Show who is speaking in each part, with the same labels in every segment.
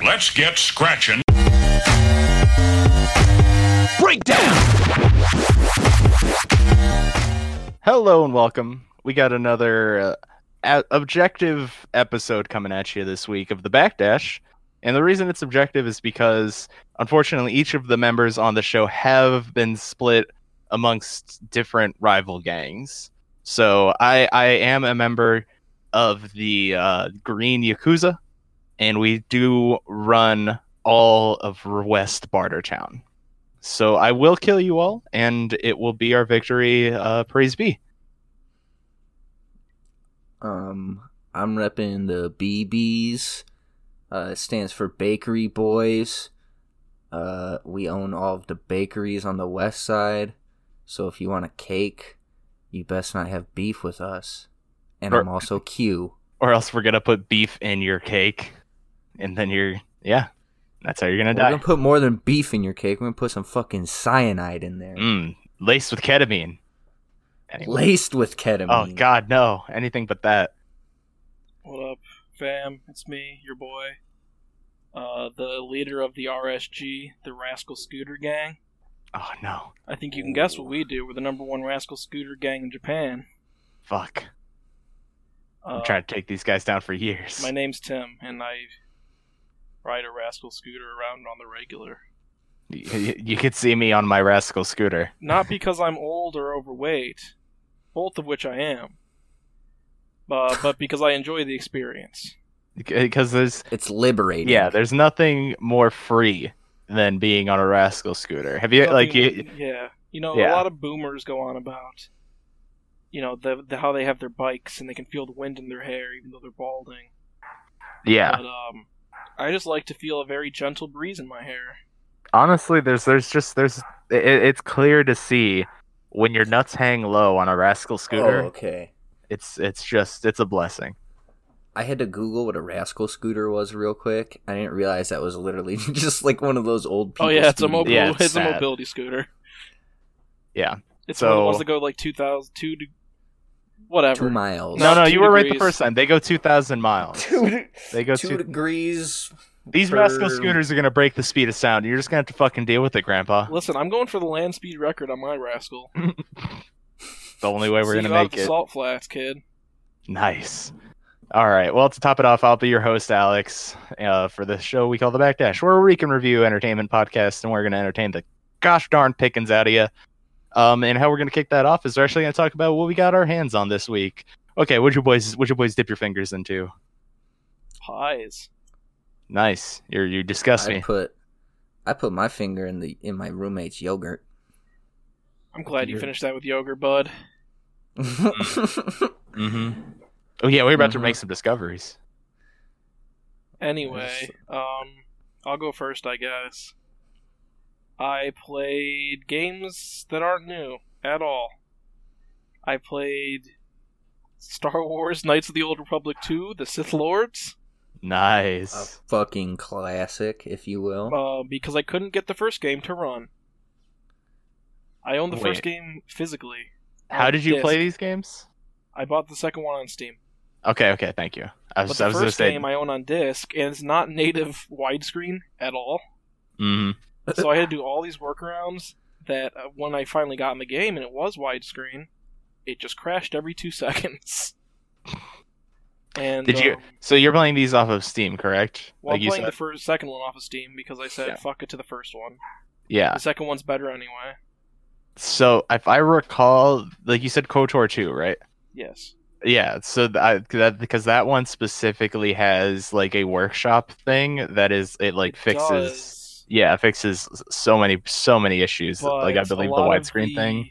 Speaker 1: Let's get scratching.
Speaker 2: Breakdown!
Speaker 3: Hello and welcome. We got another uh, objective episode coming at you this week of the Backdash. And the reason it's objective is because, unfortunately, each of the members on the show have been split amongst different rival gangs. So I, I am a member of the uh, Green Yakuza, and we do run all of West Bartertown. So I will kill you all, and it will be our victory. Uh, praise be.
Speaker 2: Um, I'm repping the BBs. Uh, it stands for Bakery Boys. Uh, we own all of the bakeries on the west side. So if you want a cake, you best not have beef with us. And
Speaker 3: Or-
Speaker 2: I'm also Q.
Speaker 3: or else we're gonna put beef in your cake, and then you're yeah, that's how you're gonna die.
Speaker 2: We're
Speaker 3: die.
Speaker 2: gonna put more than beef in your cake. We're gonna put some fucking cyanide in there,
Speaker 3: Mm, laced with ketamine. Anyway.
Speaker 2: laced with ketamine.
Speaker 3: Oh God, no! Anything but that.
Speaker 4: What up, fam? It's me, your boy, uh, the leader of the RSG, the Rascal Scooter Gang.
Speaker 3: Oh no!
Speaker 4: I think you can guess what we do. We're the number one Rascal Scooter Gang in Japan.
Speaker 3: Fuck!
Speaker 4: Uh,
Speaker 3: I'm trying to take these guys down for years.
Speaker 4: My name's Tim, and I ride a Rascal Scooter around on the regular.
Speaker 3: You, you- you could see me on my rascal scooter.
Speaker 4: Not because I'm old or overweight, both of which I am, uh, but because I enjoy the experience.
Speaker 3: Because there's
Speaker 2: It's liberating.
Speaker 3: yeah, there's nothing more free than being on a rascal scooter. Have you like you?
Speaker 4: yeah you know
Speaker 3: Yeah.
Speaker 4: a lot of boomers go on about you know the, the how they have their bikes and they can feel the wind in their hair even though they're balding
Speaker 3: Yeah.
Speaker 4: but um i just like to feel a very gentle breeze in my hair
Speaker 3: honestly there's there's just there's it, it's clear to see when your nuts hang low on a rascal scooter.
Speaker 2: Oh,
Speaker 3: scooter
Speaker 2: okay.
Speaker 3: it's it's just it's a blessing
Speaker 2: I had to Google what a rascal scooter was real quick. I didn't realize that was literally just like one of those old oh, people.
Speaker 4: oh yeah it's a
Speaker 2: scooter-
Speaker 4: mobile
Speaker 3: Yeah,
Speaker 4: it's,
Speaker 3: it's
Speaker 4: a mobility scooter
Speaker 3: yeah
Speaker 4: it's one of the ones that go like 2000 two to whatever
Speaker 2: Two miles.
Speaker 3: no no
Speaker 4: two
Speaker 3: you were right the first time they go 2000 miles
Speaker 2: Two,
Speaker 3: they go
Speaker 2: two
Speaker 3: two
Speaker 2: degrees.
Speaker 3: these
Speaker 2: per-
Speaker 3: rascal scooters are gonna break the speed of sound you're just gonna have to fucking deal with it grandpa
Speaker 4: listen i'm going for the land speed record on my rascal
Speaker 3: the only way we're
Speaker 4: See
Speaker 3: gonna make
Speaker 4: the
Speaker 3: it
Speaker 4: salt flats kid
Speaker 3: Nice. All right. Well, to top it off, I'll be your host, Alex, uh, for the show we call The Backdash, where we can review entertainment podcasts, and we're going to entertain the gosh darn pickings out of you. Um, and how we're going to kick that off is we're actually going to talk about what we got our hands on this week. Okay, what'd you boys, what'd you boys dip your fingers into?
Speaker 4: pies
Speaker 3: Nice. You're, you disgust
Speaker 2: I
Speaker 3: me.
Speaker 2: put, I put my finger in the in my roommate's yogurt.
Speaker 4: i'm glad you finished that with yogurt bud
Speaker 3: mm-hmm. Oh yeah, we're about to
Speaker 2: Mhm.
Speaker 3: make some discoveries.
Speaker 4: Anyway, um, I'll go first, I guess. I played games that aren't new at all. I played Star Wars Knights of the Old Republic 2, The Sith Lords, Nice.
Speaker 2: a
Speaker 3: Nice.
Speaker 2: fucking classic, if you will.
Speaker 4: uh, because I couldn't get the first game to run. I own the
Speaker 3: Wait.
Speaker 4: first game physically.
Speaker 3: How did you
Speaker 4: disc.
Speaker 3: play these games?
Speaker 4: I bought the second one on Steam.
Speaker 3: Okay, okay, thank you. I
Speaker 4: But
Speaker 3: was,
Speaker 4: the
Speaker 3: I was going to
Speaker 4: first
Speaker 3: say.
Speaker 4: game I own on disc, and it's not native widescreen at all.
Speaker 3: Mhm.
Speaker 4: So I had to do all these workarounds that uh, when I finally got in the game and it was widescreen, it just crashed every two seconds. And
Speaker 3: Did you?
Speaker 4: um,
Speaker 3: So you're playing these off of Steam, correct?
Speaker 4: well, I'm
Speaker 3: you
Speaker 4: playing
Speaker 3: said.
Speaker 4: the first, second one off of Steam because I said
Speaker 3: Yeah.
Speaker 4: fuck it to the first one.
Speaker 3: yeah.
Speaker 4: The second one's better anyway.
Speaker 3: So if I recall, like you said, Kotor 2, right?
Speaker 4: Yes.
Speaker 3: Yeah. So th- I, that because that one specifically has like a workshop thing that is it like
Speaker 4: It
Speaker 3: fixes.
Speaker 4: does,
Speaker 3: Yeah, it fixes so many so many issues. Like I believe the widescreen
Speaker 4: the-
Speaker 3: thing.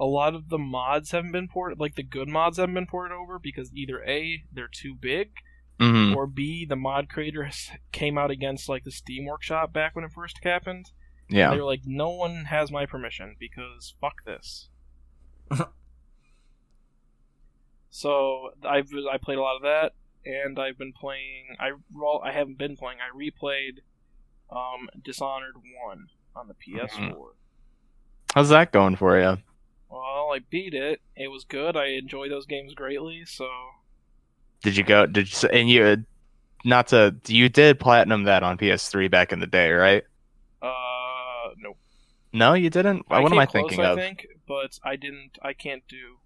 Speaker 4: A lot of the mods haven't been ported, like the good mods haven't been ported over because either a they're too big,
Speaker 3: hmm
Speaker 4: or b the mod creators came out against like the Steam Workshop back when it first happened.
Speaker 3: Yeah.
Speaker 4: they're like, no one has my permission because fuck this. so I've I played a lot of that, and I've been playing. I well, I haven't been playing. I replayed um, Dishonored One on the PS4.
Speaker 3: How's that going for you?
Speaker 4: Well, I beat it. It was good. I enjoy those games greatly. So
Speaker 3: Did you go? Did you? And you? not to you did platinum that on PS3 back in the day, right?
Speaker 4: Uh, no.
Speaker 3: No, you didn't.
Speaker 4: I
Speaker 3: what am I
Speaker 4: came close,
Speaker 3: thinking
Speaker 4: I
Speaker 3: of?
Speaker 4: think, but I didn't. I can't do.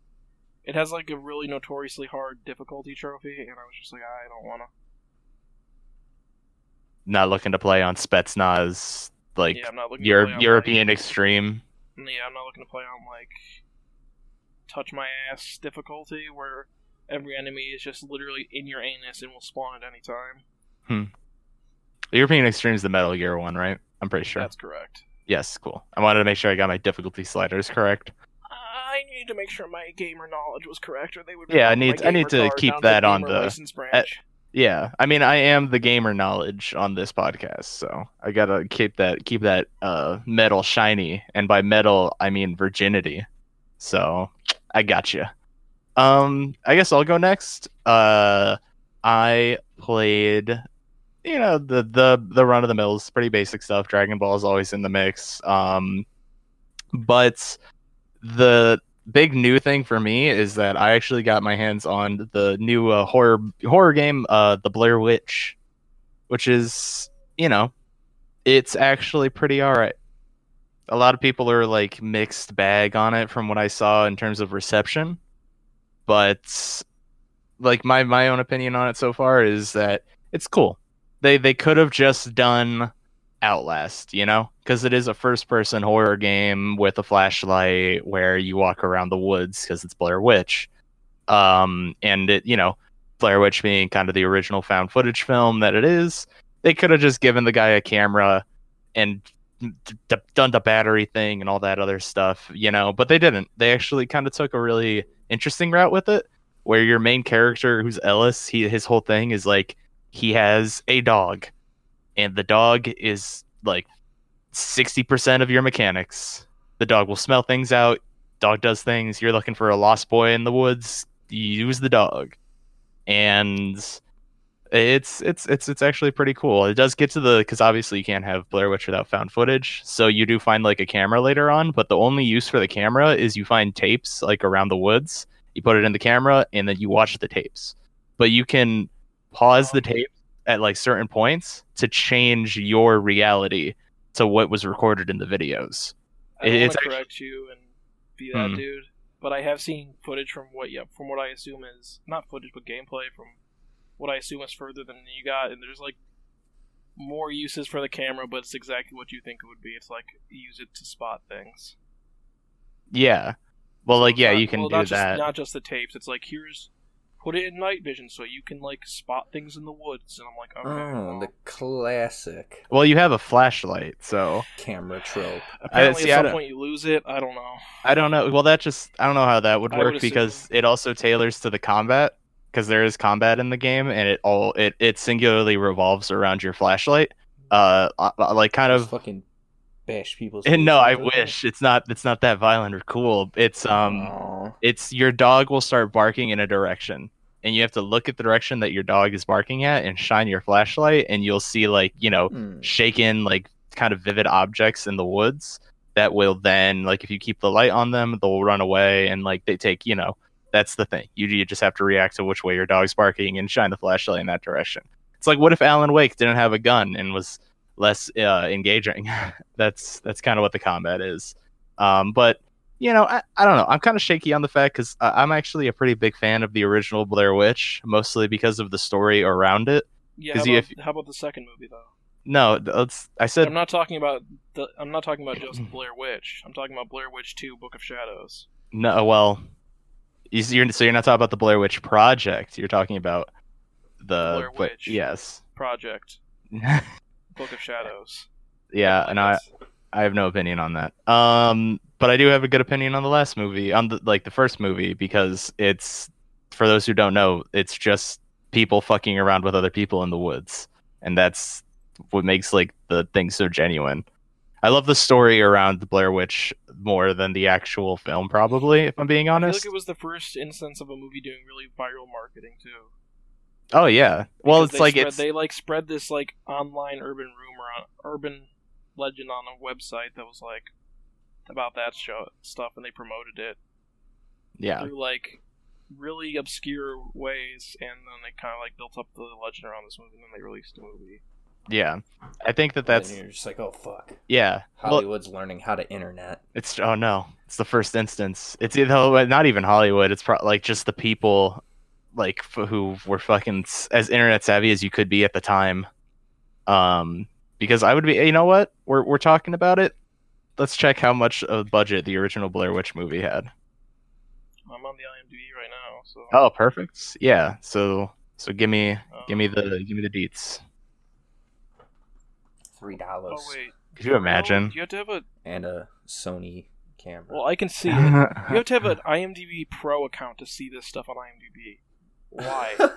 Speaker 4: It has like a really notoriously hard difficulty trophy, and I was just like, I don't wanna.
Speaker 3: Not looking to play on Spetsnaz, like
Speaker 4: yeah, I'm not looking. to
Speaker 3: Euro- European Extreme.
Speaker 4: Yeah, I'm not looking to play on like touch my ass difficulty, where every enemy is just literally in your anus and will spawn at any time.
Speaker 3: The European Extreme is the Metal Gear one, right? I'm pretty sure.
Speaker 4: That's correct.
Speaker 3: Yes, cool. I wanted to make sure I got my difficulty sliders correct.
Speaker 4: I need to make sure my gamer knowledge was correct, or they would.
Speaker 3: Yeah, I need- I need to keep that on the-
Speaker 4: license branch.
Speaker 3: Yeah, I mean, I am the gamer knowledge on this podcast, so I gotta keep that keep that uh, metal shiny, and by metal I mean virginity. So I got you. Um, I guess I'll go next. Uh, I played, you know, the the the run of the mills, pretty basic stuff. Dragon Ball is always in the mix. Um, but the big new thing for me is that I actually got my hands on the new uh, horror horror game, uh, The Blair Witch, which is you know, it's actually pretty alright. A lot of people are like mixed bag on it from what I saw in terms of reception, but like my my own opinion on it so far is that it's cool. They they could have just done Outlast, you know, because it is a first person horror game with a flashlight where you walk around the woods because it's Blair Witch. Um, and it, you know, Blair Witch being kind of the original found footage film that it is, they could have just given the guy a camera and d- d- done the battery thing and all that other stuff, you know, but they didn't. They actually kind of took a really interesting route with it where your main character who's Ellis, he his whole thing is like he has a dog and the dog is like 60% of your mechanics. The dog will smell things out. Dog does things. You're looking for a lost boy in the woods. Use the dog, and it's it's it's it's actually pretty cool. It does get to the because obviously you can't have Blair Witch without found footage. So you do find like a camera later on, but the only use for the camera is you find tapes like around the woods. You put it in the camera and then you watch the tapes. But you can pause the tape at like certain points to change your reality to what was recorded in the videos.
Speaker 4: I don't
Speaker 3: It's
Speaker 4: want to
Speaker 3: actually-
Speaker 4: correct you and be that
Speaker 3: Hmm.
Speaker 4: dude, but I have seen footage from what, yeah, from what I assume is not footage, but gameplay from what I assume is further than you got, and there's like more uses for the camera, but it's exactly what you think it would be. It's like use it to spot things.
Speaker 3: Yeah. Well,
Speaker 4: So
Speaker 3: like yeah,
Speaker 4: not-
Speaker 3: you can
Speaker 4: well,
Speaker 3: do
Speaker 4: not
Speaker 3: that.
Speaker 4: Just, not just the tapes. It's like here's put it in night vision so you can like spot things in the woods, and I'm like, okay.
Speaker 2: Oh,
Speaker 4: well,
Speaker 2: the classic
Speaker 3: Well, you have a flashlight, so
Speaker 2: camera trope.
Speaker 4: apparently
Speaker 3: see, I
Speaker 4: at some
Speaker 3: don't-
Speaker 4: point you lose it. I don't know.
Speaker 3: I don't know. Well, that just I don't know how that would
Speaker 4: I would
Speaker 3: work
Speaker 4: assume-
Speaker 3: because it also tailors to the combat because there is combat in the game and it all it it singularly revolves around your flashlight. Uh, uh, like kind of.
Speaker 2: fucking bash people's.
Speaker 3: And no, I
Speaker 2: faces with it.
Speaker 3: wish it's not. It's not that violent or cool. It's um.
Speaker 2: Aw.
Speaker 3: it's your dog will start barking in a direction and you have to look at the direction that your dog is barking at and shine your flashlight and you'll see like you know
Speaker 2: Hmm.
Speaker 3: shaken like kind of vivid objects in the woods that will then like if you keep the light on them they'll run away and like they take you know that's the thing you, you just have to react to which way your dog's barking and shine the flashlight in that direction it's like what if alan wake didn't have a gun and was less uh, engaging that's that's kind of what the combat is um, but you know, I, I don't know. I'm kind of shaky on the fact because I'm actually a pretty big fan of the original Blair Witch, mostly because of the story around it.
Speaker 4: Yeah. How about, how about the second movie though?
Speaker 3: No, let's. I said
Speaker 4: I'm not talking about the. I'm not talking about just Blair Witch. I'm talking about Blair Witch Two: Book of Shadows.
Speaker 3: no. Well, you, you're so you're not talking about the Blair Witch Project. You're talking about the
Speaker 4: Blair
Speaker 3: Bla-
Speaker 4: Witch.
Speaker 3: Yes.
Speaker 4: Project: Book of Shadows.
Speaker 3: yeah, and I I have no opinion on that. Um, but I do have a good opinion on the last movie, on the like the first movie, because it's for those who don't know, it's just people fucking around with other people in the woods, and that's what makes like the thing so genuine. I love the story around the Blair Witch more than the actual film, probably, if I'm being honest,
Speaker 4: I feel like it was the first instance of a movie doing really viral marketing too.
Speaker 3: Oh yeah, well, it's like
Speaker 4: spread,
Speaker 3: it's
Speaker 4: they like spread this like online urban rumor on urban legend on a website that was like about that show stuff, and they promoted it
Speaker 3: yeah,
Speaker 4: through like really obscure ways, and then they kind of like built up the legend around this movie, and then they released the movie.
Speaker 3: Yeah, I think that that's
Speaker 2: and you're just like, oh fuck.
Speaker 3: yeah. Well,
Speaker 2: Hollywood's learning how to internet.
Speaker 3: it's oh no, it's the first instance. It's either not even Hollywood. It's pro- like just the people like f- who were fucking s- as internet savvy as you could be at the time. Um, because I would be. You know what? We're we're talking about it. Let's check how much of budget the original Blair Witch movie had.
Speaker 4: I'm on the IMDb right now, so
Speaker 3: Oh, perfect. Yeah. So so give me give me
Speaker 4: um,
Speaker 3: the give me the deets.
Speaker 2: Three dollars.
Speaker 4: Oh wait,
Speaker 3: Could you imagine?
Speaker 4: You have to have a.
Speaker 2: And a Sony camera.
Speaker 4: Well, I can see it. You have to have an IMDb Pro account to see this stuff on IMDb. Why?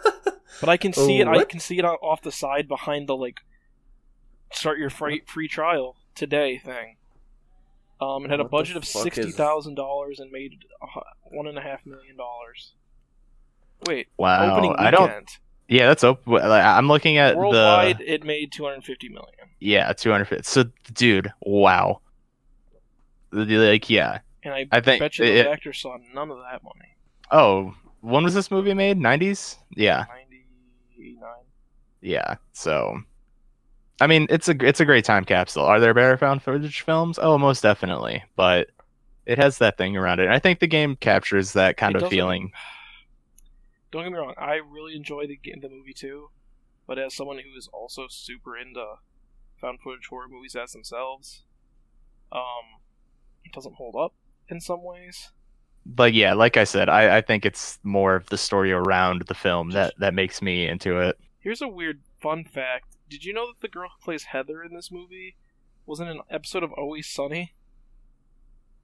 Speaker 4: But I can see it. I can see it off the side behind the like start your free free trial today thing. Um, it had a
Speaker 2: What the
Speaker 4: budget of
Speaker 2: fuck is-
Speaker 4: sixty thousand dollars and made one and a half million dollars. Wait,
Speaker 3: wow.
Speaker 4: opening
Speaker 3: I don't. Yeah, that's open. I'm looking at
Speaker 4: Worldwide,
Speaker 3: the
Speaker 4: it made two hundred fifty million.
Speaker 3: yeah 250. So, dude, wow. The- the- Like, yeah.
Speaker 4: And I,
Speaker 3: I think
Speaker 4: bet you the
Speaker 3: it-
Speaker 4: actors saw none of that money.
Speaker 3: Oh, when was this movie made? 90s. Yeah,
Speaker 4: Ninety nine.
Speaker 3: yeah. So, I mean, it's a it's a great time capsule. Are there better found footage films? Oh, most definitely. But it has that thing around it. And I think the game captures that kind
Speaker 4: It
Speaker 3: of feeling.
Speaker 4: Don't get me wrong, I really enjoy the the movie too, but as someone who is also super into found footage horror movies as themselves, um, it doesn't hold up in some ways.
Speaker 3: But yeah, like I said, I, I think it's more of the story around the film that that makes me into it.
Speaker 4: Here's a weird fun fact: Did you know that the girl who plays Heather in this movie was in an episode of Always Sunny?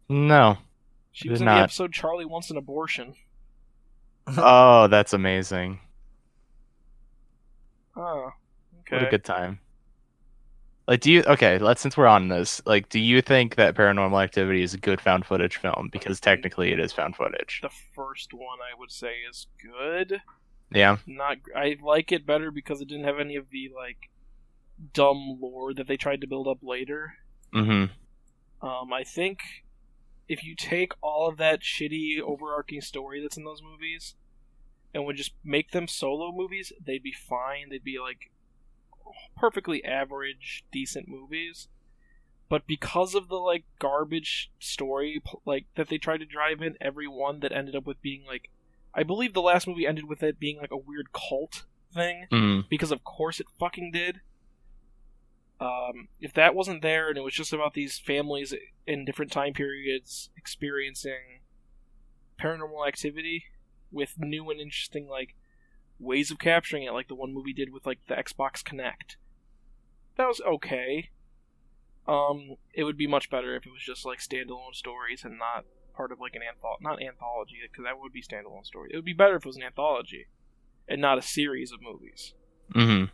Speaker 3: No.
Speaker 4: She was in
Speaker 3: not.
Speaker 4: the episode Charlie Wants an Abortion.
Speaker 3: Oh, that's amazing.
Speaker 4: Oh, okay.
Speaker 3: What a good time. Like, do you okay? Let's since we're on this, like, do you think that Paranormal Activity is a good found footage film? Because technically, it is found footage.
Speaker 4: The first one I would say is good.
Speaker 3: Yeah.
Speaker 4: not I like it better because it didn't have any of the like dumb lore that they tried to build up later.
Speaker 3: Mm-hmm.
Speaker 4: Um, I think if you take all of that shitty overarching story that's in those movies and would just make them solo movies, they'd be fine. They'd be like perfectly average, decent movies. But because of the like garbage story like that they tried to drive in, every one that ended up with being like, I believe the last movie ended with it being like a weird cult thing
Speaker 3: Mm.
Speaker 4: because of course it fucking did. Um, if that wasn't there and it was just about these families in different time periods experiencing paranormal activity with new and interesting like ways of capturing it, like the one movie did with like the Xbox Kinect, that was okay. Um, it would be much better if it was just like standalone stories and not part of like an anthology, not anthology, because that would be standalone story. It would be better if it was an anthology and not a series of movies.
Speaker 3: hmm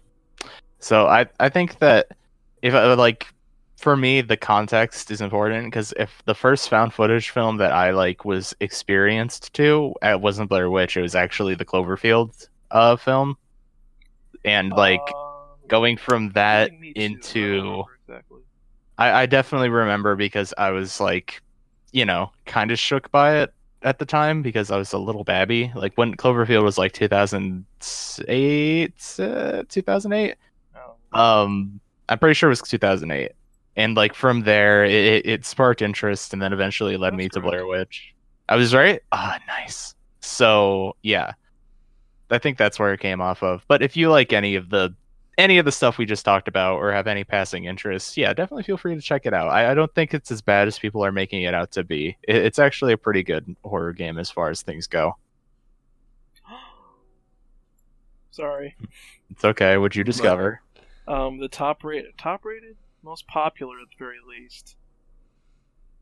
Speaker 3: So I I think that if I like for me the context is important because if the first found footage film that I like was experienced to it wasn't Blair Witch it was actually the Cloverfield uh film and like
Speaker 4: Um,
Speaker 3: going from that.
Speaker 4: I
Speaker 3: into
Speaker 4: exactly.
Speaker 3: I, I definitely remember because I was like, you know, kind of shook by it at the time because I was a little babby. Like when Cloverfield was like 2008, uh, 2008.
Speaker 4: Um,
Speaker 3: Um, I'm pretty sure it was 2008. And like from there, it, it sparked interest, and then eventually led me
Speaker 4: That's
Speaker 3: to. Blair Witch. I was right. Ah, nice. So yeah, I think that's where it came off of. But if you like any of the any of the stuff we just talked about or have any passing interests, yeah, definitely feel free to check it out. I, I don't think it's as bad as people are making it out to be. It, it's actually a pretty good horror game as far as things go.
Speaker 4: Sorry.
Speaker 3: It's okay. What'd you discover?
Speaker 4: Um, the top rate, top rated, most popular at the very least,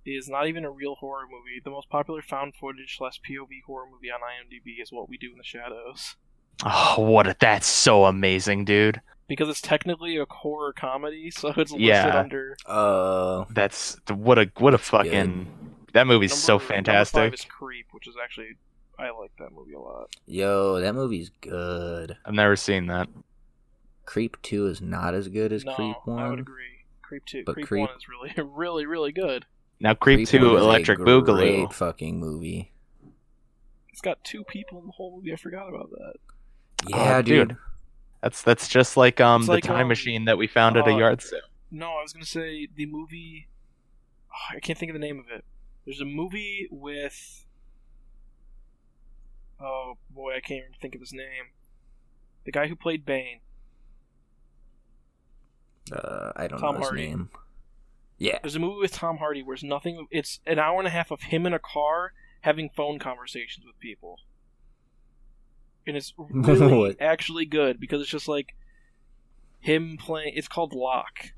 Speaker 4: is not even a real horror movie. The most popular found footage slash POV horror movie on IMDb is What We Do in the Shadows,
Speaker 3: Oh, what! A, that's so amazing, dude.
Speaker 4: because it's technically a horror comedy, so it's listed
Speaker 3: Yeah.
Speaker 4: under.
Speaker 2: Uh,
Speaker 3: That's what a what a
Speaker 2: That's
Speaker 3: fucking that movie's so
Speaker 4: number- Number
Speaker 3: fantastic.
Speaker 4: five is Creep, which is actually I like that movie a lot.
Speaker 2: yo, that movie's good.
Speaker 3: I've never seen that.
Speaker 2: Creep Two is not as good as
Speaker 4: no,
Speaker 2: Creep one.
Speaker 4: I would agree. Creep two,
Speaker 2: But
Speaker 4: Creep,
Speaker 2: Creep-
Speaker 4: one is really, really, really good.
Speaker 3: Now, Creep,
Speaker 2: Creep
Speaker 3: Two,
Speaker 2: One is a
Speaker 3: Electric
Speaker 2: great
Speaker 3: Boogaloo.
Speaker 2: fucking movie.
Speaker 4: It's got two people in the whole movie. I forgot about that.
Speaker 2: Yeah,
Speaker 3: Oh,
Speaker 2: dude.
Speaker 3: dude. That's that's just like um
Speaker 4: It's
Speaker 3: the
Speaker 4: like,
Speaker 3: time
Speaker 4: um,
Speaker 3: machine that we found at a
Speaker 4: uh,
Speaker 3: yard sale.
Speaker 4: No, I was gonna say the movie. oh, I can't think of the name of it. There's a movie with. Oh boy, I can't even think of his name. The guy who played Bane.
Speaker 2: Uh, I don't
Speaker 4: Tom
Speaker 2: know his
Speaker 4: Hardy.
Speaker 2: name. Yeah.
Speaker 4: There's a movie with Tom Hardy where it's nothing. It's an hour and a half of him in a car having phone conversations with people, and it's really actually good because it's just like him playing. It's called Lock,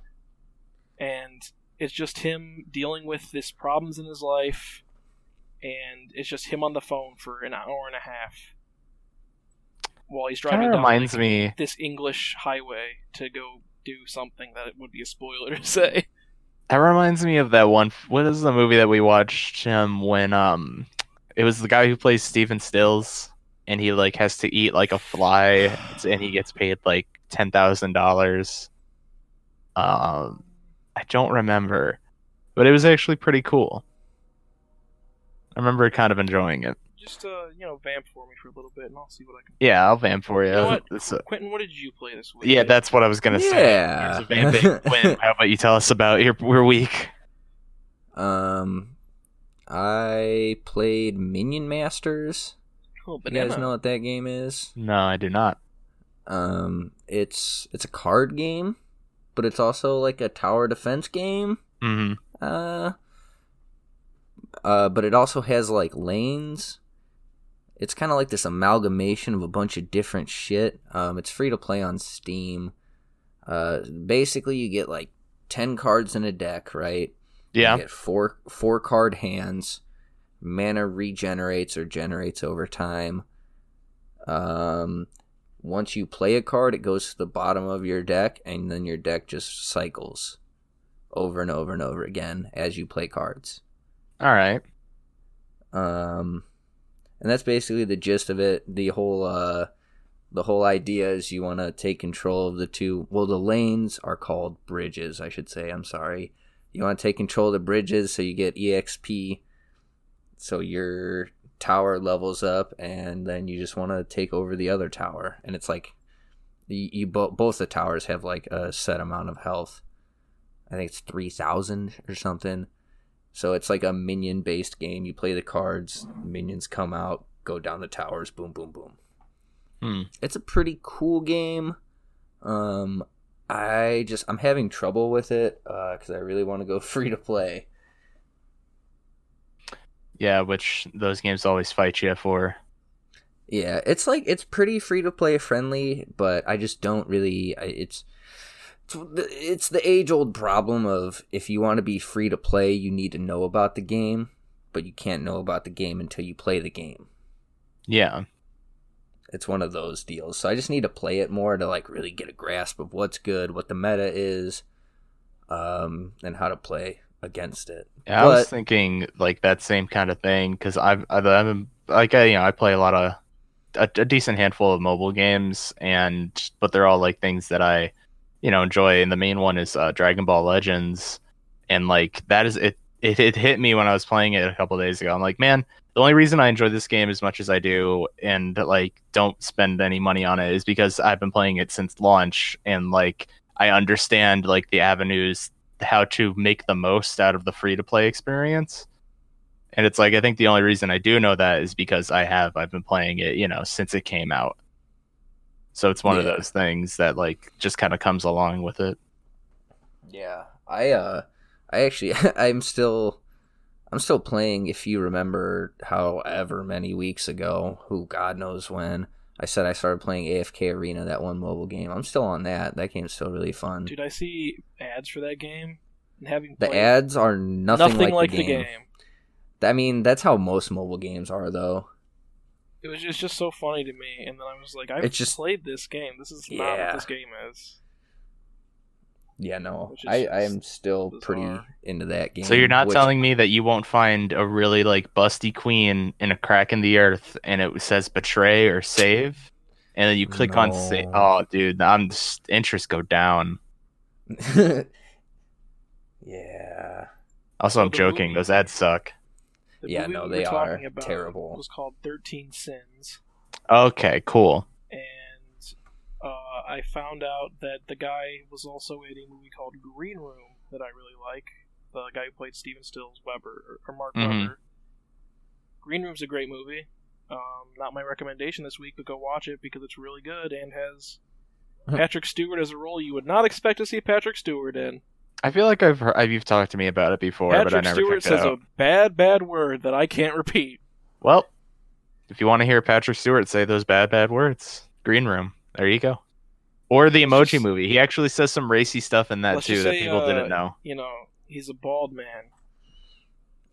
Speaker 4: and it's just him dealing with this problems in his life, and it's just him on the phone for an hour and a half while he's driving.
Speaker 3: Kind
Speaker 4: driving
Speaker 3: of
Speaker 4: down
Speaker 3: reminds
Speaker 4: like,
Speaker 3: me.
Speaker 4: this English highway to go do something that would be a spoiler to say.
Speaker 3: That reminds me of that one. What is the movie that we watched him when um, it was the guy who plays Steven Stills, and he like has to eat like a fly, and he gets paid like ten thousand dollars. Um, I don't remember, but it was actually pretty cool. I remember kind of enjoying it.
Speaker 4: Just uh, you know, vamp for me for a little bit, and I'll see what I can.
Speaker 3: Yeah, I'll vamp for you.
Speaker 4: You know what?
Speaker 3: A-
Speaker 4: Quentin, what did you play this week?
Speaker 3: yeah, that's what I was gonna say.
Speaker 2: Yeah.
Speaker 3: Here's a how about you tell us about your your week?
Speaker 2: Um, I played Minion Masters.
Speaker 4: Oh, but
Speaker 2: You guys know what that game is?
Speaker 3: No, I do not.
Speaker 2: Um, it's it's a card game, but it's also like a tower defense game.
Speaker 3: hmm
Speaker 2: Uh, uh, but it also has like lanes. It's kind of like this amalgamation of a bunch of different shit. Um, it's free to play on Steam. Uh, basically, you get like ten cards in a deck, right?
Speaker 3: Yeah.
Speaker 2: You get four four card hands. Mana regenerates or generates over time. Um, once you play a card, it goes to the bottom of your deck, and then your deck just cycles over and over and over again as you play cards.
Speaker 3: All right.
Speaker 2: Um, and that's basically the gist of it. The whole uh, the whole idea is you want to take control of the two. Well, the lanes are called bridges, I should say. I'm sorry. You want to take control of the bridges so you get exp, so your tower levels up, and then you just want to take over the other tower. And it's like you, you bo- both the towers have like a set amount of health. I think it's three thousand or something. So it's like a minion based game. You play the cards, minions come out, go down the towers, boom, boom, boom.
Speaker 3: Hmm.
Speaker 2: It's a pretty cool game. Um, I just I'm having trouble with it because I really want to go free to play.
Speaker 3: Yeah, which those games always fight you for.
Speaker 2: Yeah, it's like it's pretty free to play friendly, but I just don't really. I, it's it's the- age old problem of if you want to be free to play, you need to know about the game, but you can't know about the game until you play the game.
Speaker 3: Yeah.
Speaker 2: It's one of those deals. So I just need to play it more to like really get a grasp of what's good, what the meta is, um, and how to play against it.
Speaker 3: Yeah, I was thinking like that same kind of thing because I've, I've I'm like I you know I play a lot of a, a decent handful of mobile games and but they're all like things that I you know enjoy and the main one is uh, Dragon Ball Legends and like that is it, it it hit me when I was playing it a couple days ago I'm like man the only reason I enjoy this game as much as I do and like don't spend any money on it is because I've been playing it since launch and like I understand like the avenues how to make the most out of the free to play experience. And it's like I think the only reason I do know that is because I have I've been playing it, you know, since it came out. So it's one of those things that like just kind of comes along with it.
Speaker 2: Yeah, I uh, I actually I'm still I'm still playing. If you remember, however many weeks ago, who God knows when, I said I started playing AFK Arena, that one mobile game. I'm still on that. That game's still really fun.
Speaker 4: Dude, I see ads for that game, and having
Speaker 2: the ads are nothing,
Speaker 4: nothing,
Speaker 2: like,
Speaker 4: like
Speaker 2: the, game. I mean, that's how most mobile games are, though.
Speaker 4: It was just, just so funny to me, and then I was like, I've
Speaker 2: just-
Speaker 4: played this game. This is not what this game is.
Speaker 2: Yeah, no, I I am still pretty into that game.
Speaker 3: So you're not
Speaker 2: which-
Speaker 3: telling me that you won't find a really like busty queen in a crack in the earth and it says betray or save and then you click on save. Oh dude, I'm just interest go down.
Speaker 2: yeah.
Speaker 3: Also I'm joking. Those ads suck.
Speaker 4: The
Speaker 2: Yeah,
Speaker 4: movie
Speaker 2: no,
Speaker 4: we
Speaker 2: they
Speaker 4: were
Speaker 2: are
Speaker 4: talking about
Speaker 2: terrible.
Speaker 4: Was called Thirteen Sins,
Speaker 3: Okay, cool.
Speaker 4: and uh, I found out that the guy was also in a movie called Green Room that I really like. The guy who played Steven Stills Webber or Mark
Speaker 3: Mhm.
Speaker 4: Webber. Green Room's a great movie. Um, not my recommendation this week, but go watch it because it's really good and has Patrick Stewart as a role you would not expect to see Patrick Stewart in.
Speaker 3: I feel like I've heard, you've talked to me about it before, but I
Speaker 4: Patrick
Speaker 3: never
Speaker 4: Stewart
Speaker 3: it
Speaker 4: says
Speaker 3: out.
Speaker 4: a bad, bad word that I can't repeat.
Speaker 3: Well, if you want to hear Patrick Stewart say those bad, bad words, Green Room. There you go. Or the Emoji
Speaker 4: just-
Speaker 3: Movie. He actually says some racy stuff in that too
Speaker 4: just
Speaker 3: that people
Speaker 4: uh,
Speaker 3: didn't know.
Speaker 4: You know, he's a bald man.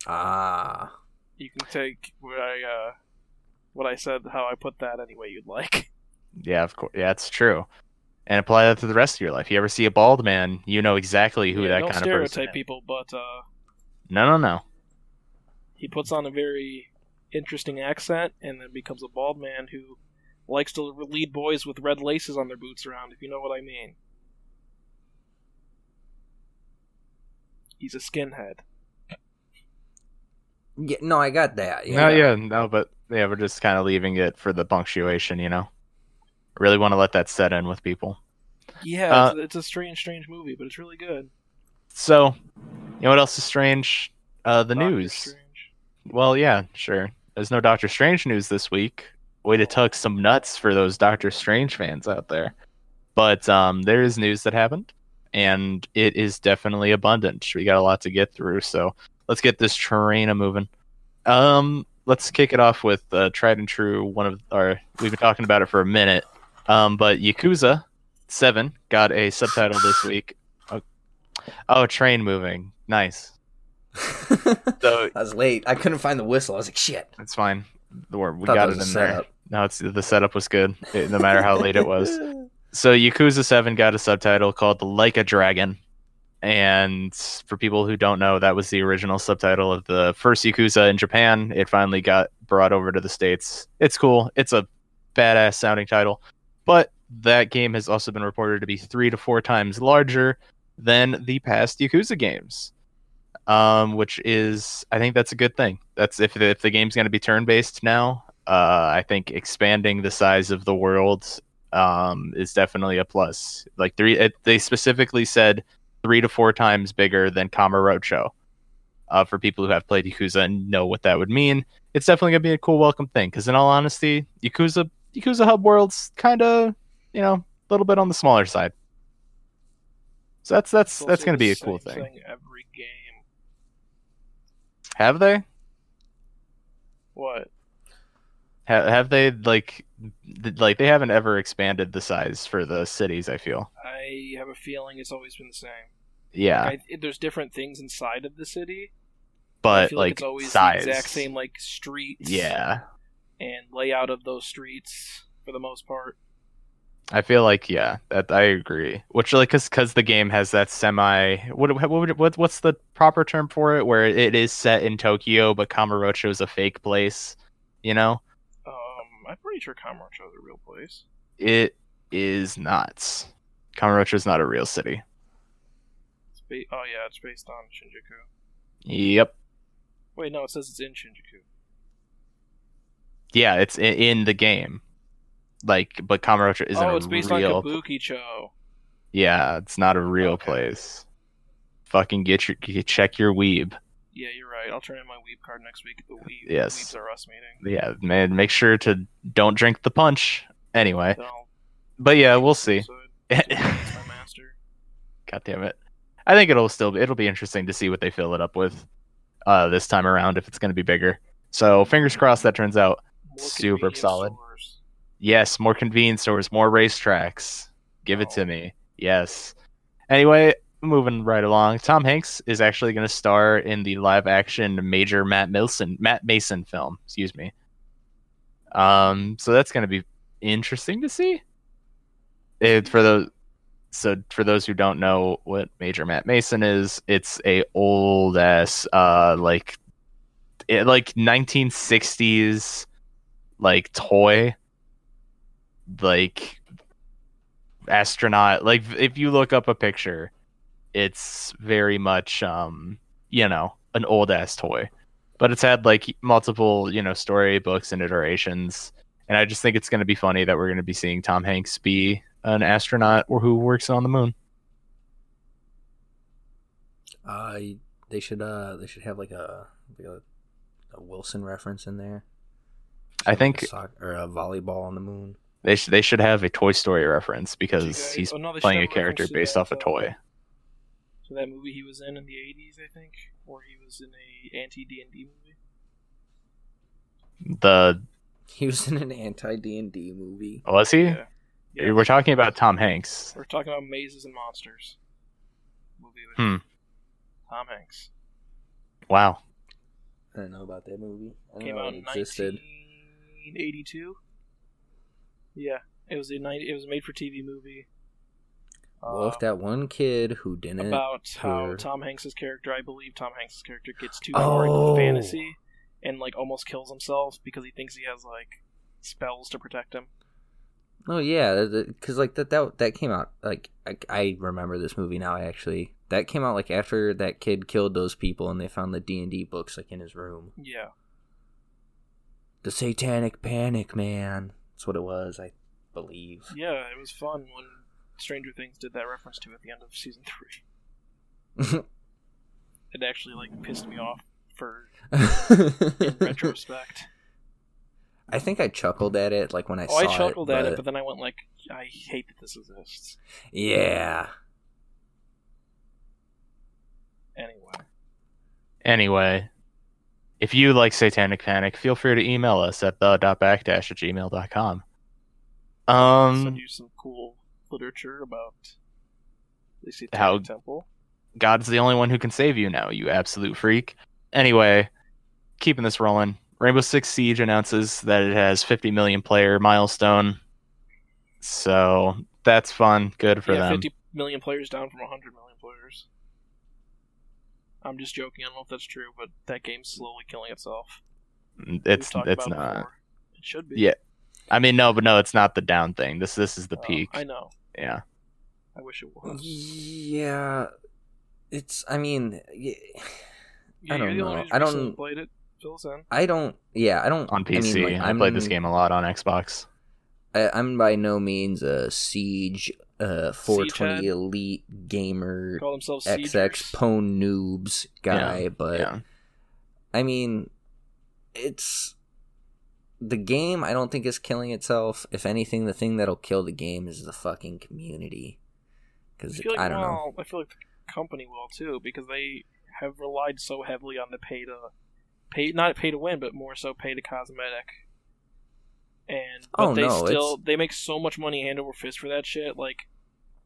Speaker 2: Ah.
Speaker 4: You can take what I uh, what I said, how I put that any way you'd like.
Speaker 3: Yeah, of course. Yeah, it's true. And apply that to the rest of your life. You ever see a bald man, you know exactly who
Speaker 4: Yeah,
Speaker 3: that kind of person
Speaker 4: stereotype
Speaker 3: is.
Speaker 4: people, but uh,
Speaker 3: No, no, no.
Speaker 4: he puts on a very interesting accent and then becomes a bald man who likes to lead boys with red laces on their boots around, if you know what I mean. He's a skinhead.
Speaker 2: Yeah, no, I got that.
Speaker 3: No, yeah, no, but yeah, we're just kind of leaving it for the punctuation, you know. Really want to let that set in with people.
Speaker 4: Yeah,
Speaker 3: Uh,
Speaker 4: it's, a strange, strange movie, but it's really good.
Speaker 3: So, you know what else is strange? Uh, the
Speaker 4: Doctor
Speaker 3: news.
Speaker 4: Strange.
Speaker 3: Well, yeah, sure. There's no Doctor Strange news this week. Way to tuck some nuts for those Doctor Strange fans out there. But um, there is news that happened, and it is definitely abundant. We got a lot to get through, so let's get this train a moving. Um, let's kick it off with uh, tried and true. One of our we've been talking about it for a minute, um, but Yakuza Seven got a subtitle this week. Oh, oh train moving, nice. So
Speaker 2: I was late. I couldn't find the whistle. I was like, shit.
Speaker 3: it's fine. The word we
Speaker 2: Thought
Speaker 3: got it in
Speaker 2: was a
Speaker 3: there.
Speaker 2: setup.
Speaker 3: No, it's the setup was good, it- no matter how late it was. So Yakuza Seven got a subtitle called "The Like a Dragon," and for people who don't know, that was the original subtitle of the first Yakuza in Japan. It finally got brought over to the states. It's cool. It's a badass sounding title, but that game has also been reported to be three to four times larger than the past Yakuza games. Um, which is, I think that's a good thing. That's if the, if the game's going to be turn based now. Uh, I think expanding the size of the world um, is definitely a plus. Like three, it, they specifically said three to four times bigger than Kamurocho. Uh, for people who have played Yakuza and know what that would mean, it's definitely gonna be a cool welcome thing. Because in all honesty, Yakuza Yakuza Hub World's kind of you know a little bit on the smaller side. So that's that's
Speaker 4: It's
Speaker 3: that's gonna be a cool
Speaker 4: same
Speaker 3: thing.
Speaker 4: Every game.
Speaker 3: Have they?
Speaker 4: What?
Speaker 3: Ha- have they like th- like they haven't ever expanded the size for the cities? I feel.
Speaker 4: I have a feeling it's always been the same.
Speaker 3: Yeah,
Speaker 4: I, there's different things inside of the city.
Speaker 3: But
Speaker 4: feel
Speaker 3: like,
Speaker 4: it's always
Speaker 3: size.
Speaker 4: the exact same like streets.
Speaker 3: Yeah,
Speaker 4: And layout of those streets for the most part.
Speaker 3: I feel like yeah, that I agree. Which like cuz cuz the game has that semi what what would what what's the proper term for it where it is set in Tokyo but Kamurocho is a fake place, you know?
Speaker 4: Um, I'm pretty sure Kamurocho is a real place.
Speaker 3: It is not. Kamurocho is not a real city.
Speaker 4: It's ba- oh yeah, it's based on Shinjuku.
Speaker 3: Yep.
Speaker 4: Wait, no, it says it's in Shinjuku.
Speaker 3: Yeah, it's in, in the game. Like but Kamurocho isn't
Speaker 4: oh, it's based
Speaker 3: real
Speaker 4: on Kabukicho.
Speaker 3: Yeah, it's not a real
Speaker 4: Okay.
Speaker 3: place. Fucking get your get, check your weeb.
Speaker 4: Yeah, you're right. I'll turn in my weeb card next week at the weeb.
Speaker 3: Yes.
Speaker 4: Weebs are us meeting.
Speaker 3: Yeah, man, make sure to don't drink the punch. Anyway,
Speaker 4: I'll
Speaker 3: but yeah, we'll see.
Speaker 4: my master.
Speaker 3: God damn it. I think it'll still be, it'll be interesting to see what they fill it up with uh this time around if it's going to be bigger. So, fingers crossed that turns out. Super solid.
Speaker 4: stores.
Speaker 3: Yes, more convenience stores, more racetracks. Give it
Speaker 4: Oh.
Speaker 3: to me. Yes. Anyway, moving right along. Tom Hanks is actually going to star in the live action major Matt Mason Matt Mason film, excuse me. Um so that's going to be interesting to see. It, for those so for those who don't know what Major Matt Mason is, it's a old ass uh like it, like 1960s like toy like astronaut like if you look up a picture it's very much um you know an old ass toy but it's had like multiple you know story books and iterations, and I just think it's going to be funny that we're going to be seeing Tom Hanks be an astronaut or who works on the moon.
Speaker 2: Uh, they should uh they should have like a like a, a Wilson reference in there.
Speaker 3: I think
Speaker 2: soc- or a volleyball on the moon.
Speaker 3: they sh- they should have a Toy Story reference because
Speaker 4: guys-
Speaker 3: he's
Speaker 4: oh, no,
Speaker 3: playing a character based
Speaker 4: that,
Speaker 3: off a toy.
Speaker 4: So that movie he was in in the '80s, I think, or he was in a anti D and D movie.
Speaker 3: The
Speaker 2: He was in an anti D and D movie.
Speaker 3: was he?
Speaker 4: Yeah. Yeah.
Speaker 3: We're talking about Tom Hanks.
Speaker 4: We're talking about mazes and monsters. Movie with
Speaker 3: Hmm.
Speaker 4: Tom Hanks
Speaker 3: Wow.
Speaker 2: I don't know about that movie. I don't
Speaker 4: came
Speaker 2: know
Speaker 4: out
Speaker 2: it
Speaker 4: in
Speaker 2: existed.
Speaker 4: 1982. Yeah, it was a 90, It was a made-for-TV movie.
Speaker 2: Well, if
Speaker 4: uh,
Speaker 2: that one kid who didn't
Speaker 4: about how
Speaker 2: hear-
Speaker 4: Tom Hanks's character, I believe Tom Hanks's character gets too far into
Speaker 2: Oh.
Speaker 4: fantasy and like almost kills himself because he thinks he has like spells to protect him.
Speaker 2: Oh yeah, because like that that that came out like I, I remember this movie now. Actually, that came out like after that kid killed those people, and they found the D and D books like in his room.
Speaker 4: Yeah,
Speaker 2: The Satanic Panic, man. That's what it was, I believe.
Speaker 4: yeah, it was fun when Stranger Things did that reference to at the end of season three. It actually like pissed me off for in retrospect.
Speaker 2: I think I chuckled at it like when I
Speaker 4: Oh,
Speaker 2: saw
Speaker 4: I chuckled
Speaker 2: it,
Speaker 4: at it,
Speaker 2: but-
Speaker 4: but then I went like, I hate that this exists.
Speaker 2: yeah.
Speaker 4: Anyway,
Speaker 3: Anyway, if you like Satanic Panic, feel free to email us at the the.backdash at gmail.com.
Speaker 4: send
Speaker 3: Um,
Speaker 4: you some cool literature about the Satanic
Speaker 3: How-
Speaker 4: Temple.
Speaker 3: God's the only one who can save you now, you absolute freak. Anyway, keeping this rolling. Rainbow Six Siege announces that it has 50 million player milestone. So that's fun. Good for
Speaker 4: yeah,
Speaker 3: them.
Speaker 4: 50 million players down from 100 million players. I'm just joking. I don't know if that's true, but that game's slowly killing itself. Mm,
Speaker 3: it's it's not.
Speaker 4: before. It should be.
Speaker 3: Yeah. I mean, no, but no, it's not the down thing. This this is the
Speaker 4: Oh,
Speaker 3: peak.
Speaker 4: I know.
Speaker 3: Yeah.
Speaker 4: I wish it was.
Speaker 2: Yeah. It's. I mean, yeah,
Speaker 4: Yeah,
Speaker 2: I don't
Speaker 4: you're the
Speaker 2: know.
Speaker 4: one
Speaker 2: I don't-
Speaker 4: played it. Fill us in.
Speaker 2: I don't. Yeah, I don't.
Speaker 3: On
Speaker 2: I
Speaker 3: PC.
Speaker 2: mean, like,
Speaker 3: I played this game a lot on Xbox.
Speaker 2: I, I'm by no means a siege, uh, 420
Speaker 4: head?
Speaker 2: elite gamer,
Speaker 4: Call themselves
Speaker 2: XX
Speaker 4: Siegers.
Speaker 2: pwn noobs guy, but
Speaker 3: yeah.
Speaker 2: I mean, it's the game. I don't think is killing itself. If anything, the thing that'll kill the game is the fucking community. Because
Speaker 4: feel like,
Speaker 2: I don't know.
Speaker 4: I feel like the company will too because they have relied so heavily on the pay to pay, not pay to win, but more so pay to cosmetic. And but
Speaker 2: Oh,
Speaker 4: they
Speaker 2: no,
Speaker 4: still
Speaker 2: it's-
Speaker 4: they make so much money hand over fist for that shit. Like,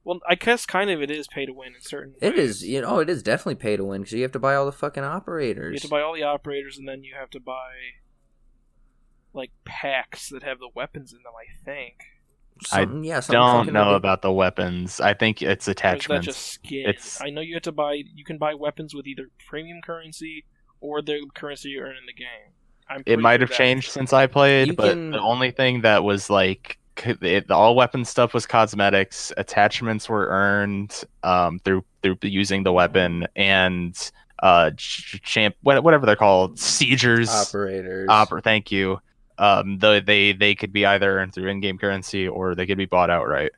Speaker 4: well, I guess kind of it is pay to win in certain.
Speaker 2: It
Speaker 4: ways.
Speaker 2: is, you know, oh, it is definitely pay to win because you have to buy all the fucking operators.
Speaker 4: You have to buy all the operators, and then you have to buy like packs that have the weapons in them. I think.
Speaker 2: Something, yeah, something
Speaker 3: Don't
Speaker 2: fucking
Speaker 3: know
Speaker 2: ridiculous.
Speaker 3: about the weapons. I think it's
Speaker 4: Or is that
Speaker 3: attachments.
Speaker 4: just skin?
Speaker 3: It's-
Speaker 4: I know you have to buy. You can buy weapons with either premium currency or the currency you earn in the game. I'm
Speaker 3: It might have changed since I played,
Speaker 2: You
Speaker 3: but
Speaker 2: can-
Speaker 3: the only thing that was like c- it, all weapon stuff was cosmetics. Attachments were earned um, through through using the weapon and uh champ whatever they're called siegers
Speaker 2: operators.
Speaker 3: Opera, thank you. Um, though they they could be either earned through in-game currency or they could be bought outright.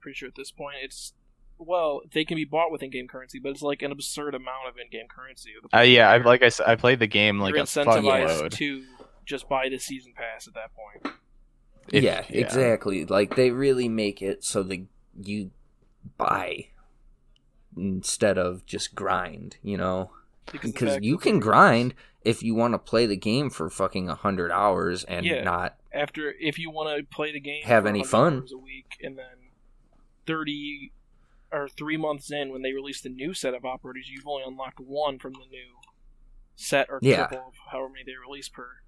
Speaker 4: Pretty sure at this point it's well, they can be bought with in-game currency, but it's like an absurd amount of in-game currency.
Speaker 3: Uh, yeah, I've like I said, I played the game like
Speaker 4: You're
Speaker 3: a fuck
Speaker 4: incentivized
Speaker 3: load.
Speaker 4: to just buy the season pass at that point.
Speaker 3: If-
Speaker 2: yeah, exactly. Like they really make it so that you buy instead of just grind. You know,
Speaker 4: the
Speaker 2: because you can grind if you want to play the game for fucking a hundred hours and
Speaker 4: Yeah.
Speaker 2: not.
Speaker 4: after if you want to play the game
Speaker 2: Have
Speaker 4: for
Speaker 2: any fun.
Speaker 4: hours a week and then 30 or 3 months in when they release the new set of operators you've only unlocked one from the new set or
Speaker 2: Yeah.
Speaker 4: triple of however many they release per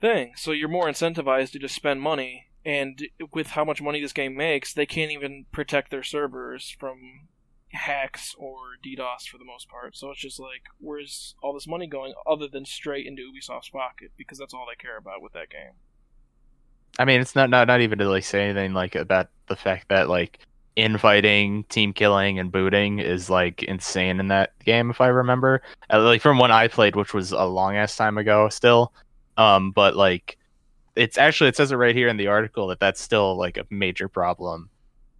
Speaker 4: thing so you're more incentivized to just spend money and with how much money this game makes they can't even protect their servers from hacks or DDoS for the most part. So it's just like, where's all this money going other than straight into Ubisoft's pocket? Because that's all they care about with that game.
Speaker 3: I mean, it's not not not even to like say anything like about the fact that like infighting, team killing, and booting is like insane in that game. If I remember, uh, like from when I played, which was a long ass time ago, still. Um, but like, it's actually it says it right here in the article that that's still like a major problem.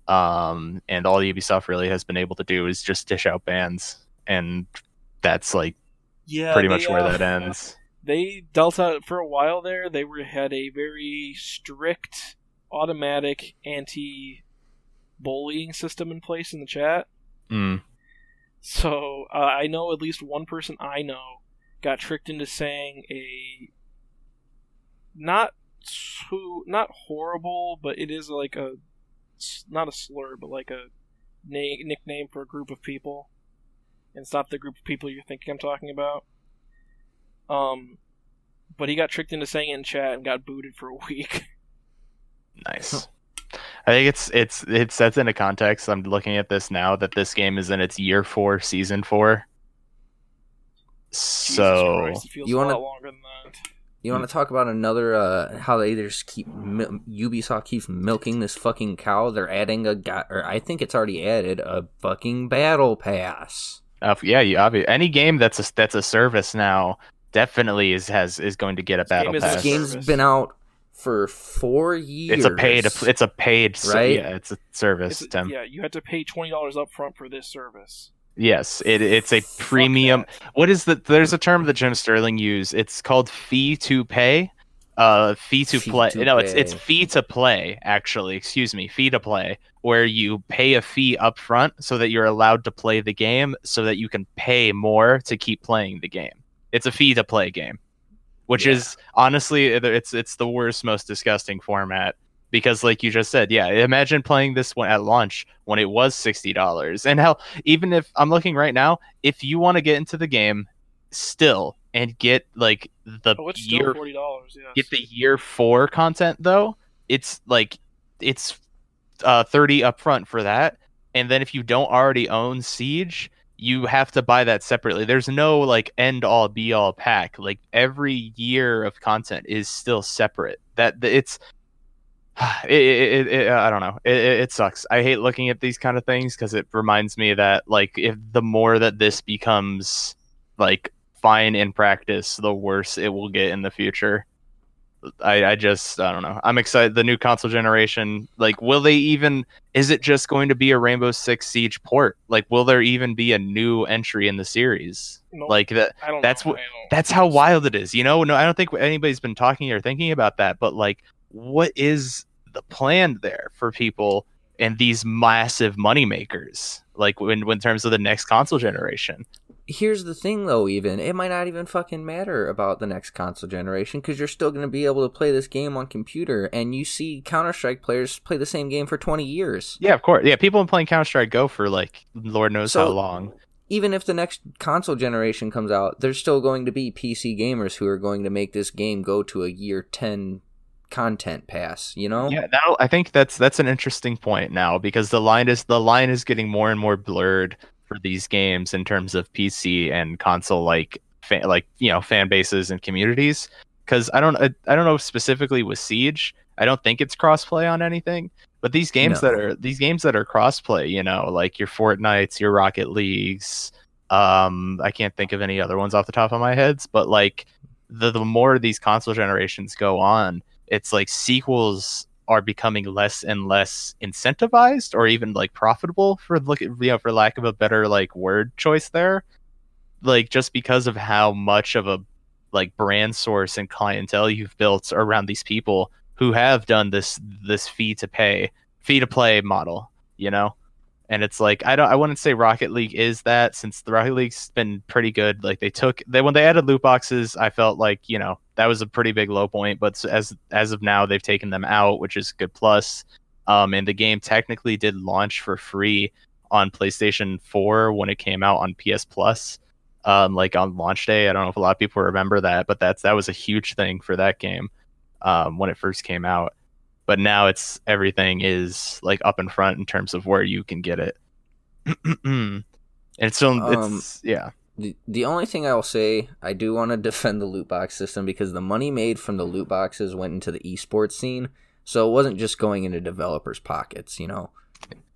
Speaker 3: Um, and all Ubisoft really has been able to do is just dish out bans, and that's like
Speaker 4: Yeah,
Speaker 3: pretty
Speaker 4: they,
Speaker 3: much where
Speaker 4: uh,
Speaker 3: that ends.
Speaker 4: They dealt out for a while there. They were had a very strict, automatic anti-bullying system in place in the chat.
Speaker 3: Mm.
Speaker 4: So uh, I know at least one person I know got tricked into saying a not too not horrible, but it is like a not a slur, but like a na- nickname for a group of people, and it's not the group of people you're thinking I'm talking about. Um, but he got tricked into saying it in chat and got booted for a week.
Speaker 3: Nice. I think it's it's it sets into context. I'm looking at this now that this game is in its year four, season four. So
Speaker 4: Christ,
Speaker 2: You wanna-
Speaker 4: lot longer than that.
Speaker 2: You want to talk about another uh, how they just keep mil- Ubisoft keeps milking this fucking cow? They're adding a guy, or I think it's already added a fucking battle pass.
Speaker 3: uh, yeah, you obvi- any game that's a that's a service now definitely is has is going to get a battle
Speaker 4: game is a
Speaker 2: This
Speaker 3: pass.
Speaker 2: game's
Speaker 4: service.
Speaker 2: been out for four years.
Speaker 3: It's a paid it's a paid
Speaker 2: Right?
Speaker 3: yeah it's a service.
Speaker 4: It's,
Speaker 3: Tim.
Speaker 4: yeah, you had to pay twenty dollars up front for this service.
Speaker 3: Yes, it it's a
Speaker 4: Fuck
Speaker 3: premium.
Speaker 4: that.
Speaker 3: What is the? There's a term that Jim Sterling used. It's called fee to pay. Uh, fee to
Speaker 2: Fee
Speaker 3: play.
Speaker 2: to
Speaker 3: no, it's it's fee to play. Actually, excuse me, fee to play, where you pay a fee up front so that you're allowed to play the game, so that you can pay more to keep playing the game. It's a fee to play game, which
Speaker 2: Yeah.
Speaker 3: is honestly it's it's the worst, most disgusting format because like you just said yeah imagine playing this one at launch when it was $60 and hell even if i'm looking right now if you want to get into the game still and get like the
Speaker 4: Oh,
Speaker 3: year
Speaker 4: forty dollars. Yes.
Speaker 3: get the year four content though it's like it's uh 30 upfront for that and then if you don't already own siege you have to buy that separately. There's no like end all be all pack. Like every year of content is still separate. That it's it, it, it, i don't know. It sucks. I hate looking at these kind of things because it reminds me that like if the more that this becomes like fine in practice the worse it will get in the future I, I just I don't know. I'm excited. The new console generation, like, will they even? Is it just going to be a Rainbow Six Siege port? Like, will there even be a new entry in the series?
Speaker 4: Nope.
Speaker 3: Like that. That's
Speaker 4: know.
Speaker 3: what- That's how wild it is. You know. No, I don't think anybody's been talking or thinking about that. But like, what is the plan there for people and these massive money makers? Like, when when terms of the next console generation.
Speaker 2: Here's the thing, though. Even it might not even fucking matter about the next console generation because you're still going to be able to play this game on computer, and you see Counter Strike players play the same game for 20 years.
Speaker 3: Yeah, of course. Yeah, people have been playing Counter Strike Go for like Lord knows
Speaker 2: So-
Speaker 3: how long.
Speaker 2: even if the next console generation comes out, there's still going to be PC gamers who are going to make this game go to a year 10 content pass, you know?
Speaker 3: Yeah, I think that's that's an interesting point now because the line is the line is getting more and more blurred for these games in terms of PC and console like fan, like you know fan bases and communities. Because I don't I, I don't know specifically with Siege. I don't think it's crossplay on anything. But these games
Speaker 2: No.
Speaker 3: that are these games that are crossplay, you know, like your Fortnites, your Rocket Leagues. Um, I can't think of any other ones off the top of my heads, but like the the more these console generations go on, it's like sequels are becoming less and less incentivized or even like profitable for look you know for lack of a better like word choice there like just because of how much of a like brand source and clientele you've built around these people who have done this this fee to pay fee to play model you know and it's like I don't I wouldn't say Rocket League is that since the Rocket League's been pretty good. Like they took they when they added loot boxes, I felt like you know that was a pretty big low point. But as as of now, they've taken them out, which is a good plus. Um, and the game technically did launch for free on PlayStation 4 when it came out on PS Plus. Um, like on launch day, I don't know if a lot of people remember that, but that's that was a huge thing for that game um, when it first came out but now it's everything is like up in front in terms of where you can get it and it's still
Speaker 2: Um,
Speaker 3: it's yeah
Speaker 2: The, the only thing I'll say, I do want to defend the loot box system because the money made from the loot boxes went into the esports scene. So it wasn't just going into developers' pockets, you know?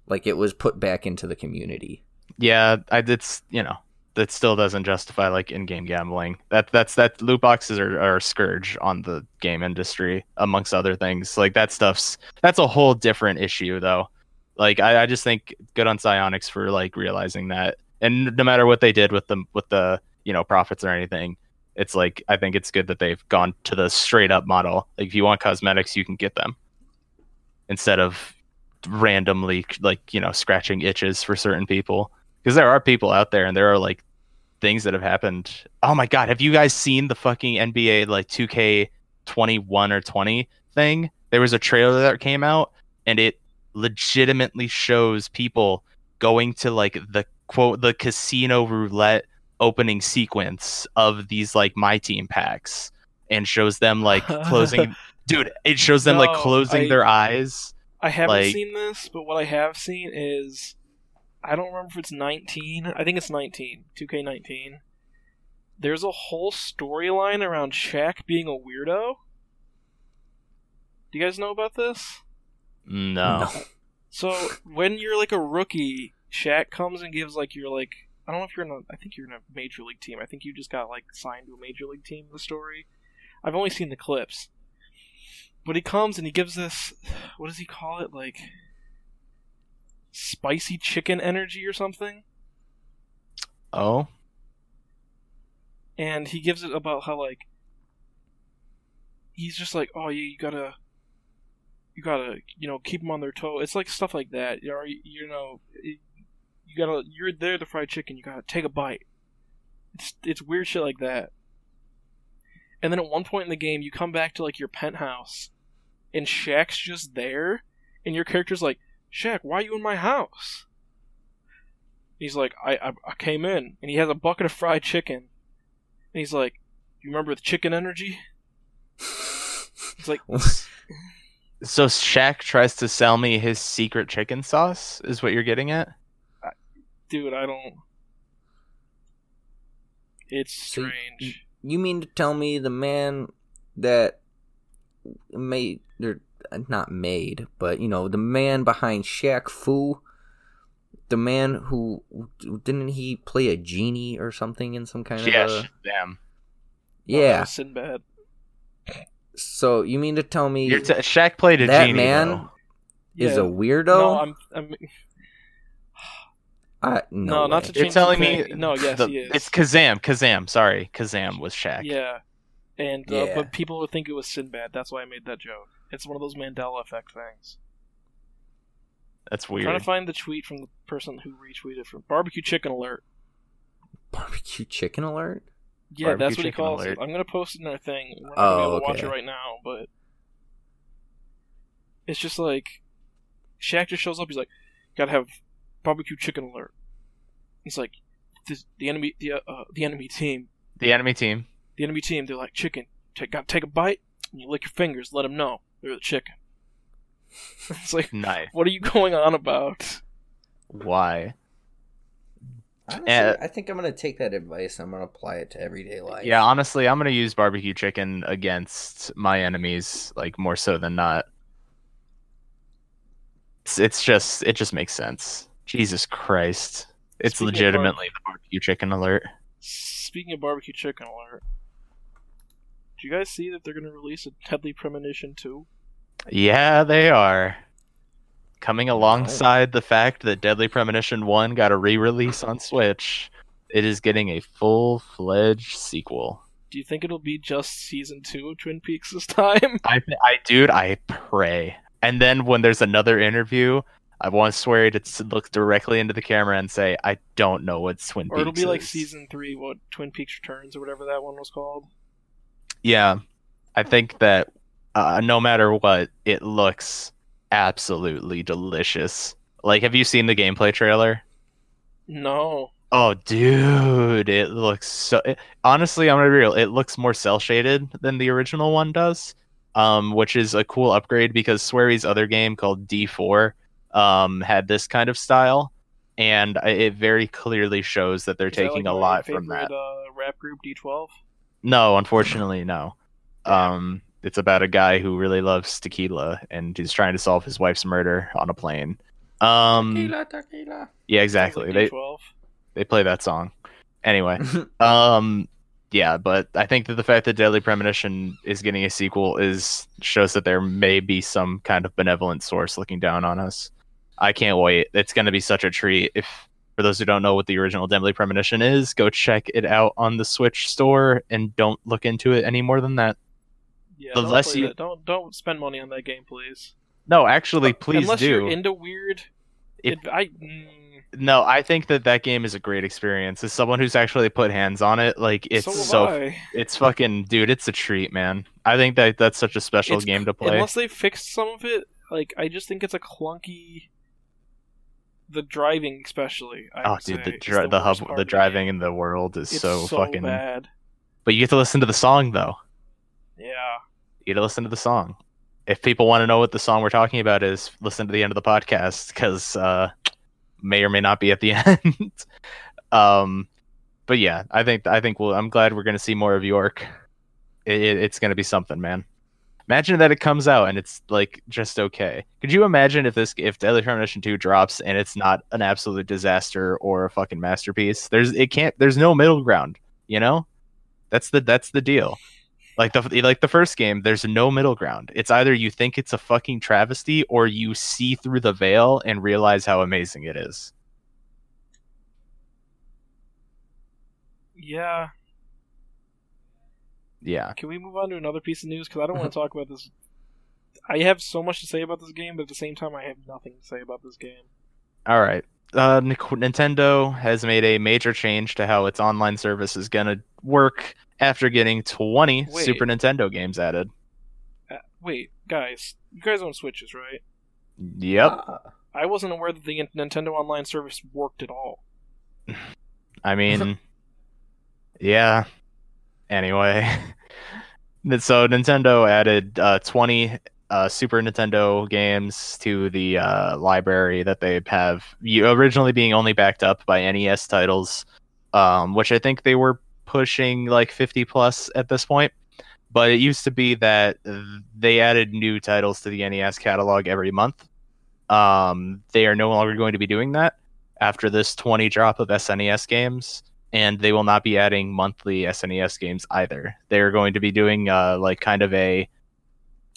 Speaker 2: Like it was put back into the community.
Speaker 3: Yeah, I it's you know that still doesn't justify like in-game gambling. That that's that loot boxes are, are a scourge on the game industry, amongst other things. Like that stuff's that's a whole different issue though. Like I, I just think good on Psyonix for like realizing that, and no matter what they did with the with the you know profits or anything, it's like I think it's good that they've gone to the straight up model. Like if you want cosmetics, you can get them instead of randomly like you know scratching itches for certain people because there are people out there and there are like things that have happened. Oh my god, have you guys seen the fucking NBA like 2K 21 or 20 thing? There was a trailer that came out and it legitimately shows people going to like the quote the casino roulette opening sequence of these like my team packs and shows them like closing dude it shows them like closing
Speaker 4: I-
Speaker 3: their eyes
Speaker 4: I haven't
Speaker 3: Like-
Speaker 4: seen this, but what I have seen is I don't remember if it's 19. I think it's 19. 2K19. There's a whole storyline around Shaq being a weirdo. Do you guys know about this?
Speaker 3: no,
Speaker 4: So when you're like a rookie, Shaq comes and gives like you're like I don't know if you're in a I think you're in a major league team. I think you just got like signed to a major league team the story. I've only seen the clips. But he comes and he gives this what does he call it? Like spicy chicken energy or something?
Speaker 3: oh
Speaker 4: and he gives it about how like he's just like oh you, you gotta you gotta you know keep them on their toe it's like stuff like that you know you, you know it, you gotta you're there the fried chicken you gotta take a bite. It's it's weird shit like that. And then at one point in the game you come back to like your penthouse and Shaq's just there and your character's like Shaq why are you in my house? He's like I, I I came in and he has a bucket of fried chicken. And he's like, "You remember the chicken energy?" It's like,
Speaker 3: so Shaq tries to sell me his secret chicken sauce is what you're getting at
Speaker 4: dude, I don't. It's
Speaker 2: So y-
Speaker 4: strange.
Speaker 2: you mean to tell me the man that made or uh, not made, but you know, the man behind Shaq Fu, the man who didn't he play a genie or something in some kind
Speaker 3: yeah
Speaker 2: of a,
Speaker 3: damn
Speaker 2: yeah.
Speaker 4: Oh, Sinbad.
Speaker 2: So you mean to tell me
Speaker 3: You're t- Shaq played a
Speaker 2: that
Speaker 3: genie
Speaker 2: man
Speaker 3: though.
Speaker 2: is
Speaker 4: Yeah.
Speaker 2: a weirdo?
Speaker 4: No, I'm. I'm
Speaker 2: I,
Speaker 4: no,
Speaker 2: no,
Speaker 4: not
Speaker 2: way.
Speaker 4: to
Speaker 3: You're
Speaker 4: change
Speaker 3: telling
Speaker 4: the
Speaker 3: me.
Speaker 4: No, yes,
Speaker 3: the-
Speaker 4: he is.
Speaker 3: it's Kazam. Kazam, sorry, Kazam was Shaq.
Speaker 4: Yeah, and uh,
Speaker 2: Yeah.
Speaker 4: but people would think it was Sinbad. That's why I made that joke. It's one of those Mandela effect things.
Speaker 3: That's weird.
Speaker 4: I'm
Speaker 3: weird.
Speaker 4: trying to find the tweet from the person who retweeted from barbecue chicken alert.
Speaker 2: barbecue chicken alert.
Speaker 4: Yeah, that's what he calls
Speaker 3: alert.
Speaker 4: it. I'm gonna post it in our thing. We're not
Speaker 2: Oh,
Speaker 4: gonna be able to watch it right now, but it's just like Shaq just shows up. He's like, "Gotta have barbecue chicken alert." It's like, this, "The enemy, the uh, uh, the enemy team,
Speaker 3: the enemy team.
Speaker 4: the enemy team. They're like chicken. Take, gotta take a bite. And you lick your fingers. Let them know they're the chicken." it's like,
Speaker 3: Nice.
Speaker 4: what are you going on about?
Speaker 3: Why?
Speaker 2: Honestly,
Speaker 3: Uh,
Speaker 2: I think I'm gonna take that advice. I'm gonna apply it to everyday life.
Speaker 3: Yeah, honestly, I'm gonna use barbecue chicken against my enemies, like more so than not. It's, it's just it just makes sense. Jesus Christ. It's
Speaker 4: Speaking
Speaker 3: legitimately the barbecue chicken alert.
Speaker 4: Speaking of barbecue chicken alert, do you guys see that they're gonna release a Deadly Premonition 2?
Speaker 3: Yeah, they are. Coming alongside the fact that Deadly Premonition 1 got a re release on Switch, it is getting a full fledged sequel.
Speaker 4: Do you think it'll be just season two of Twin Peaks this time?
Speaker 3: I, I, dude, I pray. And then when there's another interview, I want Swery to look directly into the camera and say, "I don't know what Twin Peaks.
Speaker 4: or it'll
Speaker 3: Peaks
Speaker 4: be like
Speaker 3: is."
Speaker 4: season three, what Twin Peaks Returns or whatever that one was called.
Speaker 3: Yeah, I think that uh, no matter what, it looks absolutely delicious. Like, have you seen the gameplay trailer?
Speaker 4: No.
Speaker 3: Oh, dude, it looks so. It, honestly, I'm gonna be real. It looks more cell shaded than the original one does, um, which is a cool upgrade because Swery's other game called D4 um, had this kind of style, and it very clearly shows that they're
Speaker 4: Is that,
Speaker 3: taking
Speaker 4: like,
Speaker 3: a lot
Speaker 4: favorite,
Speaker 3: from that.
Speaker 4: Uh, rap group D12.
Speaker 3: No, unfortunately, no. Um, it's about a guy who really loves tequila and he's trying to solve his wife's murder on a plane. Um,
Speaker 2: Tequila, tequila.
Speaker 3: yeah, exactly. They
Speaker 4: Twelve.
Speaker 3: they play that song. Anyway, um, yeah, but I think that the fact that Deadly Premonition is getting a sequel is shows that there may be some kind of benevolent source looking down on us. I can't wait. It's going to be such a treat. If for those who don't know what the original Deadly Premonition is, go check it out on the Switch store and don't look into it any more than that.
Speaker 4: Yeah,
Speaker 3: The
Speaker 4: don't
Speaker 3: less you-
Speaker 4: that. don't don't spend money on that game, please.
Speaker 3: No, actually, please
Speaker 4: Unless
Speaker 3: do.
Speaker 4: you're into weird.
Speaker 3: It,
Speaker 4: I mm,
Speaker 3: No, I think that that game is a great experience. As someone who's actually put hands on it, like it's
Speaker 4: so,
Speaker 3: so, it's fucking dude, it's a treat, man. I think that that's such a special
Speaker 4: It's-
Speaker 3: game to play.
Speaker 4: Unless they fixed some of it, like I just think it's a clunky. The driving, especially. I
Speaker 3: oh, dude, the dri- the, hub, the driving in the world is
Speaker 4: It's
Speaker 3: so, fucking.
Speaker 4: bad.
Speaker 3: But you get to listen to the song though.
Speaker 4: Yeah.
Speaker 3: You get to listen to the song. If people want to know what the song we're talking about is, listen to the end of the podcast because uh, may or may not be at the end. um, but yeah, I think I think we'll. I'm glad we're gonna see more of York. It, it- it's gonna be something, man. Imagine that it comes out and it's like just okay. Could you imagine if this if Deadly Premonition 2 drops and it's not an absolute disaster or a fucking masterpiece? There's it can't there's no middle ground, you know? That's the that's the deal. Like the like the first game, there's no middle ground. It's either you think it's a fucking travesty or you see through the veil and realize how amazing it is.
Speaker 4: Yeah.
Speaker 3: Yeah.
Speaker 4: Can we move on to another piece of news? Because I don't want to talk about this. I have so much to say about this game, but at the same time, I have nothing to say about this game.
Speaker 3: All right. Uh, Nintendo has made a major change to how its online service is going to work after getting 20
Speaker 4: Wait.
Speaker 3: Super Nintendo games added.
Speaker 4: Uh, wait, guys, you guys own Switches, right?
Speaker 3: Yep.
Speaker 2: Ah.
Speaker 4: I wasn't aware that the Nintendo Online service worked at all.
Speaker 3: I mean, yeah. Anyway, so Nintendo added uh, 20 uh, Super Nintendo games to the uh, library that they have, originally being only backed up by NES titles, um, which I think they were pushing like 50 plus at this point. But it used to be that they added new titles to the NES catalog every month. Um, they are no longer going to be doing that after this 20 drop of SNES games, and they will not be adding monthly SNES games either. They're going to be doing uh, like kind of a,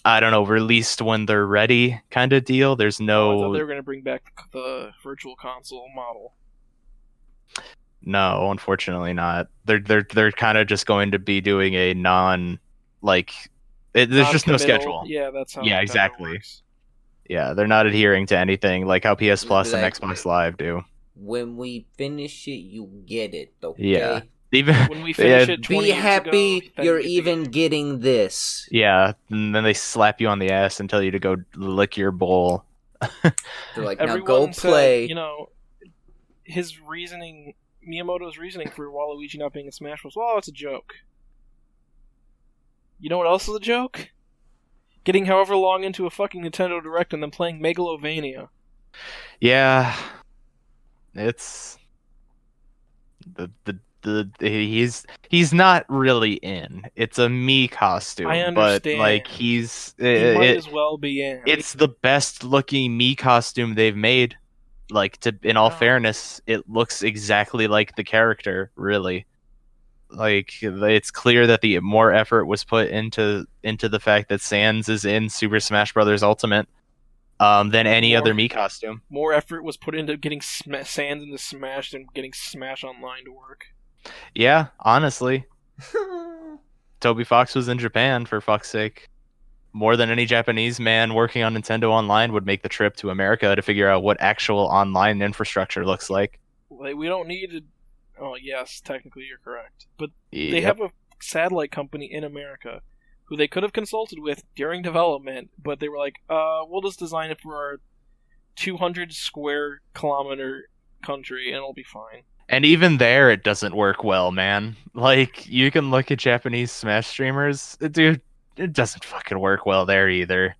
Speaker 3: I don't know, released when they're ready kind of deal. There's
Speaker 4: Oh, I
Speaker 3: no,
Speaker 4: thought they were going to bring back the Virtual Console model.
Speaker 3: no, unfortunately not. They're they're they're kind of just going to be doing a non, like, it, there's just no schedule. Yeah.
Speaker 4: Yeah, that's how.
Speaker 3: Yeah,
Speaker 4: Nintendo
Speaker 3: exactly.
Speaker 4: works.
Speaker 3: they're not adhering to anything like how PS Plus and
Speaker 2: Exactly.
Speaker 3: Xbox Live do.
Speaker 2: When we finish it, you get it. Okay.
Speaker 3: Yeah. Even
Speaker 4: When we
Speaker 3: Yeah,
Speaker 4: finish it,
Speaker 2: Be happy
Speaker 4: ago,
Speaker 2: you're
Speaker 4: you get the
Speaker 2: even
Speaker 4: game.
Speaker 2: getting this.
Speaker 3: yeah, and then they slap you on the ass and tell you to go lick your bowl.
Speaker 2: They're like, now
Speaker 4: Everyone
Speaker 2: go
Speaker 4: said,
Speaker 2: play.
Speaker 4: you know, his reasoning, Miyamoto's reasoning for Waluigi not being in Smash was, well, it's a joke. You know what else is a joke? Getting however long into a fucking Nintendo Direct and then playing Megalovania.
Speaker 3: Yeah, it's the the the he's he's not really in. It's a Mii costume,
Speaker 4: I
Speaker 3: but like he's
Speaker 4: He
Speaker 3: it,
Speaker 4: might
Speaker 3: it-
Speaker 4: as well be in.
Speaker 3: it's the best looking Mii costume they've made. Like to in all
Speaker 4: Oh.
Speaker 3: fairness, it looks exactly like the character, really. Like it's clear that the more effort was put into into the fact that Sans is in Super Smash Bros. Ultimate um, than any
Speaker 4: More-
Speaker 3: other Mii costume.
Speaker 4: More effort was put into getting sm- Sans into Smash than getting Smash Online to work.
Speaker 3: Yeah, honestly, Toby Fox was in Japan for fuck's sake. More than any Japanese man working on Nintendo Online would make the trip to America to figure out what actual online infrastructure looks like.
Speaker 4: Like, we don't need to. Oh, yes, technically you're correct. But they have a satellite company in America who they could have consulted with during development, but they were like, uh, we'll just design it for our 200 square kilometer country and it'll be fine.
Speaker 3: And even there, it doesn't work well, man. Like, you can look at Japanese Smash streamers, dude, it doesn't fucking work well there either.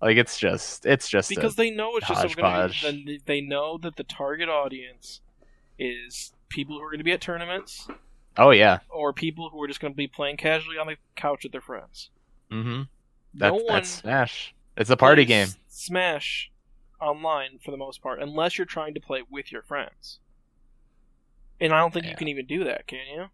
Speaker 3: Like, it's just, it's just
Speaker 4: Because they know it's just be, then they know that the target audience is people who are going to be at tournaments
Speaker 3: oh yeah,
Speaker 4: or people who are just going to be playing casually on the couch with their friends.
Speaker 3: mm-hmm.
Speaker 4: no
Speaker 3: That's Smash. It's a party game.
Speaker 4: Smash online for the most part, unless you're trying to play with your friends. And I don't think you can even do that, can you?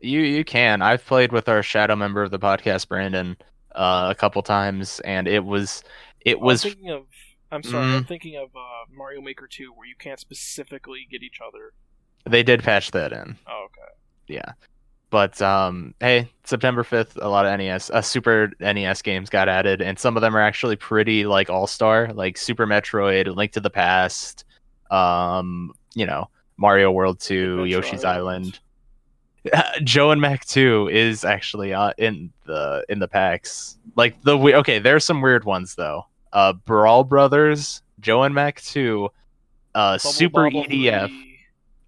Speaker 3: You you can. I've played with our shadow member of the podcast, Brandon, uh, a couple times, and it was it
Speaker 4: I'm
Speaker 3: was
Speaker 4: thinking of. I'm sorry. I'm
Speaker 3: Mm.
Speaker 4: thinking of uh, Mario Maker 2, where you can't specifically get each other.
Speaker 3: they did patch that in.
Speaker 4: Oh, okay.
Speaker 3: Yeah. But um, hey, September fifth, a lot of NES, uh, Super NES games got added, and some of them are actually pretty like all star, like Super Metroid, Link to the Past, um, you know, Mario World Two,
Speaker 4: Adventure
Speaker 3: Yoshi's
Speaker 4: Island.
Speaker 3: Joe and Mac Two is actually uh, in the in the packs. Like the we- okay, there's some weird ones though. Uh, Brawl Brothers, Joe and Mac Two, uh,
Speaker 4: Bubble
Speaker 3: Super
Speaker 4: Bobble
Speaker 3: EDF.
Speaker 4: 3.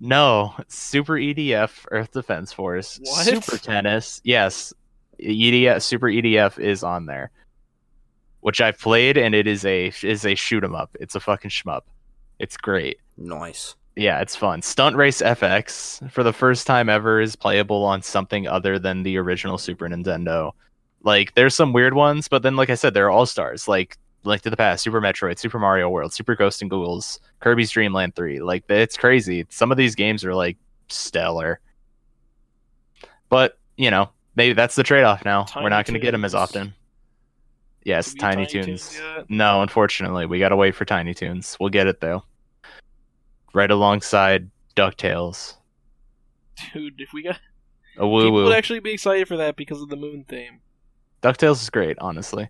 Speaker 3: No, Super EDF, Earth Defense Force,
Speaker 4: What?
Speaker 3: Super Tennis. Yes, EDF, Super EDF is on there, which I've played, and it is a is a shoot 'em up. It's a fucking shmup. It's great.
Speaker 2: Nice.
Speaker 3: Yeah, it's fun. Stunt Race FX for the first time ever is playable on something other than the original Super Nintendo. Like, there's some weird ones, but then, like I said, they're all stars. Like Link to the Past, Super Metroid, Super Mario World, Super Ghost and Ghouls, Kirby's Dream Land 3. Like, it's crazy. Some of these games are like stellar. But you know, maybe that's the trade-off. Now
Speaker 4: Tiny
Speaker 3: we're not going to get them as often. Yes, Tiny,
Speaker 4: Tiny
Speaker 3: Toons.
Speaker 4: Toons?
Speaker 3: No, unfortunately, we got to wait for Tiny Toons. We'll get it though. Right alongside Ducktales.
Speaker 4: Dude, if we got
Speaker 3: A woo
Speaker 4: people
Speaker 3: woo.
Speaker 4: would actually be excited for that because of the moon theme.
Speaker 3: DuckTales is great, honestly.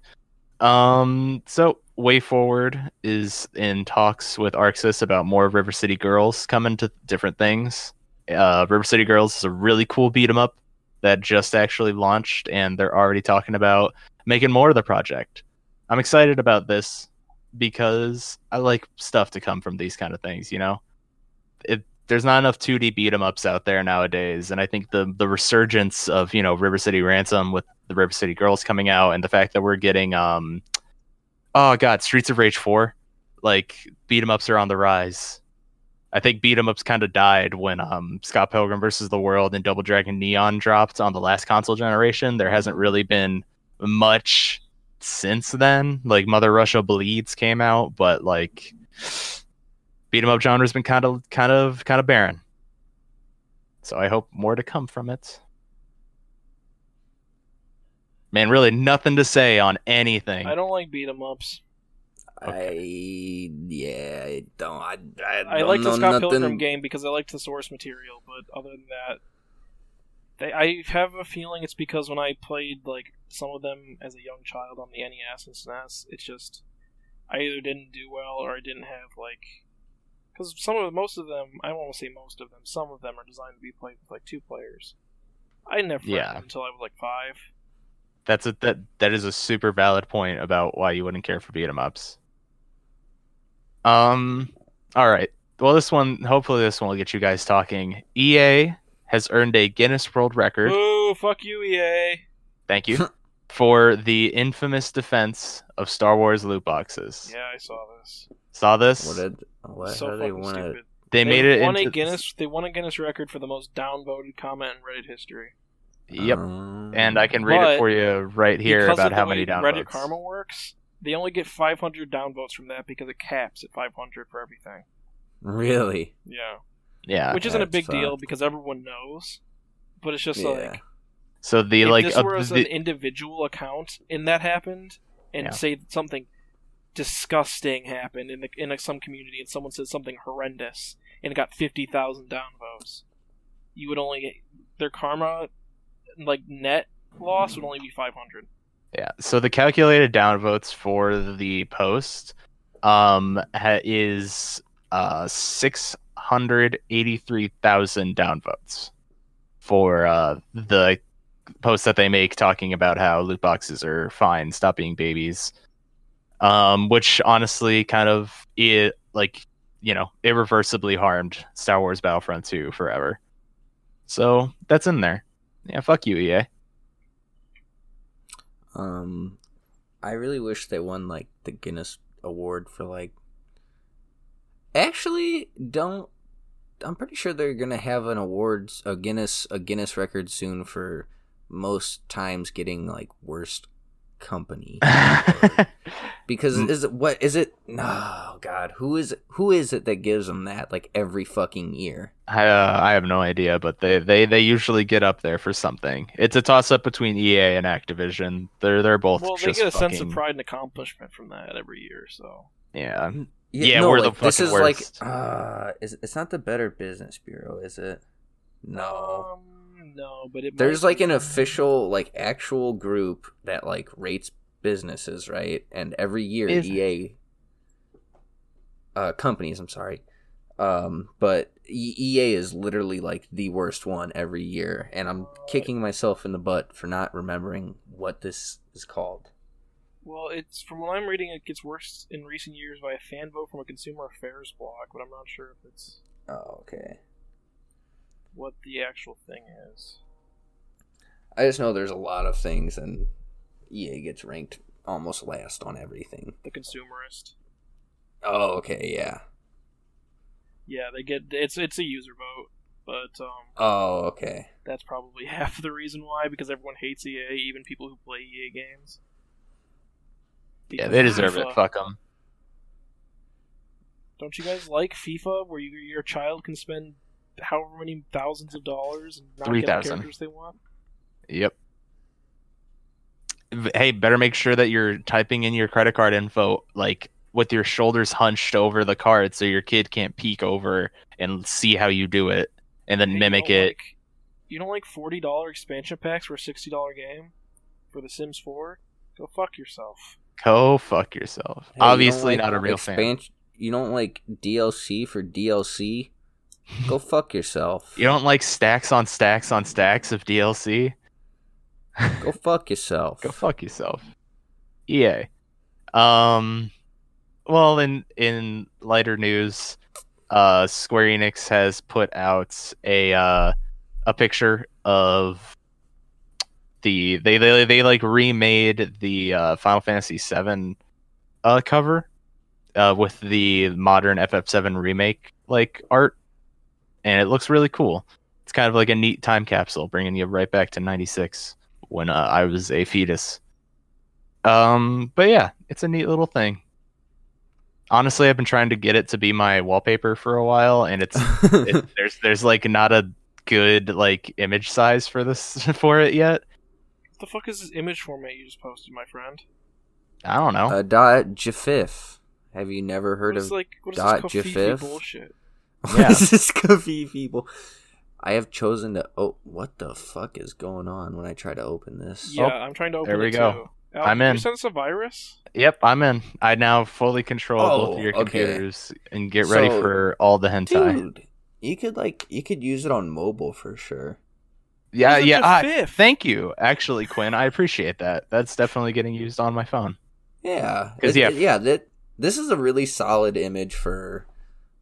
Speaker 3: Um, so Way Forward is in talks with ArcSys about more River City Girls coming to different things. Uh, River City Girls is a really cool beat 'em up that just actually launched, and they're already talking about making more of the project. I'm excited about this because I like stuff to come from these kind of things. You know, it there's not enough 2D beat 'em ups out there nowadays, and I think the the resurgence of you know River City Ransom with the River City Girls coming out, and the fact that we're getting um, oh god, Streets of Rage four, like beat 'em ups are on the rise. I think beat 'em ups kind of died when um Scott Pilgrim versus the World and Double Dragon Neon dropped on the last console generation. There hasn't really been much since then. Like Mother Russia Bleeds came out, but like beat 'em up genre's been kind of kind of kind of barren. So I hope more to come from it. Man, really nothing to say on anything.
Speaker 4: I don't like beat 'em ups.
Speaker 2: I yeah, I don't. I, I,
Speaker 4: I
Speaker 2: don't
Speaker 4: like the
Speaker 2: know
Speaker 4: Scott
Speaker 2: nothing.
Speaker 4: Pilgrim game because I liked the source material, but other than that, they, I have a feeling it's because when I played like some of them as a young child on the NES and SNES, it's just I either didn't do well or I didn't have like because some of most of them I won't say most of them, some of them are designed to be played with like two players. I never
Speaker 3: Yeah.
Speaker 4: them until I was like five.
Speaker 3: That's a that that is a super valid point about why you wouldn't care for beat 'em ups. Um all right. Well this one hopefully this one will get you guys talking. EA has earned a Guinness World Record.
Speaker 4: Ooh, fuck you, EA.
Speaker 3: Thank you. for the infamous defense of Star Wars loot boxes.
Speaker 4: Yeah, I saw this.
Speaker 3: Saw this?
Speaker 2: What did what?
Speaker 4: so
Speaker 2: how they
Speaker 4: fucking
Speaker 2: want to?
Speaker 4: stupid.
Speaker 3: they, made it
Speaker 4: won
Speaker 3: into
Speaker 4: a Guinness. They won a Guinness record for the most downvoted comment in Reddit history.
Speaker 3: Yep.
Speaker 2: Um,
Speaker 3: and I can read it for you right here about
Speaker 4: of
Speaker 3: how many downvotes.
Speaker 4: Reddit Karma works, they only get 500 downvotes from that because it caps at 500 for everything.
Speaker 2: really.
Speaker 4: Yeah,
Speaker 3: Yeah.
Speaker 4: which isn't a
Speaker 2: that's
Speaker 4: big deal because everyone knows. But it's just
Speaker 2: Yeah.
Speaker 4: like
Speaker 3: So the
Speaker 4: if
Speaker 3: like
Speaker 4: this
Speaker 3: uh,
Speaker 4: was
Speaker 3: the-
Speaker 4: an individual account and that happened, and
Speaker 3: Yeah.
Speaker 4: say something disgusting happened in the, in a, some community, and someone said something horrendous, and it got 50,000 downvotes, you would only get their karma, like net loss, would only be 500.
Speaker 3: Yeah. So the calculated downvotes for the post um ha- is uh 683,000 downvotes for uh the post that they make talking about how loot boxes are fine, stop being babies. Um which honestly kind of it like you know, irreversibly harmed Star Wars Battlefront 2 forever. So that's in there. Yeah, fuck you, EA.
Speaker 2: Um, I really wish they won like the Guinness Award for like. Actually, don't. I'm pretty sure they're gonna have an awards, a Guinness, a Guinness record soon for most times getting like worst company? Because
Speaker 3: Mm.
Speaker 2: is it what is it? Oh God, who is who is it that gives them that like every fucking year?
Speaker 3: I, uh, I have no idea, but they, they, they usually get up there for something. It's a toss up between EA and Activision. They're they're both
Speaker 4: Well, they get a sense of pride and accomplishment from that every year. So
Speaker 3: Yeah, Yeah, we're the
Speaker 2: this is
Speaker 3: worst.
Speaker 2: like uh, is it's not the Better Business Bureau, is it? No.
Speaker 4: um, no, but it
Speaker 2: There's
Speaker 4: might
Speaker 2: like
Speaker 4: be.
Speaker 2: an official, like actual group that like rates businesses, right? And every year
Speaker 3: Is-
Speaker 2: EA uh companies, I'm sorry. Um but E- EA is literally like the worst one every year and I'm kicking myself in the butt for not remembering what this is called.
Speaker 4: Well, it's from what I'm reading, it gets worse in recent years by a fan vote from a consumer affairs blog, but I'm not sure if it's
Speaker 2: Oh, okay.
Speaker 4: What the actual thing is.
Speaker 2: I just know there's a lot of things and EA gets ranked almost last on everything.
Speaker 4: The consumerist.
Speaker 2: Oh, okay, yeah.
Speaker 4: Yeah, they get it's it's a user vote, but um,
Speaker 2: Oh, okay.
Speaker 4: that's probably half the reason why because everyone hates EA, even people who play EA games.
Speaker 3: yeah, they deserve it. Fuck them.
Speaker 4: Don't you guys like FIFA, where you, your child can spend however many thousands of dollars and not get the characters they want?
Speaker 3: Yep. Hey, better make sure that you're typing in your credit card info like with your shoulders hunched over the card so your kid can't peek over and see how you do it and then
Speaker 4: Hey,
Speaker 3: mimic
Speaker 4: don't
Speaker 3: it.
Speaker 4: Like, you don't like forty dollar expansion packs for a sixty dollar game for The Sims Four? Go fuck yourself.
Speaker 3: Go fuck yourself.
Speaker 2: Hey, you
Speaker 3: Obviously
Speaker 2: like
Speaker 3: not a real fan.
Speaker 2: You don't like DLC for DLC? Go fuck yourself.
Speaker 3: You don't like stacks on stacks on stacks of DLC?
Speaker 2: Go fuck yourself.
Speaker 3: Go fuck yourself. EA. Um well in in lighter news, uh Square Enix has put out a uh a picture of the they they, they like remade the uh Final Fantasy 7 uh cover uh with the modern FF7 remake like art and it looks really cool. It's kind of like a neat time capsule bringing you right back to 96 when uh, I was a fetus. Um, but yeah, it's a neat little thing. Honestly, I've been trying to get it to be my wallpaper for a while, and it's it, there's there's like not a good like image size for this for it yet.
Speaker 4: What the fuck is this image format you just posted, my friend?
Speaker 3: I don't know.
Speaker 2: uh, dot jafif. Have you never heard
Speaker 4: What is
Speaker 2: of
Speaker 4: like what is
Speaker 2: dot
Speaker 4: this Kofifi bullshit?
Speaker 2: What
Speaker 3: Yeah.
Speaker 2: is this people? I have chosen to. Oh, what the fuck is going on when I try to open this?
Speaker 4: Yeah,
Speaker 3: Oh,
Speaker 4: I'm trying to open
Speaker 3: there we go.
Speaker 4: too. Oh,
Speaker 3: I'm
Speaker 4: did
Speaker 3: in.
Speaker 4: You send us a virus?
Speaker 3: Yep, I'm in. I now fully control oh, both
Speaker 2: Oh,
Speaker 3: of your
Speaker 2: okay.
Speaker 3: computers and get ready
Speaker 2: So,
Speaker 3: for all the hentai.
Speaker 2: Dude, you could like you could use it on mobile for sure.
Speaker 3: yeah,
Speaker 4: Who's
Speaker 3: yeah. I,
Speaker 4: Jafif?
Speaker 3: thank you, actually, Quinn. I appreciate that. That's definitely getting used on my phone.
Speaker 2: Yeah,
Speaker 3: 'Cause,
Speaker 2: It-
Speaker 3: yeah.
Speaker 2: it- yeah. That this is a really solid image for.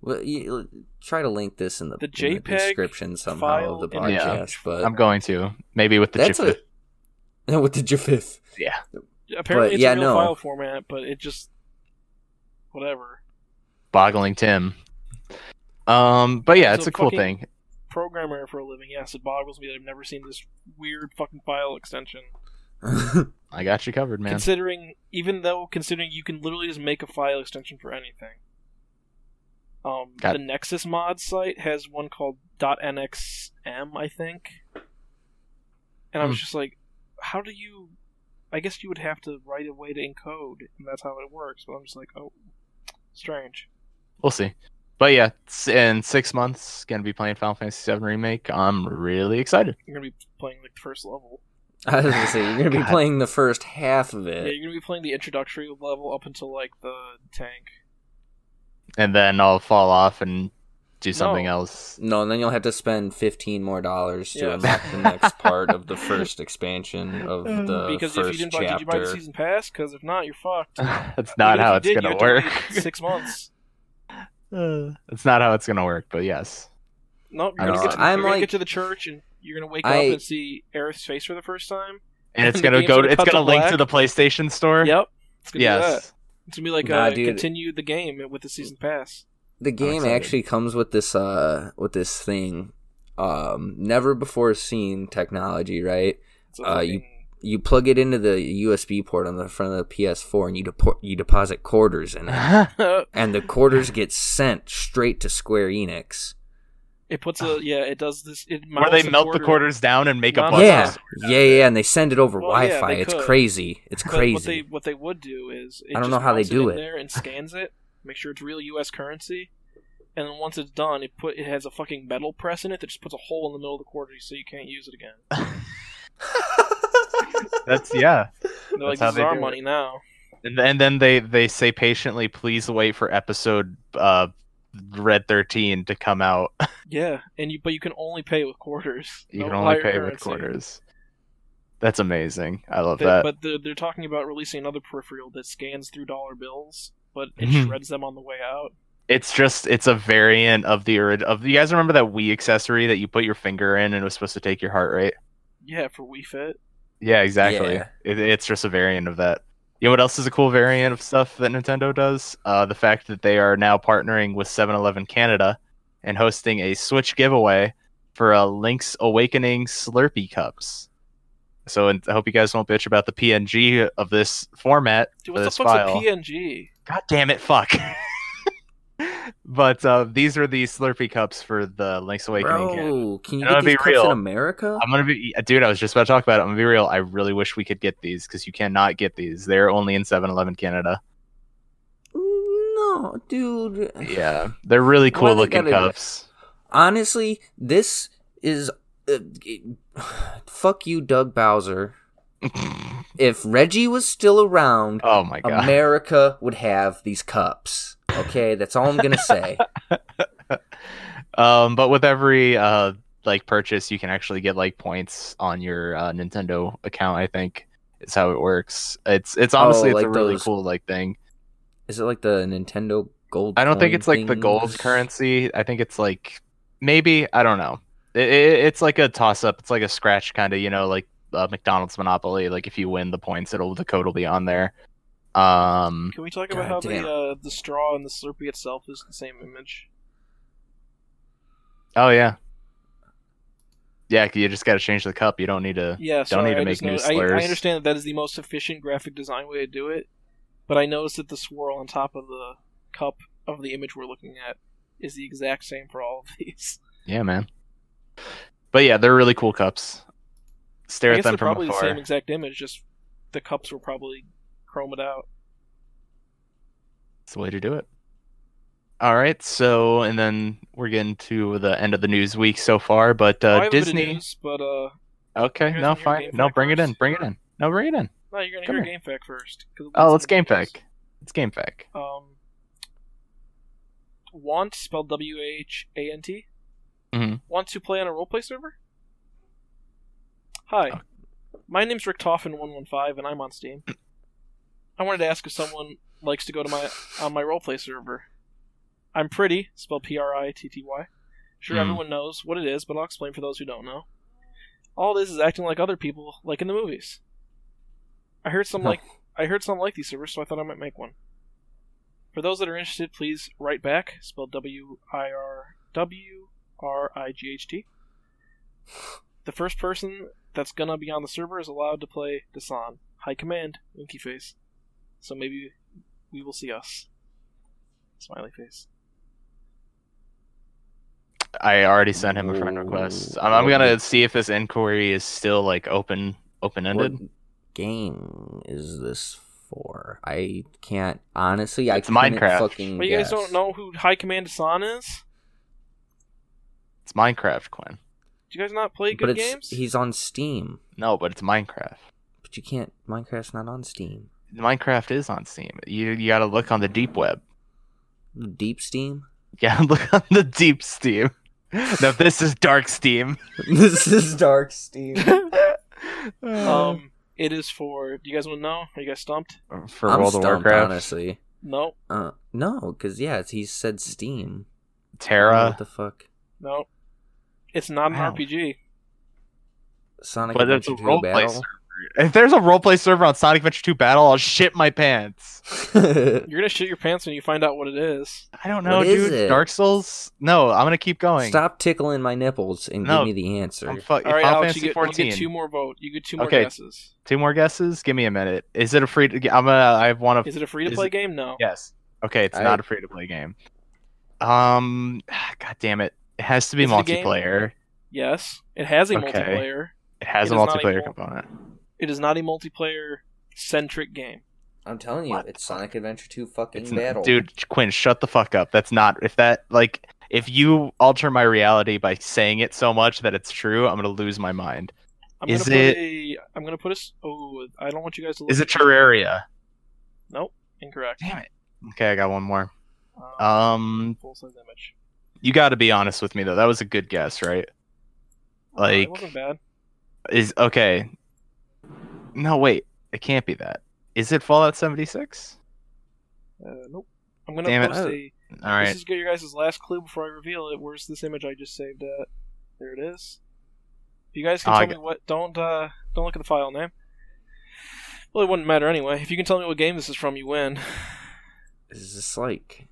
Speaker 2: Well, you, try to link this in the,
Speaker 4: The
Speaker 2: in the description somehow of the
Speaker 4: file
Speaker 3: image.
Speaker 2: podcast, but
Speaker 3: I'm going to maybe with the
Speaker 2: that's
Speaker 3: chip.
Speaker 2: a with the JFIF.
Speaker 3: Yeah.
Speaker 4: Apparently,
Speaker 2: But,
Speaker 4: it's
Speaker 2: yeah,
Speaker 4: a real
Speaker 2: no.
Speaker 4: file format, but it just whatever.
Speaker 3: boggling Tim. Um, but yeah, it's
Speaker 4: So
Speaker 3: a cool thing.
Speaker 4: Programmer for a living, yes, it boggles me that I've never seen this weird fucking file extension.
Speaker 3: I got you covered, man.
Speaker 4: Considering, even though considering you can literally just make a file extension for anything. Um,
Speaker 3: Got-
Speaker 4: the Nexus mod site has one called .nxm, I think, and I was
Speaker 3: Hmm.
Speaker 4: just like, how do you? I guess you would have to write a way to encode, and that's how it works. But I'm just like, oh, strange.
Speaker 3: We'll see. But yeah, s- in six months, gonna be playing Final Fantasy VII remake. I'm really excited.
Speaker 4: You're gonna be playing like the first level.
Speaker 2: I was gonna say you're gonna be
Speaker 3: God.
Speaker 2: playing the first half of it.
Speaker 4: Yeah,
Speaker 2: it.
Speaker 4: you're gonna be playing the introductory level up until like the tank.
Speaker 3: And then I'll fall off and do something
Speaker 4: No.
Speaker 3: else.
Speaker 2: No, and then you'll have to spend fifteen more dollars to
Speaker 4: Yes.
Speaker 2: unlock the next part of the first expansion of the
Speaker 4: because if you didn't buy, did you buy the season pass? Because if not, you're fucked.
Speaker 3: That's not
Speaker 4: Even
Speaker 3: how it's
Speaker 4: did,
Speaker 3: gonna
Speaker 4: you had to
Speaker 3: work.
Speaker 4: Six months.
Speaker 3: Uh, That's not how it's gonna work. But yes,
Speaker 4: Nope,
Speaker 2: I
Speaker 4: you're gonna,
Speaker 2: know,
Speaker 4: get to,
Speaker 2: I'm
Speaker 4: you're gonna
Speaker 2: like-
Speaker 4: get to the church and you're gonna wake
Speaker 2: I-
Speaker 4: up and see Aerith's face for the first time.
Speaker 3: and it's
Speaker 4: The
Speaker 3: gonna go.
Speaker 4: gonna
Speaker 3: It's
Speaker 4: cut to
Speaker 3: gonna link to the PlayStation Store.
Speaker 4: Yep. It's gonna be that.
Speaker 3: Yes.
Speaker 4: It's gonna be like
Speaker 2: Nah,
Speaker 4: uh,
Speaker 2: dude.
Speaker 4: continue the game with the season pass.
Speaker 2: The game actually comes with this uh with this thing, um, never before seen technology, right?
Speaker 4: It's a
Speaker 2: Uh, you- you plug it into the USB port on the front of the PS4 and you depo- you deposit quarters in it. and the quarters get sent straight to Square Enix.
Speaker 4: It puts a yeah. It does this. It
Speaker 3: Where they
Speaker 4: mounts a
Speaker 3: melt the quarters down and make a
Speaker 4: No,
Speaker 3: bunch
Speaker 2: yeah, yeah, yeah, and they send it over
Speaker 4: Well,
Speaker 2: Wi-Fi.
Speaker 4: they
Speaker 2: it's
Speaker 4: could.
Speaker 2: crazy. It's
Speaker 4: But
Speaker 2: crazy.
Speaker 4: what they what they would do is it
Speaker 2: I don't
Speaker 4: just
Speaker 2: know how they do
Speaker 4: in
Speaker 2: it.
Speaker 4: there and scans it, make sure it's real U.S. currency, and then once it's done, it put it has a fucking metal press in it that just puts a hole in the middle of the quarter so you can't use it again.
Speaker 3: That's yeah.
Speaker 4: And they're like,
Speaker 3: how
Speaker 4: "This is
Speaker 3: they
Speaker 4: our
Speaker 3: do
Speaker 4: money now."
Speaker 3: And, and then they they say patiently, please wait for episode uh Red Thirteen to come out.
Speaker 4: Yeah, and you but you can only pay with quarters.
Speaker 3: You
Speaker 4: no
Speaker 3: can only
Speaker 4: higher
Speaker 3: pay with quarters. That's amazing. I love
Speaker 4: They-
Speaker 3: that.
Speaker 4: But they're, they're talking about releasing another peripheral that scans through dollar bills, but it
Speaker 3: Mhm.
Speaker 4: shreds them on the way out.
Speaker 3: It's just it's a variant of the ori- of you guys remember that Wii accessory that you put your finger in and it was supposed to take your heart rate?
Speaker 4: Yeah, for Wii Fit.
Speaker 3: Yeah, exactly.
Speaker 2: Yeah.
Speaker 3: It, it's just a variant of that. You know what else is a cool variant of stuff that Nintendo does? Uh, the fact that they are now partnering with 7-Eleven Canada and hosting a Switch giveaway for a Link's Awakening Slurpee cups. So and I hope you guys won't bitch about the PNG of this format.
Speaker 4: Dude, what the fuck's
Speaker 3: file.
Speaker 4: a PNG?
Speaker 3: God damn it, fuck. but uh, these are the Slurpee cups for the Link's Awakening.
Speaker 2: Bro, can you
Speaker 3: And
Speaker 2: get these cups
Speaker 3: real.
Speaker 2: in America?
Speaker 3: I'm gonna be, dude. I was just about to talk about it. I'm gonna be real. I really wish we could get these because you cannot get these. They're only in 7-Eleven Canada.
Speaker 2: No, dude.
Speaker 3: Yeah, they're really cool looking cups.
Speaker 2: Honestly, this is. Uh, fuck you, Doug Bowser. If Reggie was still around,
Speaker 3: oh my god.
Speaker 2: America would have these cups. Okay, that's all I'm gonna say.
Speaker 3: um, but with every uh like purchase, you can actually get like points on your uh, Nintendo account. I think is how it works. It's it's honestly it's
Speaker 2: like
Speaker 3: a really
Speaker 2: those
Speaker 3: cool like thing.
Speaker 2: Is it like the Nintendo Gold?
Speaker 3: I don't think it's like the gold currency. I think it's like maybe I don't know. It, it, it's like a toss up. It's like a scratch kind of, you know, like uh, McDonald's Monopoly. Like if you win the points, it'll the code will be on there. Um,
Speaker 4: Can we talk about
Speaker 2: God
Speaker 4: how
Speaker 2: damn.
Speaker 4: the uh, the straw and the Slurpee itself is the same image?
Speaker 3: oh yeah, yeah. You just got to change the cup. You don't need to.
Speaker 4: Yeah,
Speaker 3: Don't need to
Speaker 4: I
Speaker 3: make
Speaker 4: just
Speaker 3: new
Speaker 4: noticed- I, I understand that that is the most efficient graphic design way to do it, but I noticed that the swirl on top of the cup of the image we're looking at is the exact same for all of these.
Speaker 3: Yeah, man. But yeah, they're really cool cups. Stare
Speaker 4: I
Speaker 3: at
Speaker 4: guess
Speaker 3: them
Speaker 4: they're
Speaker 3: from
Speaker 4: probably
Speaker 3: afar.
Speaker 4: the same exact image, just the cups were probably chromed out.
Speaker 3: It's the way to do it. All right, so and then we're getting to the end of the news week so far, but uh, Disney.
Speaker 4: news, but uh,
Speaker 3: Okay, no, fine. No, bring it in. Bring it in. No, bring it in.
Speaker 4: no, you're gonna
Speaker 3: Come
Speaker 4: hear
Speaker 3: here.
Speaker 4: game fact first.
Speaker 3: Oh,
Speaker 4: it's
Speaker 3: let's game
Speaker 4: news.
Speaker 3: fact. It's game fact.
Speaker 4: Um, want spelled W H A N T.
Speaker 3: Mm-hmm.
Speaker 4: Want to play on a roleplay server? Hi,
Speaker 3: Oh.
Speaker 4: my name's Rick Toffin one one five, and I'm on Steam. I wanted to ask if someone likes to go to my on my roleplay server. I'm pretty, spelled P R I T T Y. Sure,
Speaker 3: Hmm.
Speaker 4: everyone knows what it is, but I'll explain for those who don't know. All this is acting like other people, like in the movies. I heard some
Speaker 2: Huh.
Speaker 4: like I heard some like these servers, so I thought I might make one. For those that are interested, please write back, spelled W I R W R I G H T. The first person that's gonna be on the server is allowed to play Dasan. High command, winky face. So maybe we will see us. Smiley face.
Speaker 3: I already sent him a friend request. I'm, I'm gonna see if this inquiry is still like open open ended.
Speaker 2: Game is this for? I can't honestly. I
Speaker 3: It's
Speaker 2: couldn't
Speaker 3: Minecraft.
Speaker 2: Fucking
Speaker 4: But you guys don't know who High Command Dasan is?
Speaker 3: It's Minecraft, Quinn.
Speaker 4: Do you guys not play
Speaker 2: But
Speaker 4: good
Speaker 2: it's
Speaker 4: games?
Speaker 2: he's on Steam.
Speaker 3: No, but it's Minecraft.
Speaker 2: But you can't. Minecraft's not on Steam.
Speaker 3: Minecraft is on Steam. You you gotta look on the deep web.
Speaker 2: Deep Steam.
Speaker 3: Yeah, look on the deep Steam. No, this is dark Steam.
Speaker 2: this is Dark Steam.
Speaker 4: Um, it is for. Do you guys want to know? Are you guys stumped?
Speaker 3: for
Speaker 2: I'm
Speaker 3: World of Warcraft,
Speaker 2: honestly.
Speaker 4: No,
Speaker 2: Uh, no, because yeah, it's- he said Steam.
Speaker 3: Terra,
Speaker 2: What the fuck?
Speaker 4: no. It's not an
Speaker 3: Wow.
Speaker 4: RPG.
Speaker 2: Sonic
Speaker 3: but it's a
Speaker 2: 2
Speaker 3: role play
Speaker 2: Battle.
Speaker 3: server. If there's a roleplay server on Sonic Adventure 2 Battle, I'll shit my pants.
Speaker 4: You're gonna shit your pants when you find out what it is.
Speaker 3: I don't know,
Speaker 2: What is
Speaker 3: dude.
Speaker 2: it?
Speaker 3: Dark Souls? No, I'm gonna keep going.
Speaker 2: Stop tickling my nipples and
Speaker 3: No.
Speaker 2: give me the answer.
Speaker 3: I'm fu-
Speaker 4: All right,
Speaker 3: Final
Speaker 4: Alex,
Speaker 3: Fantasy
Speaker 4: you get,
Speaker 3: 14.
Speaker 4: you get two more vote. You get two more
Speaker 3: Okay.
Speaker 4: guesses.
Speaker 3: Two more guesses. Give me a minute. Is it a free to I'm gonna I wanna
Speaker 4: Is it a free to play game? No.
Speaker 3: Yes. Okay, it's
Speaker 2: I-
Speaker 3: not a free to play game. Um, God damn it! It has to be
Speaker 4: Is it a game?
Speaker 3: multiplayer.
Speaker 4: Yes, it has a
Speaker 3: Okay.
Speaker 4: multiplayer.
Speaker 3: It has
Speaker 4: It
Speaker 3: a
Speaker 4: is not a
Speaker 3: multiplayer
Speaker 4: mul-
Speaker 3: component.
Speaker 4: It is not a multiplayer centric game.
Speaker 2: I'm telling you,
Speaker 3: What?
Speaker 2: it's Sonic Adventure 2 fucking
Speaker 3: It's
Speaker 2: battle.
Speaker 3: not, dude, Quinn, shut the fuck up. That's not. If that like, if you alter my reality by saying it so much that it's true, I'm gonna lose my mind.
Speaker 4: I'm
Speaker 3: Is
Speaker 4: gonna
Speaker 3: it-
Speaker 4: put a. I'm gonna put a. s- Oh, I don't want you guys to.
Speaker 3: Is it
Speaker 4: at-
Speaker 3: Terraria?
Speaker 4: Nope, incorrect.
Speaker 3: Damn it. Okay, I got one more.
Speaker 4: Um,
Speaker 3: Um,
Speaker 4: full size image.
Speaker 3: you got to be honest with me though. That was a good guess, right?
Speaker 4: Uh,
Speaker 3: Like,
Speaker 4: it wasn't bad.
Speaker 3: is okay. No, wait. It can't be that. Is it Fallout 76?
Speaker 4: Uh, nope. I'm gonna
Speaker 3: Damn it.
Speaker 4: post
Speaker 2: Oh.
Speaker 4: a.
Speaker 3: All right.
Speaker 4: This is your guys' last clue before I reveal it. Where's this image I just saved at? There it is. If you guys can
Speaker 3: Oh,
Speaker 4: tell
Speaker 3: got-
Speaker 4: me what, don't uh, don't look at the file name. Well, it wouldn't matter anyway. If you can tell me what game this is from, you win.
Speaker 2: Is this like.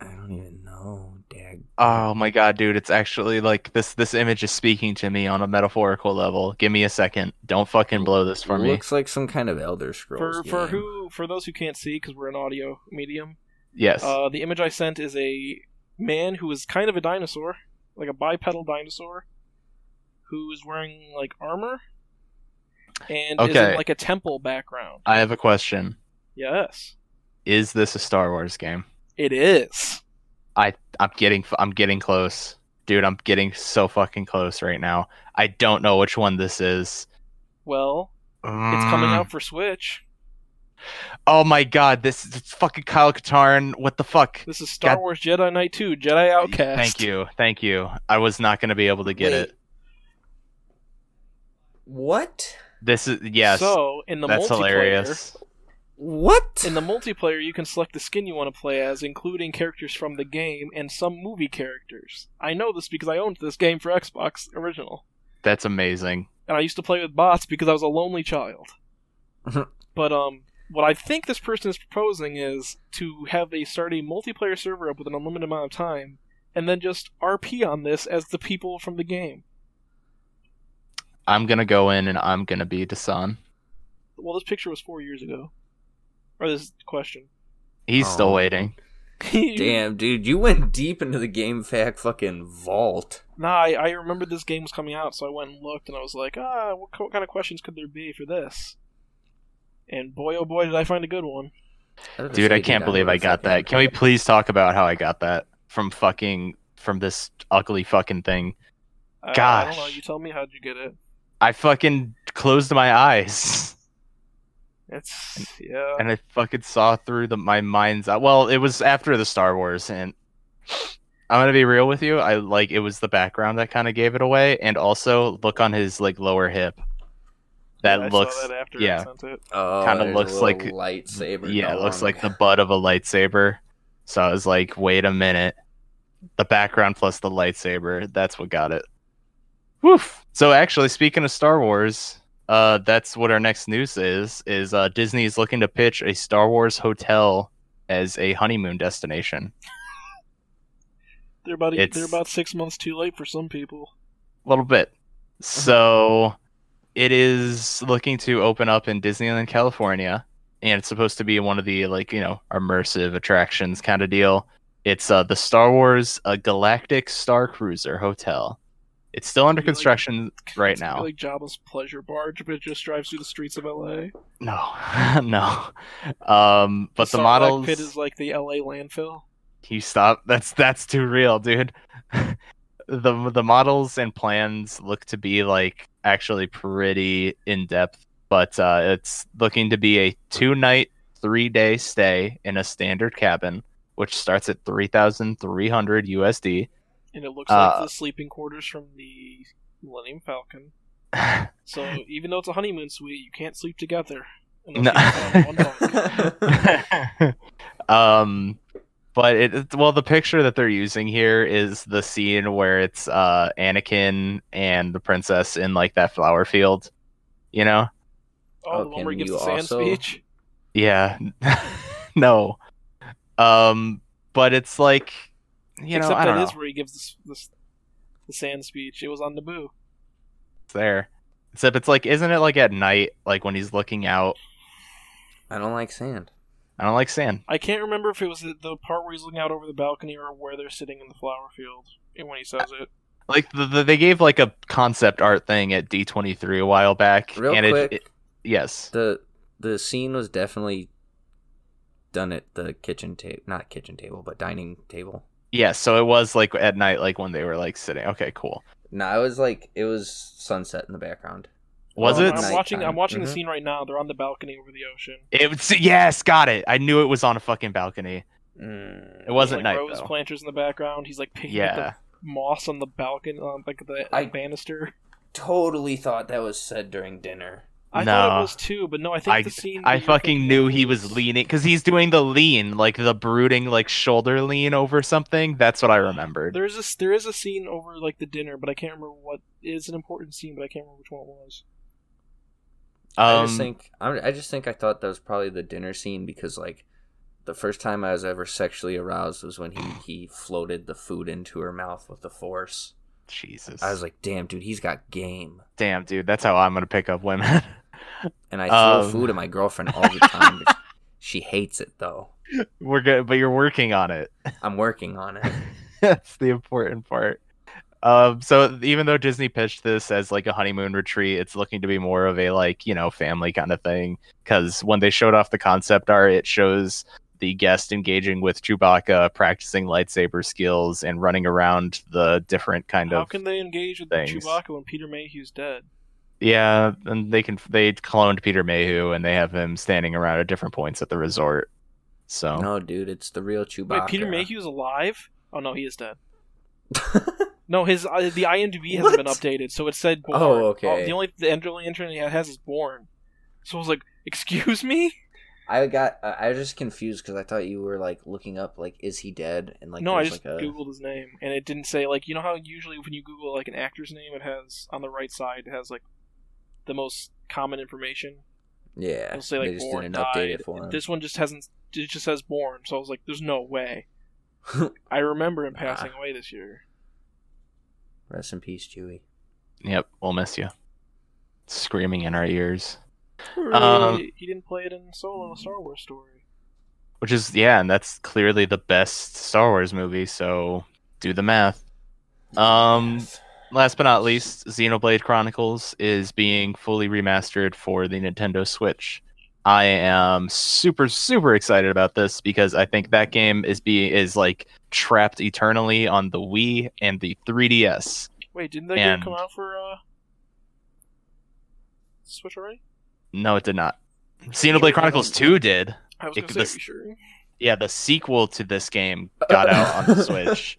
Speaker 2: I don't even know, Dag.
Speaker 3: Oh my god, dude! It's actually like this. This image is speaking to me on a metaphorical level. Give me a second. Don't fucking blow this for me.
Speaker 2: Looks like some kind of Elder Scrolls.
Speaker 4: For for who for those who can't see because we're an audio medium,
Speaker 3: Yes.
Speaker 4: uh, the image I sent is a man who is kind of a dinosaur, like a bipedal dinosaur, who is wearing like armor and is in like a temple background.
Speaker 3: I have a question.
Speaker 4: Yes,
Speaker 3: Is this a Star Wars game?
Speaker 4: it is.
Speaker 3: I I'm getting I'm getting close, dude. I'm getting so fucking close right now. I don't know which one this is.
Speaker 4: Well, it's coming
Speaker 3: Mm.
Speaker 4: out for Switch.
Speaker 3: Oh my god, this is it's fucking Kyle Katarn. What the fuck?
Speaker 4: This is Star
Speaker 3: God-
Speaker 4: Wars Jedi Knight 2, Jedi Outcast.
Speaker 3: Thank you, thank you. I was not gonna be able to get
Speaker 2: Wait.
Speaker 3: it.
Speaker 2: What?
Speaker 3: This is yes.
Speaker 4: So in the
Speaker 3: that's
Speaker 4: multiplayer,
Speaker 3: hilarious.
Speaker 2: What?
Speaker 4: in the multiplayer, you can select the skin you want to play as, including characters from the game and some movie characters. I know this because I owned this game for Xbox original,
Speaker 3: That's amazing.
Speaker 4: and I used to play with bots because I was a lonely child. but um, what I think this person is proposing is to have a start a multiplayer server up with an unlimited amount of time, and then just RP on this as the people from the game.
Speaker 3: I'm gonna go in and I'm gonna be Desann.
Speaker 4: Well, this picture was four years ago, or this question.
Speaker 3: He's still
Speaker 2: Oh.
Speaker 3: waiting.
Speaker 2: Damn, dude, you went deep into the game fact fucking vault.
Speaker 4: Nah, I, I remembered this game was coming out, so I went and looked, and I was like, ah, what, what kind of questions could there be for this? And boy, oh boy, did I find a good one.
Speaker 3: Dude, I can't believe I got that. Can we please talk about how I got that from fucking from this ugly fucking thing?
Speaker 4: Uh, I don't know.
Speaker 3: Gosh.
Speaker 4: You tell me how'd you get it.
Speaker 3: I fucking closed my eyes
Speaker 4: It's yeah.
Speaker 3: and I fucking saw through the my mind's eye. Well, it was after the Star Wars and I'm gonna be real with you. I like it was the background that kind of gave it away, and also look on his like lower hip. That
Speaker 4: Yeah, I
Speaker 3: looks
Speaker 4: saw that after
Speaker 3: yeah.
Speaker 4: I sent it.
Speaker 2: Oh,
Speaker 3: Kinda
Speaker 2: there's a
Speaker 3: looks like-
Speaker 2: lightsaber.
Speaker 3: Yeah, it looks like the butt of a lightsaber. So I was like, wait a minute. The background plus the lightsaber, that's what got it. Woof. So actually, speaking of Star Wars, uh, that's what our next news is. Is uh, Disney is looking to pitch a Star Wars hotel as a honeymoon destination.
Speaker 4: They're about
Speaker 3: It's-
Speaker 4: they're about six months too late for some people.
Speaker 3: A little bit. So it is looking to open up in Disneyland, California, and it's supposed to be one of the like you know immersive attractions kind of deal. It's uh, the Star Wars uh, Galactic Star Cruiser Hotel. It's still under
Speaker 4: Be like-
Speaker 3: construction right now.
Speaker 4: like Jabba's pleasure barge, but it just drives through the streets of LA.
Speaker 3: No, no. Um, but the,
Speaker 4: Sarlacc
Speaker 3: models.
Speaker 4: pit is like the LA landfill.
Speaker 3: you stop. That's that's too real, dude. the the models and plans look to be like actually pretty in depth, but uh, it's looking to be a two night, three day stay in a standard cabin, which starts at three thousand three hundred USD.
Speaker 4: And it looks
Speaker 3: Uh,
Speaker 4: like the sleeping quarters from the Millennium Falcon. So even though it's a honeymoon suite, you can't sleep together.
Speaker 3: No.
Speaker 4: Unless you have one bunk.
Speaker 3: um but it it- well the picture that they're using here is the scene where it's uh Anakin and the princess in like that flower field. You know?
Speaker 4: Oh,
Speaker 2: Oh,
Speaker 4: the one
Speaker 2: can
Speaker 4: where he gives
Speaker 2: you
Speaker 4: the sand
Speaker 2: also-
Speaker 4: speech.
Speaker 3: Yeah. no. Um but it's like you know,
Speaker 4: Except
Speaker 3: I don't
Speaker 4: that
Speaker 3: know.
Speaker 4: is where he gives this, this the sand speech. It was on Naboo.
Speaker 3: It's there. Except it's like isn't it like at night like when he's looking out?
Speaker 2: I don't like sand.
Speaker 3: I don't like sand.
Speaker 4: I can't remember if it was the, the part where he's looking out over the balcony or where they're sitting in the flower field when he says it.
Speaker 3: Like the, the, they gave like a concept art thing at D23 a while back
Speaker 2: Real
Speaker 3: and
Speaker 2: quick,
Speaker 3: it, it yes.
Speaker 2: the the scene was definitely done at the kitchen table, not kitchen table, but dining table.
Speaker 3: Yes, so it was like at night like when they were like sitting. Okay, cool.
Speaker 2: No, it was like it was sunset in the background.
Speaker 3: Was
Speaker 2: Well,
Speaker 3: it?
Speaker 4: I'm
Speaker 2: Nighttime.
Speaker 4: watching. I'm watching
Speaker 2: Mhm.
Speaker 4: the scene right now. They're on the balcony over the ocean.
Speaker 3: It was yes, got it. I knew it was on a fucking balcony.
Speaker 2: Mm,
Speaker 3: It wasn't
Speaker 4: There's,
Speaker 3: night
Speaker 4: like rose
Speaker 3: though.
Speaker 4: planters in the background. He's like picking
Speaker 3: Yeah.
Speaker 4: up the moss on the balcony, on like the
Speaker 2: I-
Speaker 4: banister.
Speaker 2: totally thought that was said during dinner.
Speaker 4: I thought
Speaker 3: No.
Speaker 4: it was too, but no, I think
Speaker 3: I-
Speaker 4: the scene.
Speaker 3: I fucking knew
Speaker 4: of
Speaker 3: he was leaning because he's doing the lean, like the brooding, like shoulder lean over something. That's what I remembered.
Speaker 4: There is a there is a scene over like the dinner, but I can't remember what is an important scene, but I can't remember which one it was.
Speaker 2: I just
Speaker 3: Um,
Speaker 2: think I'm, I just think I thought that was probably the dinner scene because like the first time I was ever sexually aroused was when he he floated the food into her mouth with the force.
Speaker 3: Jesus.
Speaker 2: I was like, damn, dude, he's got game.
Speaker 3: damn, dude, that's how I'm gonna pick up women.
Speaker 2: And I throw
Speaker 3: Um.
Speaker 2: food at my girlfriend all the time. she hates it though.
Speaker 3: We're good, but you're working on it.
Speaker 2: I'm working on it.
Speaker 3: That's the important part. Um, so even though Disney pitched this as like a honeymoon retreat, it's looking to be more of a like you know family kind of thing. Because when they showed off the concept art, it shows the guest engaging with Chewbacca, practicing lightsaber skills, and running around the different kind
Speaker 4: How
Speaker 3: of How
Speaker 4: can they engage with
Speaker 3: things.
Speaker 4: Chewbacca when Peter Mayhew's dead?
Speaker 3: yeah. And they can they cloned Peter Mayhew, and they have him standing around at different points at the resort. So
Speaker 2: No, dude, it's the real Chewbacca.
Speaker 4: Wait, Peter Mayhew's alive? Oh no, he is dead. No, his uh, the IMDb hasn't been updated, so it said born.
Speaker 2: Oh, okay.
Speaker 4: the only the only entry it has is born. So I was like, "Excuse me."
Speaker 2: I got. I I was just confused because I thought you were like looking up like, is he dead? And like,
Speaker 4: no, I just
Speaker 2: like a
Speaker 4: googled his name, and it didn't say like you know how usually when you Google like an actor's name, it has on the right side it has like the most common information.
Speaker 2: yeah.
Speaker 4: It'll say like
Speaker 2: they just
Speaker 4: born
Speaker 2: didn't
Speaker 4: died.
Speaker 2: update it for him.
Speaker 4: This one just hasn't. It just says born. So I was like, "There's no way." I remember him passing
Speaker 2: Ah.
Speaker 4: away this year.
Speaker 2: Rest in peace, Chewie.
Speaker 3: yep, we'll miss you. Screaming in our ears. Um,
Speaker 4: Hooray, he didn't play it in Solo, a Star Wars story.
Speaker 3: Which is yeah, and that's clearly the best Star Wars movie, so do the math. Um last but not least, Xenoblade Chronicles is being fully remastered for the Nintendo Switch. I am super super excited about this because I think that game is be is like trapped eternally on the Wii and the 3DS.
Speaker 4: Wait, didn't that
Speaker 3: And-
Speaker 4: game come out for uh Switch already?
Speaker 3: No, it did not. Xenoblade Chronicles 2 did.
Speaker 4: I was
Speaker 3: It-
Speaker 4: say, you sure?
Speaker 3: Yeah, the sequel to this game got out on the Switch.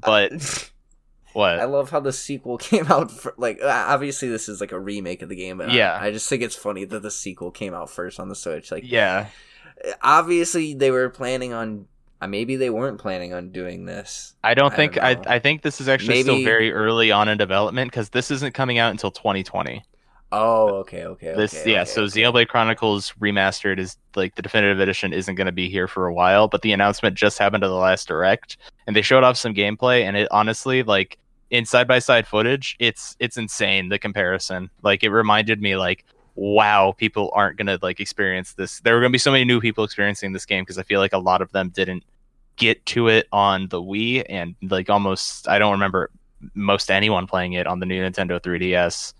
Speaker 3: But what?
Speaker 2: I love how the sequel came out. For, like, obviously, this is like a remake of the game, but
Speaker 3: Yeah.
Speaker 2: I, just think it's funny that the sequel came out first on the Switch. Like,
Speaker 3: yeah.
Speaker 2: obviously, they were planning on. Uh, maybe they weren't planning on doing this.
Speaker 3: I don't
Speaker 2: I
Speaker 3: think
Speaker 2: don't
Speaker 3: I. I think this is actually still very early on in development because this isn't coming out until 2020.
Speaker 2: Oh, okay, okay.
Speaker 3: This
Speaker 2: okay,
Speaker 3: yeah,
Speaker 2: okay,
Speaker 3: so
Speaker 2: okay.
Speaker 3: Xenoblade Chronicles Remastered is like the definitive edition isn't going to be here for a while, but the announcement just happened to the last direct, and they showed off some gameplay, and it honestly like in side by side footage, it's it's insane the comparison. Like it reminded me like wow, people aren't going to like experience this. There are going to be so many new people experiencing this game because I feel like a lot of them didn't get to it on the Wii and like almost I don't remember most anyone playing it on the new Nintendo 3DS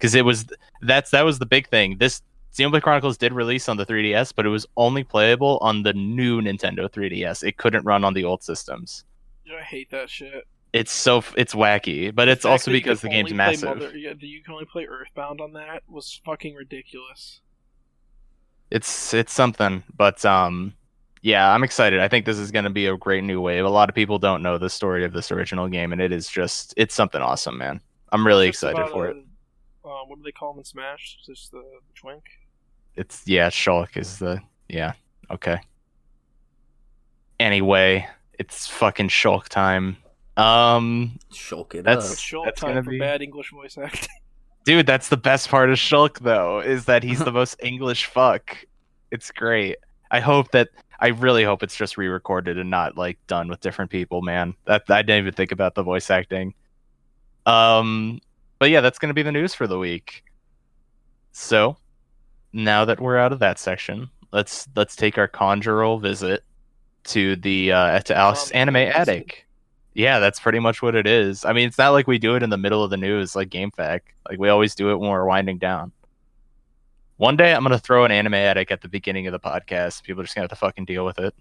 Speaker 3: because it was that's that was the big thing. This Xenoblade Chronicles did release on the 3DS, but it was only playable on the new Nintendo 3DS. It couldn't run on the old systems.
Speaker 4: Yeah, I hate that shit.
Speaker 3: It's so it's wacky, but it's also because the game's massive.
Speaker 4: Mother- yeah, you can only play Earthbound on that was fucking ridiculous.
Speaker 3: It's it's something, but um yeah, I'm excited. I think this is going to be a great new wave. A lot of people don't know the story of this original game and it is just it's something awesome, man. I'm really excited for it.
Speaker 4: Uh, what do they call him in Smash? Just the, the twink.
Speaker 3: It's yeah, Shulk is the yeah. Okay. Anyway, It's fucking Shulk time. Um,
Speaker 2: Shulk it
Speaker 3: That's-
Speaker 2: up.
Speaker 4: Short
Speaker 3: that's
Speaker 4: time
Speaker 3: gonna
Speaker 4: for
Speaker 3: be-
Speaker 4: bad English voice acting.
Speaker 3: dude, that's the best part of Shulk though, is that he's the most English fuck. It's great. I hope that I really hope it's just re-recorded and not like done with different people, man. That I didn't even think about the voice acting. Um, but yeah, that's gonna be the news for the week. So, now that we're out of that section, let's let's take our conjural visit to the uh to Alice
Speaker 4: Conjural
Speaker 3: Anime? Attic. Yeah, that's pretty much what it is. I mean, it's not like we do it in the middle of the news like game GameFAQ. Like we always do it when we're winding down. One day I'm gonna throw an anime attic at the beginning of the podcast. People are just gonna have to fucking deal with it.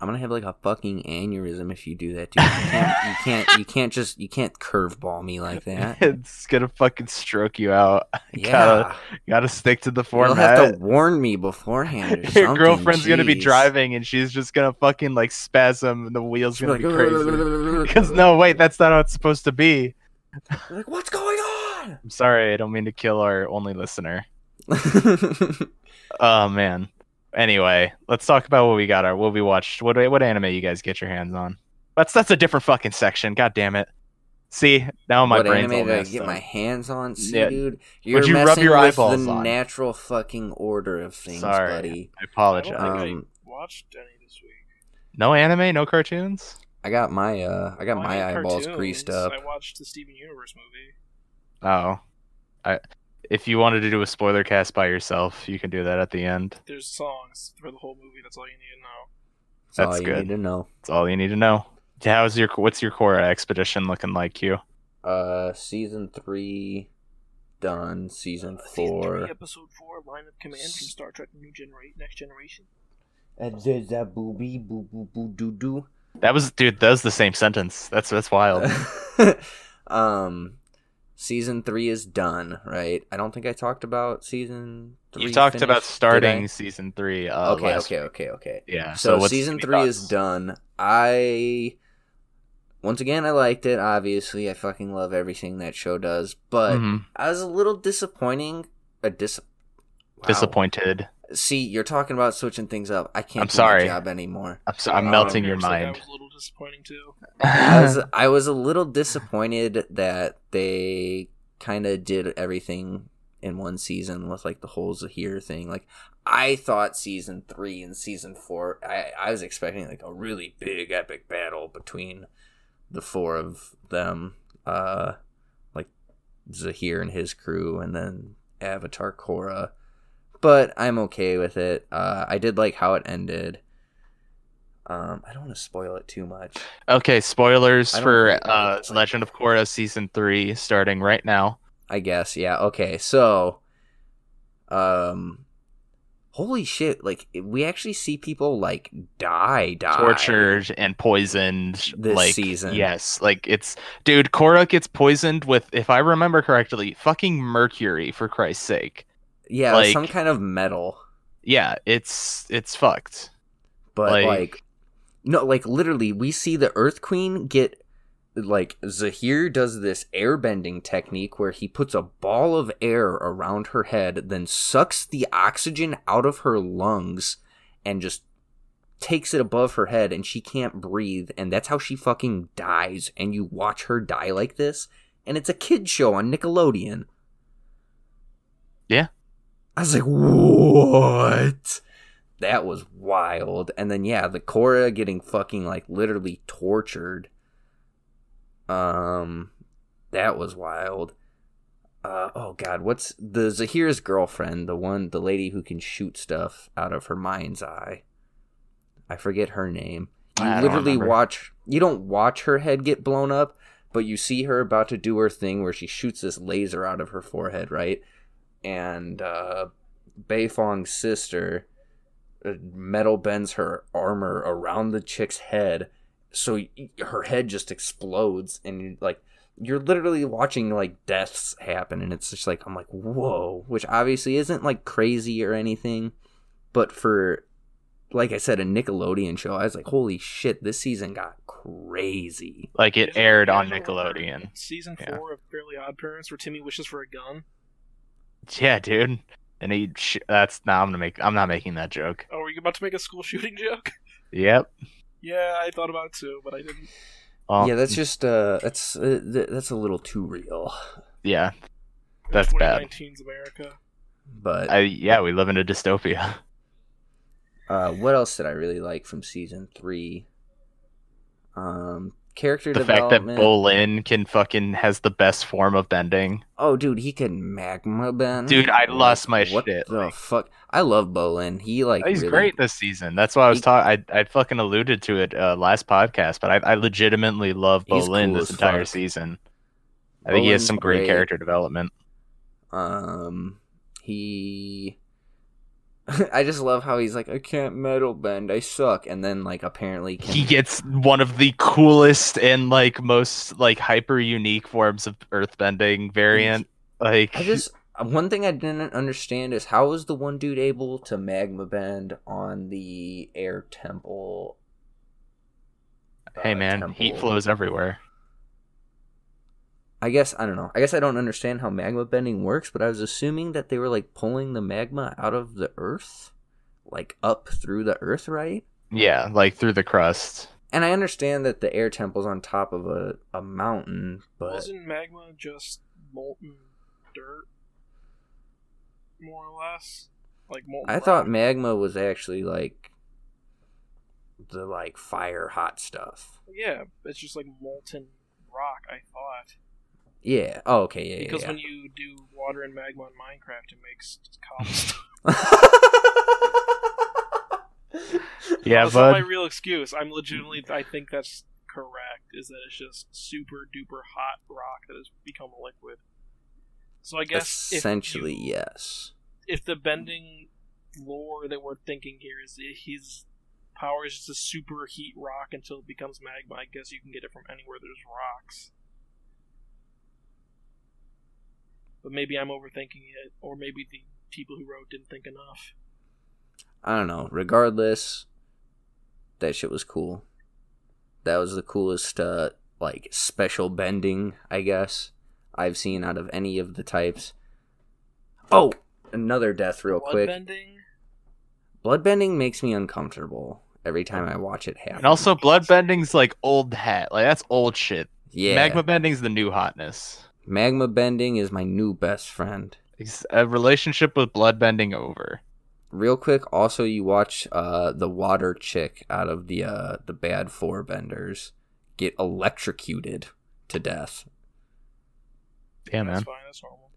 Speaker 2: I'm gonna have like a fucking aneurysm if you do that, dude. You can't, you can't, you can't just, you can't curveball me like that.
Speaker 3: it's gonna fucking stroke you out.
Speaker 2: Yeah,
Speaker 3: Gotta gotta stick to the
Speaker 2: you'll
Speaker 3: format.
Speaker 2: have to warn me beforehand. Or
Speaker 3: Your girlfriend's gonna be driving and she's just gonna fucking like spasm and the wheels
Speaker 2: She'll
Speaker 3: gonna
Speaker 2: be
Speaker 3: be
Speaker 2: like,
Speaker 3: crazy. Because no, wait, that's not how it's supposed to be.
Speaker 2: like, what's going on?
Speaker 3: I'm sorry, I don't mean to kill our only listener. Oh man. Anyway, let's talk about what we got. Our what we watched. What what anime you guys get your hands on? That's that's a different fucking section. God damn it. See now my
Speaker 2: what
Speaker 3: brain's all
Speaker 2: anime did I get
Speaker 3: up.
Speaker 2: my hands on? See,
Speaker 3: Yeah.
Speaker 2: dude, you're
Speaker 3: you rub
Speaker 2: messing
Speaker 3: your
Speaker 2: with
Speaker 3: eyeballs
Speaker 2: the
Speaker 3: on?
Speaker 2: natural fucking order of things,
Speaker 3: Sorry.
Speaker 2: buddy.
Speaker 3: I
Speaker 4: I don't
Speaker 3: apologize.
Speaker 4: think
Speaker 2: Um,
Speaker 4: I watched any this week.
Speaker 3: no anime, no cartoons.
Speaker 2: I got my uh, I got
Speaker 4: Well,
Speaker 2: my eyeballs
Speaker 4: cartoons.
Speaker 2: greased up.
Speaker 4: I watched the Steven Universe movie.
Speaker 3: Oh, I. If you wanted to do a spoiler cast by yourself, you can do that at the end.
Speaker 4: There's songs for the whole movie. That's all you need to know.
Speaker 2: That's all
Speaker 3: That's
Speaker 2: you
Speaker 3: good.
Speaker 2: need to know.
Speaker 3: That's all you need to know. How's your what's your core expedition looking like, Q?
Speaker 2: Uh, season three done. Season
Speaker 4: Uh, Season
Speaker 2: four.
Speaker 4: three, episode four, Line of Command from Star Trek: New Generation, Next Generation.
Speaker 2: that booby boo boo boo doo doo.
Speaker 3: That was dude. That was the same sentence. That's that's wild.
Speaker 2: um, season three is done, right? I don't think I talked about season. three
Speaker 3: you talked about
Speaker 2: finished, did
Speaker 3: starting season three. Uh,
Speaker 2: okay,
Speaker 3: last
Speaker 2: okay,
Speaker 3: week.
Speaker 2: okay, okay.
Speaker 3: Yeah.
Speaker 2: So,
Speaker 3: what's-
Speaker 2: season
Speaker 3: any
Speaker 2: three is done. I once again I liked it. Obviously, I fucking love everything that show does, but
Speaker 3: Mhm.
Speaker 2: I was a little disappointing. A dis. Wow.
Speaker 3: Disappointed.
Speaker 2: See, you're talking about switching things up. I can't
Speaker 3: I'm
Speaker 2: do
Speaker 3: sorry.
Speaker 2: my job anymore.
Speaker 3: I'm, so, I'm
Speaker 2: Um,
Speaker 3: melting your
Speaker 4: Looks like I
Speaker 3: mind.
Speaker 4: Was a little disappointing too.
Speaker 2: I was I was a little disappointed that they kind of did everything in one season with like the whole Zaheer thing. Like I thought season three and season four, I I was expecting like a really big epic battle between the four of them, uh, like Zaheer and his crew, and then Avatar Korra. But I'm okay with it. Uh, I did like how it ended. Um, I don't want to spoil it too much.
Speaker 3: okay, spoilers for uh, Legend of Korra season three starting right now.
Speaker 2: I guess, yeah. Okay, so um holy shit, like we actually see people like die, die.
Speaker 3: tortured and poisoned
Speaker 2: This
Speaker 3: like
Speaker 2: season.
Speaker 3: yes like it's dude Korra gets poisoned with if i remember correctly fucking mercury for christ's sake
Speaker 2: Yeah,
Speaker 3: like-
Speaker 2: some kind of metal.
Speaker 3: yeah it's it's fucked
Speaker 2: But
Speaker 3: like-
Speaker 2: like, no, like literally we see the Earth Queen get like Zaheer does this airbending technique where he puts a ball of air around her head, then sucks the oxygen out of her lungs and just takes it above her head and she can't breathe and that's how she fucking dies and you watch her die like this and it's a kid show on Nickelodeon.
Speaker 3: Yeah.
Speaker 2: I was like, "What?" That was wild. And then yeah, the Korra getting fucking like literally tortured. Um that was wild. Uh oh god, what's the Zaheer's girlfriend, the one the lady who can shoot stuff out of her mind's eye. I forget her name. You
Speaker 3: I
Speaker 2: literally watch you don't watch her head get blown up, but you see her about to do her thing where she shoots this laser out of her forehead, right? And uh Beifong's sister Uh, metal bends her armor around the chick's head so her head just explodes and you like you're literally watching like deaths happen and it's just like i'm like whoa which obviously isn't like crazy or anything but for like i said a nickelodeon show i was like holy shit this season got crazy
Speaker 3: like it
Speaker 4: Isn't-
Speaker 3: aired on nickelodeon
Speaker 4: Season
Speaker 3: Yeah.
Speaker 4: four of Fairly Odd Parents, where Timmy wishes for a gun.
Speaker 3: yeah dude and he sh- that's now i'm gonna make i'm not making that joke
Speaker 4: Oh, were you about to make a school shooting joke?
Speaker 3: yep
Speaker 4: Yeah, I thought about it too, but I didn't.
Speaker 3: Well,
Speaker 2: yeah, that's just uh, that's uh, th- that's a little too real.
Speaker 3: yeah. That's bad.
Speaker 4: 2019's America.
Speaker 2: But
Speaker 3: I yeah, we live in a dystopia.
Speaker 2: uh, what else did I really like from season three? Um, character
Speaker 3: The fact that. Bolin can fucking has the best form of bending.
Speaker 2: oh, dude, he can magma bend.
Speaker 3: Dude, I lost my
Speaker 2: what
Speaker 3: shit,
Speaker 2: the
Speaker 3: like-
Speaker 2: fuck? I love Bolin. He like
Speaker 3: He's
Speaker 2: really-
Speaker 3: great this season. That's why I was talking. I I fucking alluded to it uh, last podcast, but I, I legitimately love Bolin
Speaker 2: cool
Speaker 3: this entire
Speaker 2: fuck.
Speaker 3: season. I think he has some great,
Speaker 2: great.
Speaker 3: character development.
Speaker 2: Um, he. I just love how he's like, I can't metal bend, I suck, and then like apparently can.
Speaker 3: He gets one of the coolest and like most like hyper unique forms of earthbending variant. Like
Speaker 2: I just one thing I didn't understand is how was the one dude able to magma bend on the air temple?
Speaker 3: hey
Speaker 2: uh,
Speaker 3: man, heat flows everywhere.
Speaker 2: I guess I don't know. I guess I don't understand how magma bending works, but I was assuming that they were like pulling the magma out of the earth, like up through the earth, right?
Speaker 3: Yeah, like through the crust.
Speaker 2: And I understand that the air temple's on top of a, a mountain, but
Speaker 4: Wasn't magma just molten dirt? More or less? Like molten
Speaker 2: I thought magma was actually like the like fire hot stuff.
Speaker 4: Yeah, it's just like molten rock, I thought.
Speaker 2: Yeah. Oh, okay. Yeah. Yeah.
Speaker 4: Because
Speaker 2: yeah,
Speaker 4: when you do water and magma in Minecraft, it makes cobblestone.
Speaker 3: Yeah, but
Speaker 4: that's not my real excuse. I'm legitimately, I think that's correct. Is that it's just super duper hot rock that has become a liquid. So I guess if
Speaker 2: Essentially,
Speaker 4: you-
Speaker 2: yes.
Speaker 4: if the bending lore that we're thinking here is that his power is just a super heat rock until it becomes magma, I guess you can get it from anywhere there's rocks. But maybe I'm overthinking it, or maybe the people who wrote didn't think enough.
Speaker 2: I don't know. Regardless, that shit was cool. That was the coolest, uh, like special bending, I guess, I've seen out of any of the types. Oh, another death, real quick.
Speaker 4: Bloodbending?
Speaker 2: Bloodbending makes me uncomfortable every time I watch it happen.
Speaker 3: And also, bloodbending's like old hat. Like that's old shit.
Speaker 2: yeah,
Speaker 3: Magma bending's the new hotness.
Speaker 2: Magma bending is my new best friend.
Speaker 3: It's a relationship with blood bending over.
Speaker 2: Real quick, also you watch uh the water chick out of the uh the bad four benders get electrocuted to death.
Speaker 3: Yeah,
Speaker 4: That's
Speaker 3: man.
Speaker 4: fine, that's normal.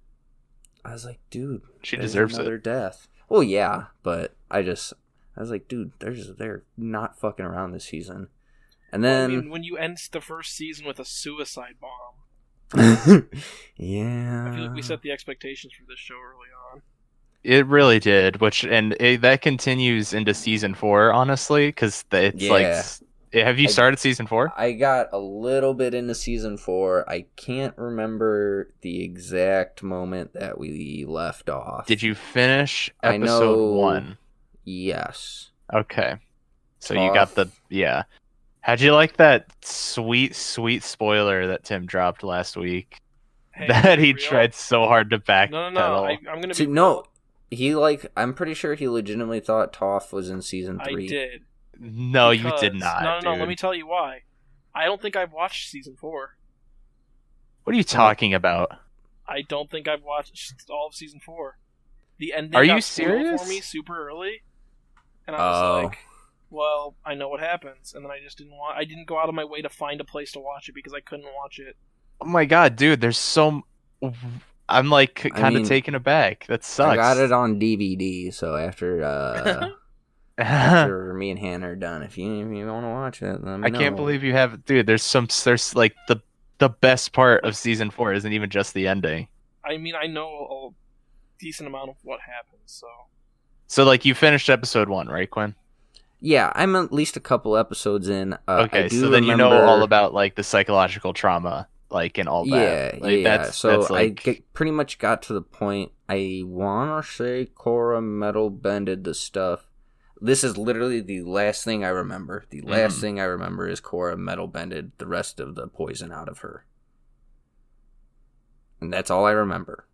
Speaker 2: I was like, dude,
Speaker 3: She deserves
Speaker 2: another
Speaker 3: it.
Speaker 2: death. Well, yeah, but I just I was like, dude, there's they're not fucking around this season. And
Speaker 4: Well, I
Speaker 2: then
Speaker 4: mean, when you end the first season with a suicide bomb,
Speaker 2: yeah,
Speaker 4: I feel like we set the expectations for this show early on.
Speaker 3: It really did, which and it, that continues into season four, honestly, because it's like.
Speaker 2: Yeah.
Speaker 3: s- eh, Have you
Speaker 2: I-
Speaker 3: started season four?
Speaker 2: I got a little bit into season four. I can't remember the exact moment that we left off.
Speaker 3: Did you finish
Speaker 2: I
Speaker 3: episode
Speaker 2: know-
Speaker 3: one?
Speaker 2: Yes.
Speaker 3: Okay, so you got the yeah. How'd you like that sweet, sweet spoiler that Tim dropped last week?
Speaker 4: Hey,
Speaker 3: that he
Speaker 4: real-
Speaker 3: tried so hard to back
Speaker 4: No, no, no. I, I'm gonna be
Speaker 2: no, he like I'm pretty sure he legitimately thought Toph was in season three.
Speaker 4: I
Speaker 2: three.
Speaker 4: did.
Speaker 3: No, you did not.
Speaker 4: No, no, no. Let me tell you why. I don't think I've watched season four.
Speaker 3: What are you talking about?
Speaker 4: I don't think I've watched all of season four. The ending
Speaker 3: Are
Speaker 4: got
Speaker 3: you
Speaker 4: spoiled
Speaker 3: serious?
Speaker 4: for me super early, and I was
Speaker 2: Oh.
Speaker 4: like, "Well, I know what happens," and then I just didn't want. I didn't go out of my way to find a place to watch it because I couldn't watch it.
Speaker 3: Oh my god, dude! There's so. I'm like kind of
Speaker 2: mean,
Speaker 3: taken aback. That sucks.
Speaker 2: I got it on DVD, so after uh after me and Hannah are done, if you if you want to watch it, let me
Speaker 3: I can't believe you have, dude. There's some. There's like the the best part of season four isn't even just the ending.
Speaker 4: I mean, I know a decent amount of what happens, so
Speaker 3: So like you finished episode one, right, Quinn?
Speaker 2: Yeah, I'm at least a couple episodes in. Uh,
Speaker 3: okay,
Speaker 2: I do
Speaker 3: so then you know all about like the psychological trauma, like and all
Speaker 2: Yeah,
Speaker 3: that. Like,
Speaker 2: yeah.
Speaker 3: That's,
Speaker 2: so
Speaker 3: that's like,
Speaker 2: I get, pretty much got to the point. I wanna say Korra metal bended the stuff. This is literally the last thing I remember. The last
Speaker 3: Mhm.
Speaker 2: thing I remember is Korra metal bended the rest of the poison out of her, and that's all I remember.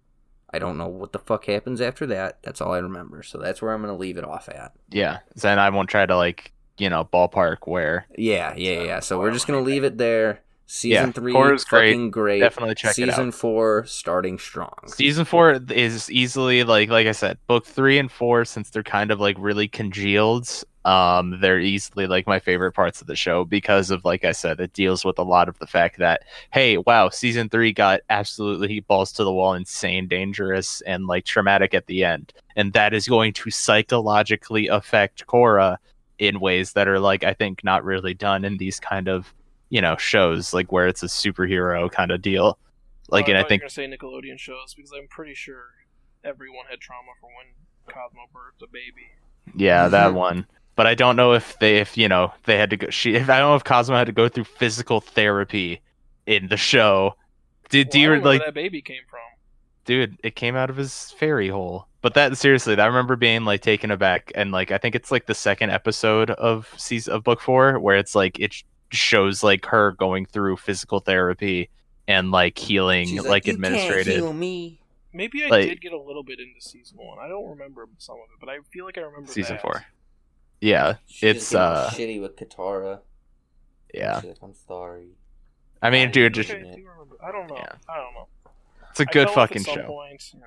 Speaker 2: I don't know what the fuck happens after that. That's all I remember. So that's where I'm gonna leave it off at.
Speaker 3: yeah. Then I won't try to like you know ballpark where
Speaker 2: Yeah, yeah,
Speaker 4: So,
Speaker 2: yeah. So we're just gonna leave it there. Season
Speaker 3: Yeah,
Speaker 2: three,
Speaker 3: great.
Speaker 2: fucking great.
Speaker 3: definitely check it
Speaker 2: Season
Speaker 3: out.
Speaker 2: four, starting strong.
Speaker 3: season four is easily like like i said book three and four since they're kind of like really congealed um they're easily like my favorite parts of the show because of like i said it deals with a lot of the fact that hey wow season three got absolutely balls to the wall insane dangerous and like traumatic at the end and that is going to psychologically affect Korra in ways that are like i think not really done in these kind of you know shows like where it's a superhero kind of deal like
Speaker 4: Oh,
Speaker 3: and i
Speaker 4: thought
Speaker 3: think
Speaker 4: were gonna say Nickelodeon shows because I'm pretty sure everyone had trauma from when Cosmo birthed a baby.
Speaker 3: Yeah, that one. But I don't know if they, if you know, they had to go. She, if I don't know if Cosmo had to go through physical therapy in the show. Did do
Speaker 4: Well, I
Speaker 3: you
Speaker 4: don't know where
Speaker 3: like,
Speaker 4: that baby came from?
Speaker 3: dude? It came out of his fairy hole. But that seriously, that, I remember being like taken aback, and like I think it's like the second episode of season of book four where it's like it shows like her going through physical therapy and like healing,
Speaker 2: She's
Speaker 3: like,
Speaker 2: "You can't
Speaker 3: administrative.
Speaker 2: heal me.
Speaker 4: Maybe I
Speaker 3: Like-
Speaker 4: did get a little bit into season one. I don't remember some of it, but I feel like I remember
Speaker 3: Season
Speaker 4: that.
Speaker 3: four. Yeah,
Speaker 2: She
Speaker 3: It's,
Speaker 2: just getting
Speaker 3: uh,
Speaker 2: shitty with Katara.
Speaker 3: yeah.
Speaker 2: She's like, I'm sorry.
Speaker 3: I mean,
Speaker 2: I
Speaker 3: dude, just
Speaker 4: Okay, I do remember. I don't know.
Speaker 3: Yeah.
Speaker 4: I don't know.
Speaker 3: it's a good
Speaker 4: fell
Speaker 3: fucking
Speaker 4: at some
Speaker 3: show.
Speaker 4: Point, and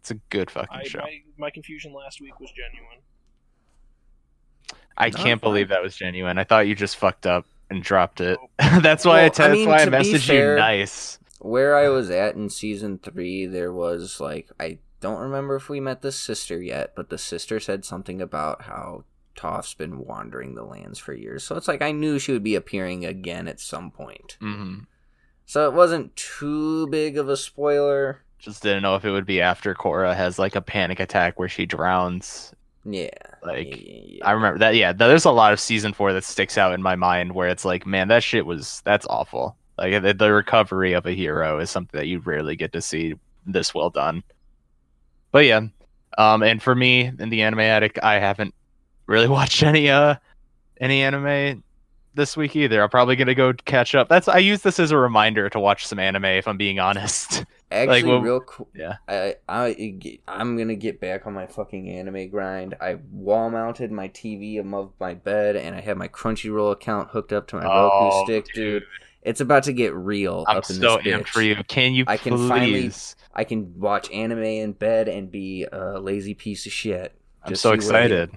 Speaker 3: It's a good fucking
Speaker 4: I,
Speaker 3: show.
Speaker 4: my my confusion last week was genuine.
Speaker 3: I
Speaker 2: No,
Speaker 3: can't
Speaker 2: fine.
Speaker 3: believe that was genuine. I thought you just fucked up and dropped it.
Speaker 4: Nope.
Speaker 3: that's why I
Speaker 2: Well,
Speaker 3: te-
Speaker 2: I
Speaker 3: that's why I messaged
Speaker 2: fair-
Speaker 3: you nice.
Speaker 2: Where I was at in season three, there was like I don't remember if we met the sister yet, but the sister said something about how Toph's been wandering the lands for years. So it's like I knew she would be appearing again at some point.
Speaker 3: hmm
Speaker 2: So it wasn't too big of a spoiler.
Speaker 3: Just didn't know if it would be after Korra has like a panic attack where she drowns.
Speaker 2: Yeah.
Speaker 3: Like,
Speaker 2: yeah.
Speaker 3: I remember that. Yeah, there's a lot of season four that sticks out in my mind where it's like, man, that shit was that's awful. Like the, the recovery of a hero is something that you rarely get to see this well done. But yeah, um, and for me in the anime attic, I haven't really watched any uh any anime this week either. I'm probably gonna go catch up. That's I use this as a reminder to watch some anime if I'm being honest.
Speaker 2: Actually,
Speaker 3: well,
Speaker 2: real cool.
Speaker 3: yeah.
Speaker 2: I, I, I'm gonna get back on my fucking anime grind. I wall mounted my TV above my bed, and I have my Crunchyroll account hooked up to my Roku
Speaker 3: Oh,
Speaker 2: stick, dude. It's about to get real
Speaker 3: I'm
Speaker 2: up in
Speaker 3: so
Speaker 2: this bitch.
Speaker 3: amped for you. Can you
Speaker 2: I can
Speaker 3: please?
Speaker 2: finally- I can watch anime in bed and be a lazy piece of shit.
Speaker 3: I'm so
Speaker 2: see what
Speaker 3: excited.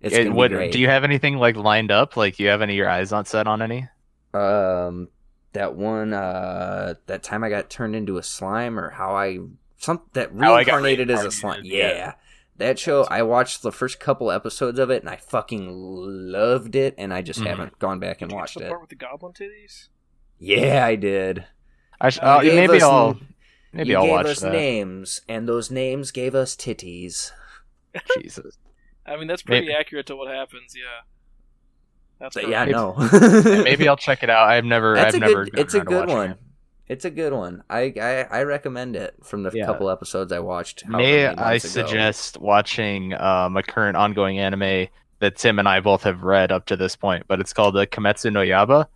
Speaker 2: It's
Speaker 3: It- what,
Speaker 2: be great.
Speaker 3: do you have anything like lined up? Like, do you have any of your eyes on set on any?
Speaker 2: um that one uh that time I got turned into a slime or how I some that
Speaker 3: How I got
Speaker 2: reincarnated as a slime. Yeah.
Speaker 3: yeah.
Speaker 2: That show I watched the first couple episodes of it and I fucking loved it and I just
Speaker 3: Mhm.
Speaker 2: haven't gone back and
Speaker 4: Did you
Speaker 2: watched
Speaker 4: watch the
Speaker 2: it.
Speaker 4: part with the goblin titties?
Speaker 2: Yeah, I did.
Speaker 3: I sh- uh, maybe I'll maybe
Speaker 2: you
Speaker 3: I'll
Speaker 2: gave
Speaker 3: watch
Speaker 2: us
Speaker 3: that.
Speaker 2: names and those names gave us titties.
Speaker 3: Jesus.
Speaker 4: I mean, that's pretty
Speaker 3: Maybe-
Speaker 4: accurate to what happens. Yeah. That's
Speaker 2: So, yeah, no.
Speaker 3: Yeah, maybe I'll check it out. I've never
Speaker 2: That's
Speaker 3: I've
Speaker 2: a
Speaker 3: never
Speaker 2: good. It's a good one.
Speaker 3: it.
Speaker 2: It's a good one. I, I I recommend it from the
Speaker 3: Yeah.
Speaker 2: couple episodes I watched.
Speaker 3: May I
Speaker 2: months ago.
Speaker 3: suggest watching um, a current ongoing anime that Tim and I both have read up to this point, but it's called the Kimetsu no Yaiba.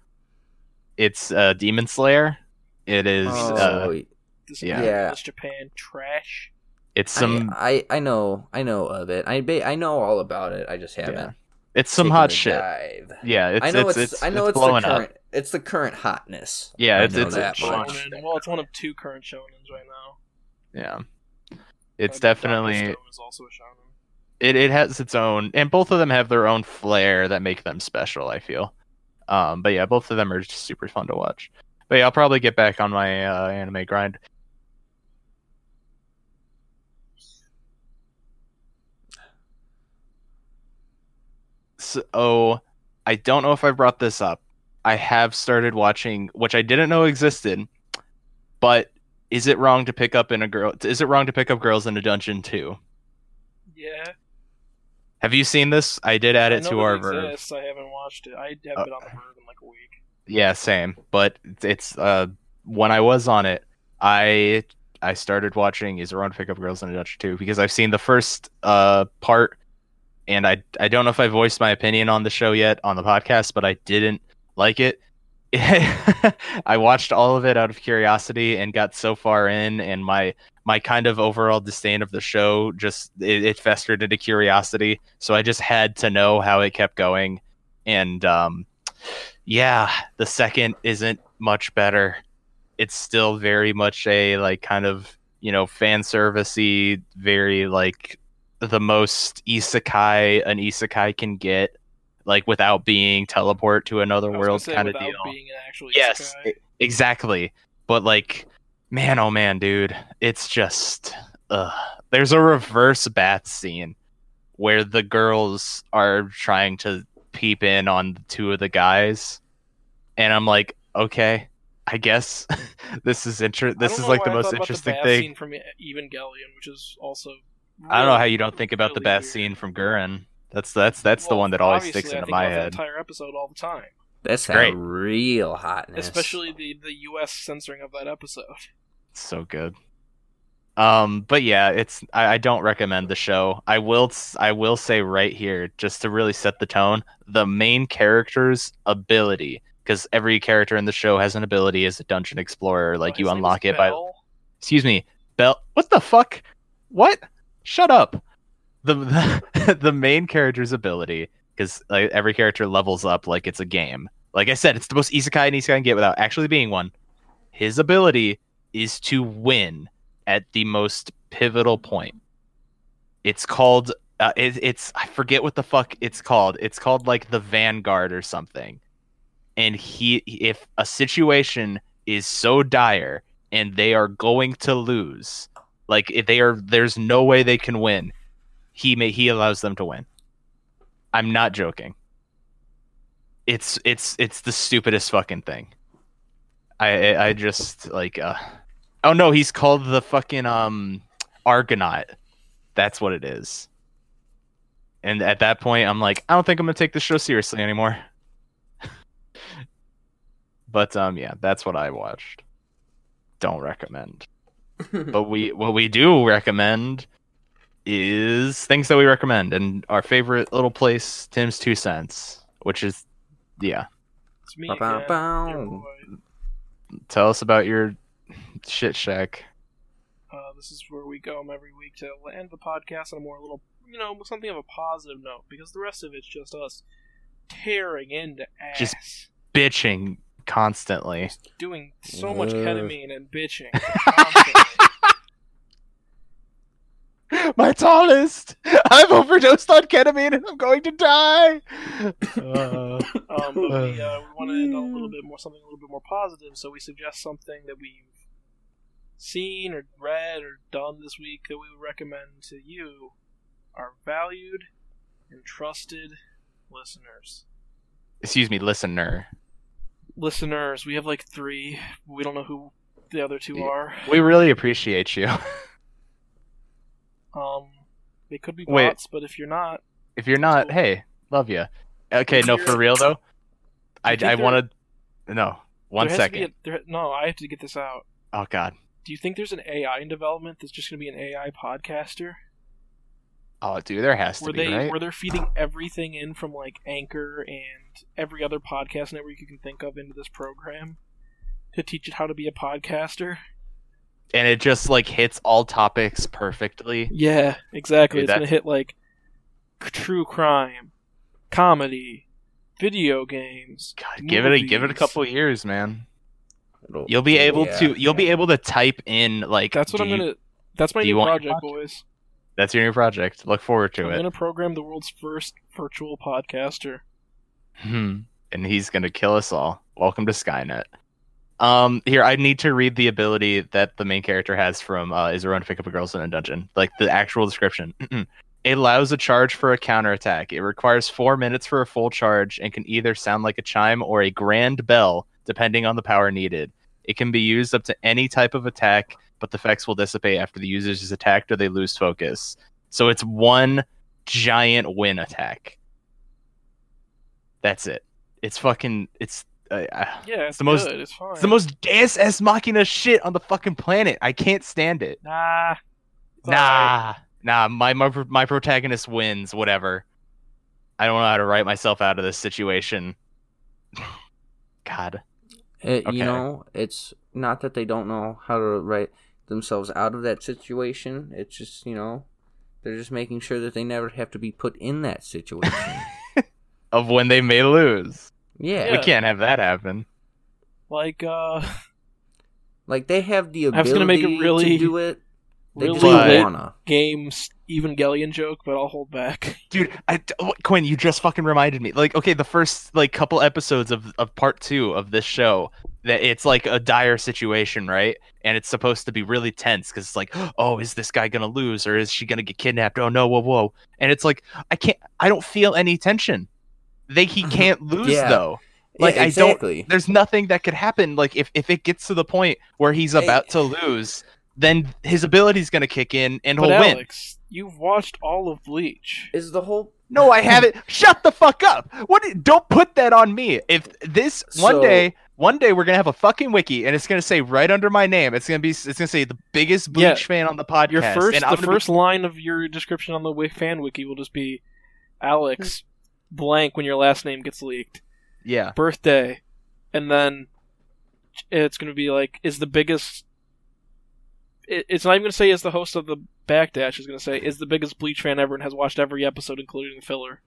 Speaker 3: It's uh, Demon Slayer. It is uh,
Speaker 2: Oh,
Speaker 4: This
Speaker 3: Yeah.
Speaker 2: Yeah.
Speaker 4: This Japan trash.
Speaker 3: it's some
Speaker 2: I, I I know I know of it. I ba- I know all about it. I just haven't.
Speaker 3: Yeah. it's some hot shit.
Speaker 2: dive.
Speaker 3: Yeah, it's
Speaker 2: I know
Speaker 3: it's,
Speaker 2: it's,
Speaker 3: it's,
Speaker 2: I know
Speaker 3: it's
Speaker 2: it's, the
Speaker 3: blowing up.
Speaker 2: current. It's the current hotness.
Speaker 3: Yeah, it's it's
Speaker 2: that
Speaker 3: it's
Speaker 2: much.
Speaker 4: Shonen. Well, it's one of two current shonens right now.
Speaker 3: yeah. It's
Speaker 4: Uh,
Speaker 3: definitely
Speaker 4: is also a shonen.
Speaker 3: it, it has its own and both of them have their own flair that make them special i feel um but yeah both of them are just super fun to watch. But yeah i'll probably get back on my uh, anime grind. So i don't know if i brought this up. I have started watching which i didn't know existed but is it wrong to pick up in a girl is it wrong to pick up girls in a dungeon too?
Speaker 4: Yeah.
Speaker 3: Have you seen this? I did add it to our
Speaker 4: exists. I haven't watched it. I haven't
Speaker 3: Uh,
Speaker 4: been on the VRV in like a week.
Speaker 3: Yeah, same. But it's uh when I was on it, I I started watching Is It Wrong to Pick Up Girls in a Dungeon 2 because I've seen the first uh part and I I don't know if I voiced my opinion on the show yet on the podcast, but I didn't like it. I watched all of it out of curiosity and got so far in, and my my kind of overall disdain of the show just it, it festered into curiosity. So I just had to know how it kept going, and um, yeah, the second isn't much better. It's still very much a like kind of you know fan servicey, very like the most isekai an isekai can get like without being teleport to another
Speaker 4: I was gonna
Speaker 3: world kind of deal.
Speaker 4: Being an actual
Speaker 3: Yes, e- exactly. But like, man, oh man, dude, it's just. Ugh. There's a reverse bat scene where the girls are trying to peep in on two of the guys, and I'm like, okay, I guess this is inter- This is like the
Speaker 4: I
Speaker 3: most interesting
Speaker 4: the
Speaker 3: thing.
Speaker 4: Scene from Evangelion, which is also.
Speaker 3: I don't know how you don't think about the
Speaker 4: really
Speaker 3: bat
Speaker 4: weird.
Speaker 3: scene from Gurren. That's that's that's the one that always
Speaker 4: obviously,
Speaker 3: sticks
Speaker 4: I
Speaker 3: into
Speaker 4: think
Speaker 3: my
Speaker 4: about that
Speaker 3: head.
Speaker 4: entire episode all the time,
Speaker 2: That's
Speaker 3: Great.
Speaker 2: a real hotness.
Speaker 4: especially the the U.S. censoring of that episode.
Speaker 3: so good. Um, but yeah, it's I, I don't recommend the show. I will s- I will say right here, just to really set the tone, the main character's ability, because every character in the show has an ability as a dungeon explorer. Like
Speaker 4: Oh,
Speaker 3: you unlock
Speaker 4: is
Speaker 3: it by excuse me, Bell. What the fuck? What? Shut up. The the, main character's ability, because like, every character levels up like it's a game. Like I said, it's the most isekai an isekai can get without actually being one. His ability is to win at the most pivotal point. It's called. Uh, it, it's I forget what the fuck it's called. It's called like the Vanguard or something. And he, if a situation is so dire and they are going to lose, like if they are, there's no way they can win. He may he allows them to win. I'm not joking. It's it's it's the stupidest fucking thing. I I, I just like uh oh no he's called the fucking um Argonaut. That's what it is. And at that point I'm like I don't think I'm gonna take this show seriously anymore. but um yeah that's what I watched. Don't recommend. but we what we do recommend is things that we recommend and our favorite little place Tim's two cents which is yeah.
Speaker 4: It's me again, your boy.
Speaker 3: tell us about your shit shack.
Speaker 4: Uh, this is where we go every week to end the podcast on a more little, you know, something of a positive note because the rest of it's just us tearing into ass,
Speaker 3: Just- bitching constantly.
Speaker 4: Doing so much ketamine and bitching. constantly.
Speaker 3: my tallest i've overdosed on ketamine and i'm going to die Uh,
Speaker 4: Um, but we, uh, we want to end on a little bit more, something a little bit more positive. So we suggest something that we've seen or read or done this week that we would recommend to you, our valued and trusted listeners.
Speaker 3: excuse me listener
Speaker 4: Listeners, we have like three. We don't know who the other two are.
Speaker 3: we really appreciate you
Speaker 4: Um, they could be
Speaker 3: Wait.
Speaker 4: bots, but if you're not,
Speaker 3: if you're not
Speaker 4: Cool.
Speaker 3: hey love you okay no for real though i i
Speaker 4: think
Speaker 3: want to no one
Speaker 4: there has to be
Speaker 3: second
Speaker 4: a- there- no, I have to get this out.
Speaker 3: oh god
Speaker 4: Do you think there's an AI in development that's just going to be an AI podcaster?
Speaker 3: oh dude there has to
Speaker 4: where
Speaker 3: be
Speaker 4: they
Speaker 3: right
Speaker 4: where they're feeding everything in from like Anchor and every other podcast network you can think of into this program to teach it how to be a podcaster.
Speaker 3: And it just like hits all topics perfectly
Speaker 4: Yeah, exactly.
Speaker 3: Dude,
Speaker 4: it's
Speaker 3: that-
Speaker 4: gonna hit like true crime, comedy, video games.
Speaker 3: God, give it a give it a couple years, man.
Speaker 2: It'll-
Speaker 3: You'll be able
Speaker 2: yeah.
Speaker 3: to you'll be able to type in like
Speaker 4: That's what I'm
Speaker 3: you-
Speaker 4: gonna. That's my new
Speaker 3: want
Speaker 4: project, boys.
Speaker 3: That's your new project. Look forward to it.
Speaker 4: I'm gonna program the world's first virtual podcaster.
Speaker 3: Hmm. And he's gonna kill us all. Welcome to Skynet. Um, here I need to read the ability that the main character has from uh, Is Around to Pick Up a Girls in a Dungeon, like the actual description. it allows a charge for a counterattack. It requires four minutes for a full charge and can either sound like a chime or a grand bell, depending on the power needed. It can be used up to any type of attack, but the effects will dissipate after the user is attacked or they lose focus. So it's one giant win attack. That's it. It's fucking. It's. Uh, uh,
Speaker 4: Yeah, it's
Speaker 3: the most-
Speaker 4: good. It's fine.
Speaker 3: it's the most Deus Ex Machina shit on the fucking planet. I can't stand it.
Speaker 4: Nah. It's alright.
Speaker 3: Nah, nah. My, my my protagonist wins. Whatever. I don't know how to write myself out of this situation. God.
Speaker 2: It,
Speaker 3: Okay.
Speaker 2: You know, it's not that they don't know how to write themselves out of that situation. It's just you know, they're just making sure that they never have to be put in that situation.
Speaker 3: Of when they may lose.
Speaker 2: Yeah.
Speaker 3: We can't have that happen.
Speaker 4: Like, uh,
Speaker 2: like they have the
Speaker 4: I
Speaker 2: ability
Speaker 4: was gonna make a really-
Speaker 2: to do it. They
Speaker 4: really
Speaker 2: just
Speaker 3: lit-
Speaker 2: wanna.
Speaker 4: games Evangelion joke, but I'll hold back.
Speaker 3: Dude, I, oh, Quinn, you just fucking reminded me. Like, okay, the first like couple episodes of of part two of this show, that it's like a dire situation, right? And it's supposed to be really tense because it's like, oh, is this guy gonna lose or is she gonna get kidnapped? Oh no, whoa, whoa! And it's like, I can't, I don't feel any tension. They he mm-hmm. can't lose
Speaker 2: Yeah.
Speaker 3: though. Like,
Speaker 2: yeah,
Speaker 3: I don't-
Speaker 2: exactly.
Speaker 3: There's nothing that could happen. Like if if it gets to the point where he's
Speaker 2: Hey.
Speaker 3: about to lose, then his ability's gonna kick in and
Speaker 4: But
Speaker 3: he'll win.
Speaker 4: Alex, you've watched all of Bleach.
Speaker 2: Is the whole
Speaker 3: No, I haven't. Shut the fuck up. What? Don't put that on me. If this one
Speaker 2: So-
Speaker 3: day, one day we're gonna have a fucking wiki, and it's gonna say right under my name, it's gonna be, it's gonna say the biggest Bleach
Speaker 4: Yeah.
Speaker 3: fan on the podcast.
Speaker 4: Your first,
Speaker 3: and I'm
Speaker 4: the
Speaker 3: gonna be-
Speaker 4: first line of your description on the fan wiki will just be Alex blank when your last name gets leaked.
Speaker 3: yeah,
Speaker 4: Birthday, and then it's going to be like is the biggest. It's not even going to say is the host of the Backdash. It's going to say is the biggest Bleach fan ever and has watched every episode, including the filler.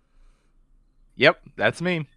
Speaker 3: yep, that's me.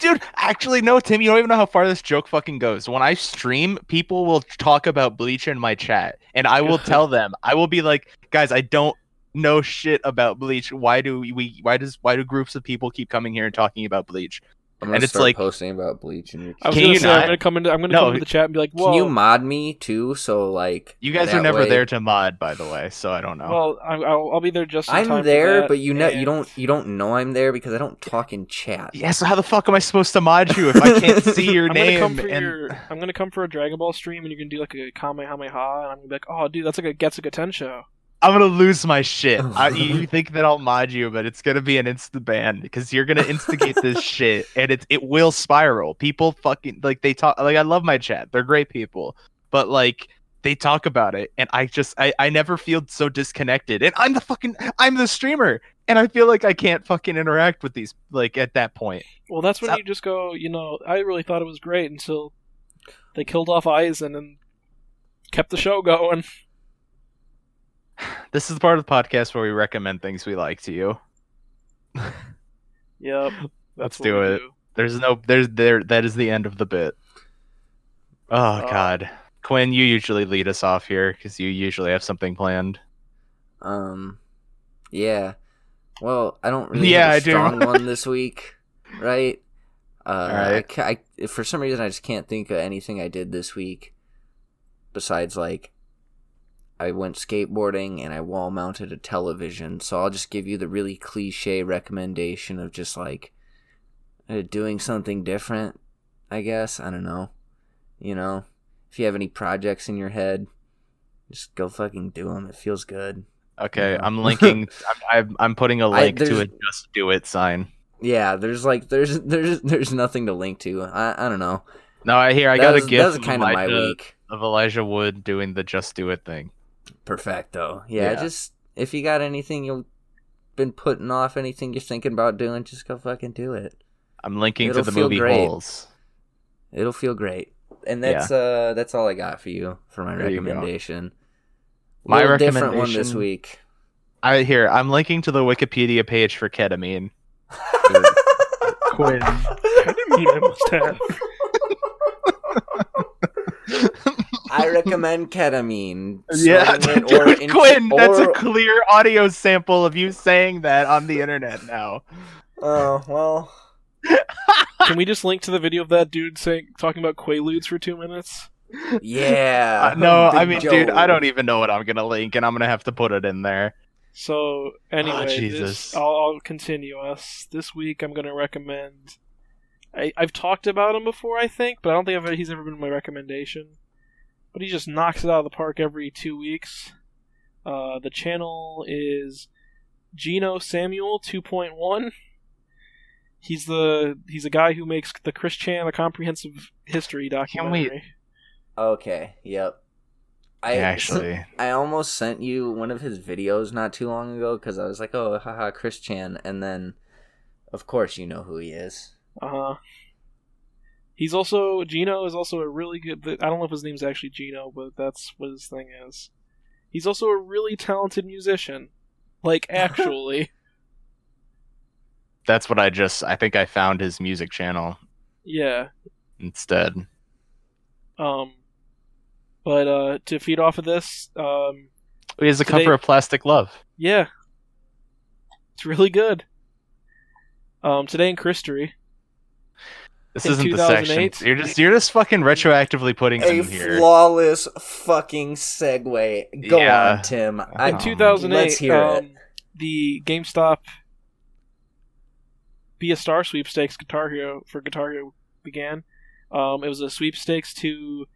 Speaker 3: Dude, actually, no, Tim, you don't even know how far this joke fucking goes. When I stream, people will talk about Bleach in my chat, and I will tell them, I will be like, guys, I don't know shit about Bleach. Why do we? Why does? Why do groups of people keep coming here and talking about Bleach?
Speaker 2: I'm gonna
Speaker 3: And it's
Speaker 2: start
Speaker 3: like-
Speaker 2: posting about bleach and your
Speaker 4: I was
Speaker 3: Can
Speaker 4: going
Speaker 3: you
Speaker 4: to say I'm
Speaker 3: not?
Speaker 4: going to come into I'm going to
Speaker 3: No.
Speaker 4: come into the chat and be like,
Speaker 2: Can you mod me too? So like
Speaker 3: You guys are never
Speaker 2: way-
Speaker 3: there to mod, by the way, so I don't know.
Speaker 4: Well, I, I'll, I'll be there just. In
Speaker 2: I'm
Speaker 4: for
Speaker 2: there,
Speaker 4: that,
Speaker 2: but you know you don't you don't know I'm there because I don't talk in chat.
Speaker 3: yeah, so how the fuck am I supposed to mod you if I can't see your
Speaker 4: I'm gonna
Speaker 3: name?
Speaker 4: come for
Speaker 3: and...
Speaker 4: your. I'm gonna come for a Dragon Ball stream, and you're gonna do like a Kamehameha, and I'm gonna be like, "Oh, dude, that's like a Getsuga Tensho."
Speaker 3: I'm gonna lose my shit. I, you think that I'll mod you, but it's gonna be an insta ban because you're gonna instigate this shit, and it it will spiral. People fucking like they talk like I love my chat. They're great people, but like they talk about it, and I just I I never feel so disconnected. And I'm the fucking I'm the streamer, and I feel like I can't fucking interact with these like at that point.
Speaker 4: Well, that's when
Speaker 3: So-
Speaker 4: you just go, you know, I really thought it was great until they killed off Aizen and kept the show going.
Speaker 3: This is the part of the podcast where we recommend things we like to you.
Speaker 4: Yep.
Speaker 3: Let's do
Speaker 4: we
Speaker 3: it. There's no there's there that is the end of the bit. Oh
Speaker 4: Uh,
Speaker 3: god. Quinn, you usually lead us off here because you usually have something planned.
Speaker 2: Um, yeah. Well, I don't really
Speaker 3: Yeah,
Speaker 2: have a
Speaker 3: I do.
Speaker 2: one this week, right? Uh, I I, for some reason, I just can't think of anything I did this week besides like I went skateboarding and I wall mounted a television. So I'll just give you the really cliche recommendation of just like uh, doing something different. I guess I don't know. You know, if you have any projects in your head, just go fucking do them. It feels good.
Speaker 3: Okay,
Speaker 2: Yeah.
Speaker 3: I'm linking. I'm, I'm putting a link to
Speaker 2: there's-
Speaker 3: a just do it sign.
Speaker 2: Yeah, there's like there's there's there's nothing to link to. I I don't know.
Speaker 3: No, I hear I
Speaker 2: that
Speaker 3: got
Speaker 2: was,
Speaker 3: a
Speaker 2: that was kind of my week.
Speaker 3: of Elijah Wood doing the just do it thing.
Speaker 2: Perfecto. Yeah,
Speaker 3: Yeah.
Speaker 2: just if you got anything you've been putting off, anything you're thinking about doing, just go fucking do it.
Speaker 3: I'm linking
Speaker 2: It'll
Speaker 3: to the movie
Speaker 2: great.
Speaker 3: Holes.
Speaker 2: It'll feel great. And that's uh that's all I got for you for my
Speaker 3: There
Speaker 2: recommendation.
Speaker 3: My
Speaker 2: recommendation different one this week.
Speaker 3: I here I'm linking to the Wikipedia page for ketamine. Quinn.
Speaker 4: I I must have.
Speaker 2: I recommend ketamine.
Speaker 3: Yeah,
Speaker 2: Snorting it or in-
Speaker 3: Quinn, that's a clear audio sample of you saying that on the internet now.
Speaker 2: Oh well.
Speaker 4: Can we just link to the video of that dude saying talking about Quaaludes for two minutes?
Speaker 2: Yeah.
Speaker 3: Uh, no, I mean, dude, I don't even know what I'm gonna link, and I'm gonna have to put it in there.
Speaker 4: So anyway, this,
Speaker 3: Jesus.
Speaker 4: I'll, I'll continue us this week. I'm going to recommend. I, I've talked about him before, I think, but I don't think I've, he's ever been my recommendation. But he just knocks it out of the park every two weeks. Uh, the channel is Geno Samuel 2.1. He's the he's a guy who makes the Chris Chan a comprehensive history documentary.
Speaker 2: Okay. Yep. I
Speaker 3: Actually,
Speaker 2: I almost sent you one of his videos not too long ago because I was like, oh, haha, Chris Chan, and then, of course, you know who he is.
Speaker 4: Uh huh. He's also Geno is also a really good. I don't know if his name's actually Geno, but that's what his thing is. He's also a really talented musician, like actually.
Speaker 3: That's what I just. I think I found his music channel
Speaker 4: yeah.
Speaker 3: instead.
Speaker 4: Um. But uh, to feed off of this, um,
Speaker 3: He has the
Speaker 4: Today-
Speaker 3: cover of Plastic Love.
Speaker 4: yeah, it's really good. Um, today in Christery,
Speaker 3: This
Speaker 4: In
Speaker 3: isn't the section. You're just you're just fucking retroactively putting
Speaker 2: A
Speaker 3: him here.
Speaker 2: flawless fucking segue. Go
Speaker 3: Yeah.
Speaker 2: on, Tim. I,
Speaker 4: in
Speaker 3: Um,
Speaker 4: 2008,
Speaker 2: let's hear
Speaker 4: um,
Speaker 2: it.
Speaker 4: the GameStop Be a Star sweepstakes Guitar Hero for Guitar Hero began. Um, it was a sweepstakes to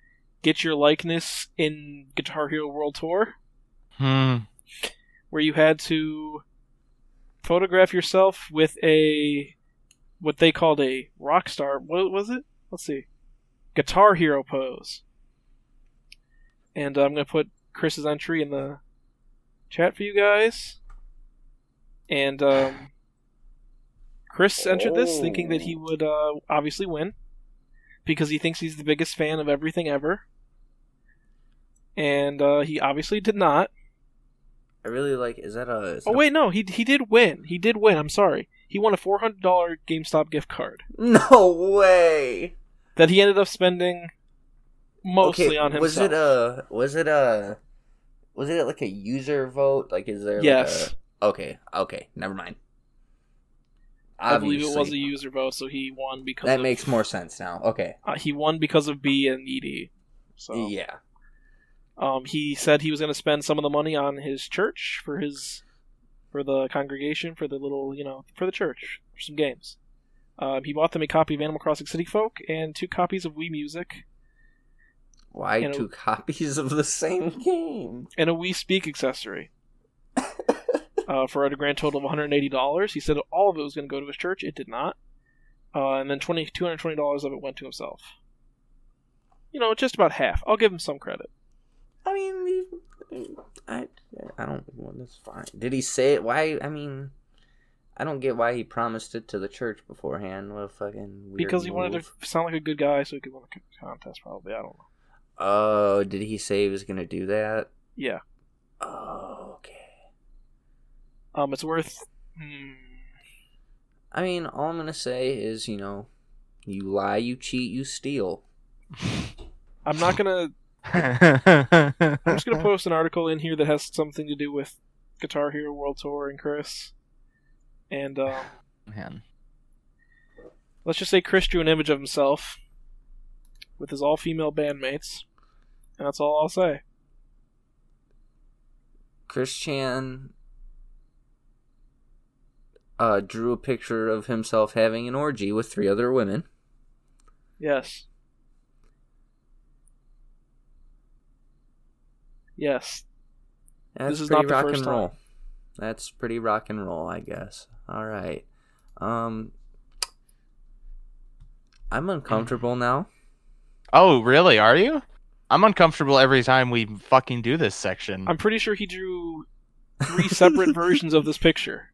Speaker 4: get your likeness in Guitar Hero World Tour,
Speaker 3: Hmm.
Speaker 4: where you had to photograph yourself with a what they called a rock star. What was it? Let's see, Guitar Hero pose. And uh, I'm gonna put Chris's entry in the chat for you guys. And um, Chris entered this thinking that he would uh, obviously win because he thinks he's the biggest fan of everything ever. And uh, he obviously did not.
Speaker 2: I really like. Is that a? Is
Speaker 4: Oh
Speaker 2: that
Speaker 4: wait, no, he he did win. He did win. I'm sorry. He won a four hundred dollar GameStop gift card
Speaker 2: no way.
Speaker 4: that he ended up spending mostly
Speaker 2: okay,
Speaker 4: on himself.
Speaker 2: was it a? Was it a? Was it like a user vote? Like, is there? like,
Speaker 4: yes,
Speaker 2: a- okay. Okay. Never mind.
Speaker 4: I believe it was a user vote, so he won because
Speaker 2: That
Speaker 4: of,
Speaker 2: makes more sense now. Okay.
Speaker 4: Uh, he won because of B and ED. So
Speaker 2: Yeah.
Speaker 4: Um, he said he was going to spend some of the money on his church for his for the congregation for the little you know for the church for some games. Um, he bought them a copy of Animal Crossing City Folk and two copies of Wii Music
Speaker 2: Why two copies of the same game?
Speaker 4: and a Wii Speak accessory. uh, for a grand total of $180. He said all of it was going to go to his church. It did not. Uh, and then 20, $220 of it went to himself. You know, just about half. I'll give him some credit.
Speaker 2: I mean, I I don't. Well, that's fine. Did he say it? Why? I mean, I don't get why he promised it to the church beforehand. What a fucking weird
Speaker 4: because he wanted to sound like a good guy so he could win the contest, probably. I don't know.
Speaker 2: Oh, did he say he was gonna do that?
Speaker 4: Yeah.
Speaker 2: Oh, okay.
Speaker 4: Um, it's worth. Hmm,
Speaker 2: I mean, all I'm gonna say is, you know, you lie, you cheat, you steal.
Speaker 4: I'm not gonna.
Speaker 3: I'm
Speaker 4: just gonna post an article in here that has something to do with Guitar Hero World Tour and Chris. And um,
Speaker 3: Man.
Speaker 4: let's just say Chris drew an image of himself with his all-female bandmates, and that's all I'll say.
Speaker 2: Chris Chan uh, drew a picture of himself having an orgy with three other women.
Speaker 4: Yes. Yes.
Speaker 2: That's
Speaker 4: This is
Speaker 2: pretty
Speaker 4: not the
Speaker 2: rock
Speaker 4: first
Speaker 2: and
Speaker 4: time.
Speaker 2: roll. That's pretty rock and roll, I guess. All right. Um, I'm uncomfortable now.
Speaker 3: Oh, really? Are you? I'm uncomfortable every time we fucking do this section.
Speaker 4: I'm pretty sure he drew three separate versions of this picture.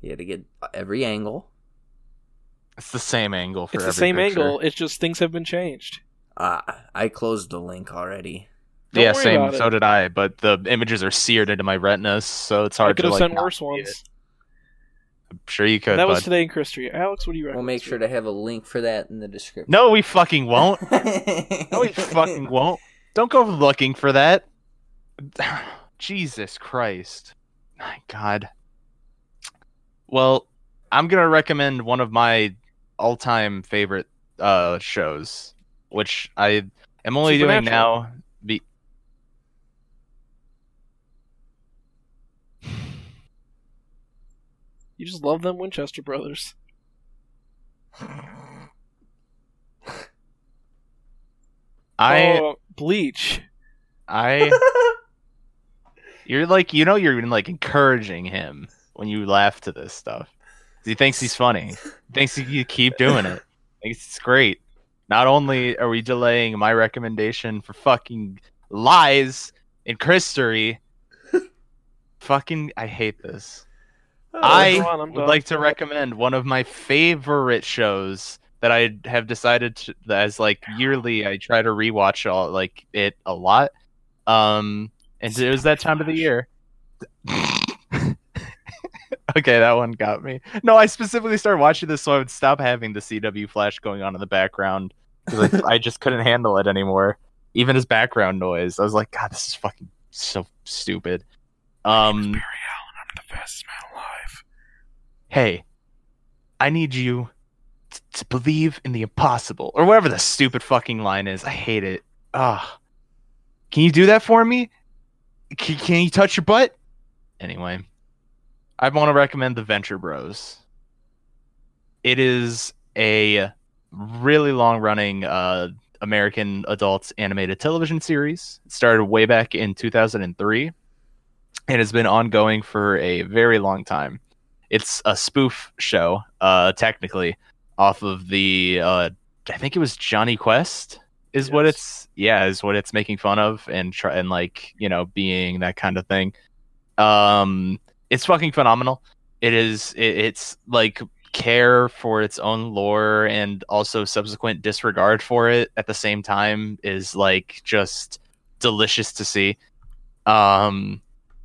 Speaker 2: You had to get every angle.
Speaker 3: It's the same angle for
Speaker 4: It's the same
Speaker 3: picture.
Speaker 4: angle. It's just things have been changed.
Speaker 2: Ah, I closed the link already.
Speaker 4: Don't
Speaker 3: yeah, same.
Speaker 4: about it.
Speaker 3: So did I, but the images are seared into my retinas, so it's hard.
Speaker 4: To like I could
Speaker 3: to
Speaker 4: have
Speaker 3: like.
Speaker 4: sent worse ones.
Speaker 3: I'm sure you could,
Speaker 4: that
Speaker 3: but
Speaker 4: was today in Chris Tree. Alex, what do you recommend?
Speaker 2: We'll make sure to have a link for that in the description.
Speaker 3: no, we fucking won't. No, we fucking won't. Don't go looking for that. Jesus Christ. My God. Well, I'm gonna recommend one of my all-time favorite uh shows, which I am only doing now. Be-
Speaker 4: You just love them Winchester brothers.
Speaker 3: I
Speaker 4: oh, Bleach.
Speaker 3: I you're like you know you're like encouraging him when you laugh to this stuff. He thinks he's funny. He thinks you keep doing it. Thinks it's great. Not only are we delaying my recommendation for fucking lies and Christery, fucking I hate this. I
Speaker 4: on,
Speaker 3: would
Speaker 4: done.
Speaker 3: like to recommend one of my favorite shows that I have decided to, that as like yearly I try to rewatch all like it a lot. Um, and it was that time of the year. okay, that one got me. No, I specifically started watching this so I would stop having the CW flash going on in the background because I, just couldn't handle it anymore, even as background noise. I was like, God, this is fucking so stupid. Um,
Speaker 4: I'm the man alive.
Speaker 3: hey, I need you t- to believe in the impossible, or whatever the stupid fucking line is. I hate it. Ah, can you do that for me? Can, can you touch your butt? Anyway, I want to recommend the Venture Bros. It is a really long running uh, American adult animated television series. It started way back in 2003 and has been ongoing for a very long time it's a spoof show, uh, technically, off of the uh, I think it was Jonny Quest is what it's yeah is what it's making fun of and try and like you know being that kind of thing. Um, it's fucking phenomenal. It is. It, it's like care for its own lore and also subsequent disregard for it at the same time is like just delicious to see. Um,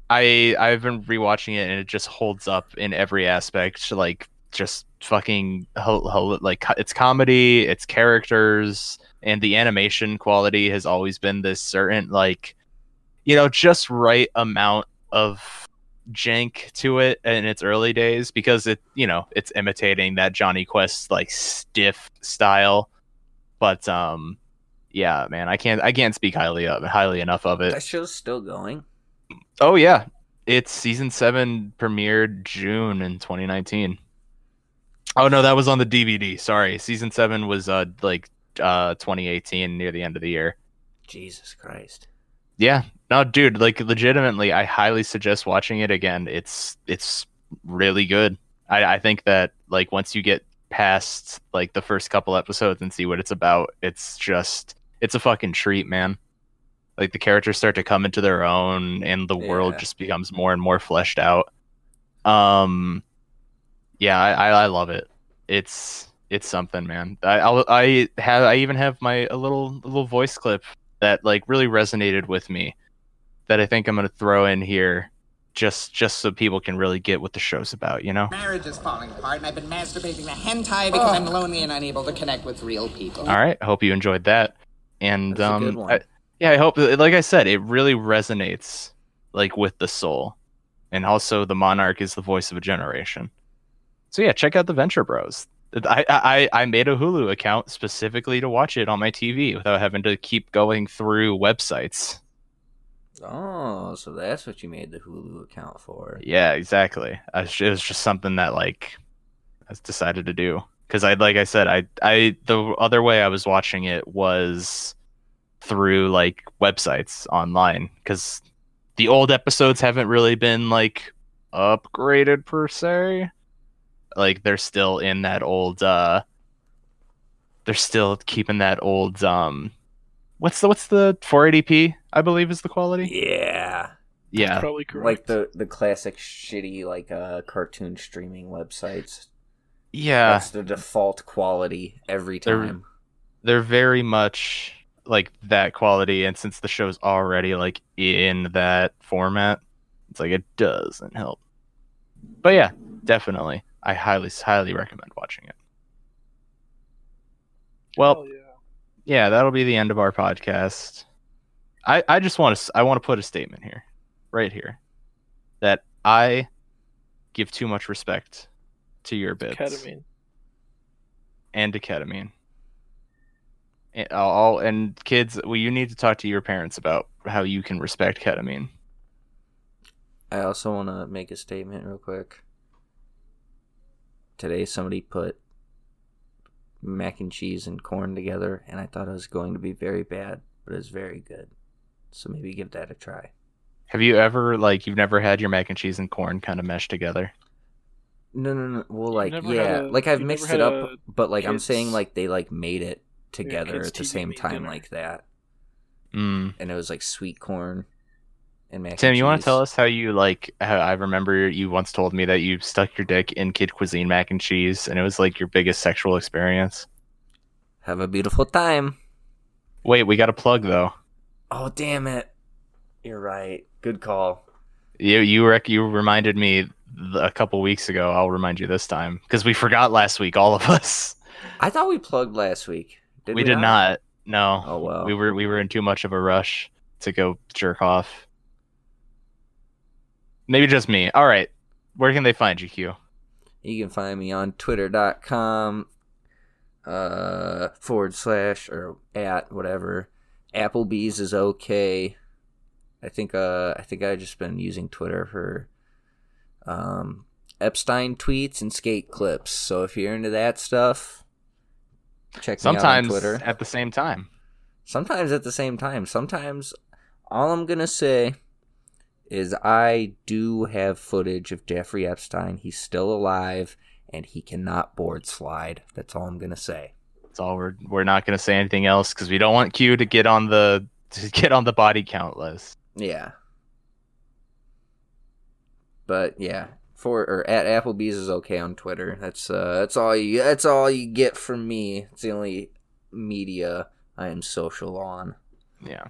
Speaker 3: I I've been rewatching it and it just holds up in every aspect. Like just fucking like it's comedy, it's characters, and the animation quality has always been this certain like you know just right amount of jank to it in its early days because it you know it's imitating that Jonny Quest like stiff style, but um yeah man I can't I can't speak highly of highly enough of it.
Speaker 2: That show's still going.
Speaker 3: Oh yeah, it's season seven premiered June in 2019. Oh no, that was on the DVD. Sorry, season seven was uh like uh 2018 near the end of the year.
Speaker 2: Jesus Christ.
Speaker 3: Yeah, no, dude, like legitimately, I highly suggest watching it again. It's it's really good. I I think that like once you get past like the first couple episodes and see what it's about, it's just it's a fucking treat, man. Like the characters start to come into their own, and the world just becomes more and more fleshed out. Um, yeah, I I, I love it. It's it's something, man. I I'll, I have I even have my a little a little voice clip that like really resonated with me that I think I'm gonna throw in here just just so people can really get what the show's about, you know?
Speaker 1: Marriage is falling apart, and I've been masturbating the hentai because
Speaker 2: Oh.
Speaker 1: I'm lonely and unable to connect with real people.
Speaker 3: All right, I hope you enjoyed that. And
Speaker 2: That's a
Speaker 3: um
Speaker 2: good one.
Speaker 3: I- yeah, I hope like I said, it really resonates like with the soul. And also the monarch is the voice of a generation. So yeah, check out the Venture Bros. I, I I made a Hulu account specifically to watch it on my TV without having to keep going through websites.
Speaker 2: Oh, so that's what you made the Hulu account for.
Speaker 3: Yeah, exactly. I, it was just something that like I decided to do because I like I said I I the other way I was watching it was through like websites online because the old episodes haven't really been like upgraded per se. Like they're still in that old uh they're still keeping that old um what's the what's the 480p I believe is the quality.
Speaker 2: Yeah.
Speaker 3: Yeah.
Speaker 4: Probably correct.
Speaker 2: Like the the classic shitty like uh cartoon streaming websites.
Speaker 3: Yeah.
Speaker 2: That's the default quality every
Speaker 3: They're-
Speaker 2: time.
Speaker 3: they're very much like that quality and since the show's already like in that format it's like it doesn't help but yeah definitely i highly highly recommend watching it well
Speaker 4: Hell yeah.
Speaker 3: Yeah that'll be the end of our podcast i i just want to i want to put a statement here right here that i give too much respect to your bits
Speaker 4: Ketamine.
Speaker 3: and to ketamine. And, all and kids, well, you need to talk to your parents about how you can respect ketamine.
Speaker 2: I also want to make a statement real quick. Today, somebody put mac and cheese and corn together, and I thought it was going to be very bad, but it's very good. So maybe give that a try.
Speaker 3: Have you ever like you've never had your mac and cheese and corn kind of meshed together?
Speaker 2: No, no, no. Well, like, yeah,
Speaker 4: a-
Speaker 2: like I've mixed it up,
Speaker 4: a
Speaker 2: but like I'm saying, like they like made it together at the same time,
Speaker 4: dinner.
Speaker 2: like that,
Speaker 3: Mm.
Speaker 2: and it was like sweet corn and mac.
Speaker 3: Tim,
Speaker 2: and
Speaker 3: you want to tell us how you like? How I remember you once told me that you stuck your dick in Kid Cuisine mac and cheese, and it was like your biggest sexual experience.
Speaker 2: Have a beautiful time.
Speaker 3: Wait, we got a plug though.
Speaker 2: Oh damn it! You're right. Good call.
Speaker 3: You you rec- you reminded me th- a couple weeks ago. I'll remind you this time because we forgot last week. All of us.
Speaker 2: I thought we plugged last week. Did
Speaker 3: we, did not. No.
Speaker 2: Oh well.
Speaker 3: We were we were in too much of a rush to go jerk off. Maybe just me. All right. Where can they find you, Q?
Speaker 2: You can find me on twitter.com uh forward slash or at whatever. Applebee's is okay. I think uh I think I just been using Twitter for um Epstein tweets and skate clips. So if you're into that stuff, check
Speaker 3: Sometimes
Speaker 2: me out on Twitter.
Speaker 3: at the same time.
Speaker 2: Sometimes at the same time. Sometimes all I'm gonna say is I do have footage of Jeffrey Epstein. He's still alive and he cannot board slide. That's all I'm gonna say.
Speaker 3: That's all we're we're not going to say anything else because we don't want Q to get on the to get on the body count list.
Speaker 2: Yeah. But yeah, for or at Applebee's is okay on Twitter. That's uh that's all you that's all you get from me. It's the only media I am social on.
Speaker 3: Yeah.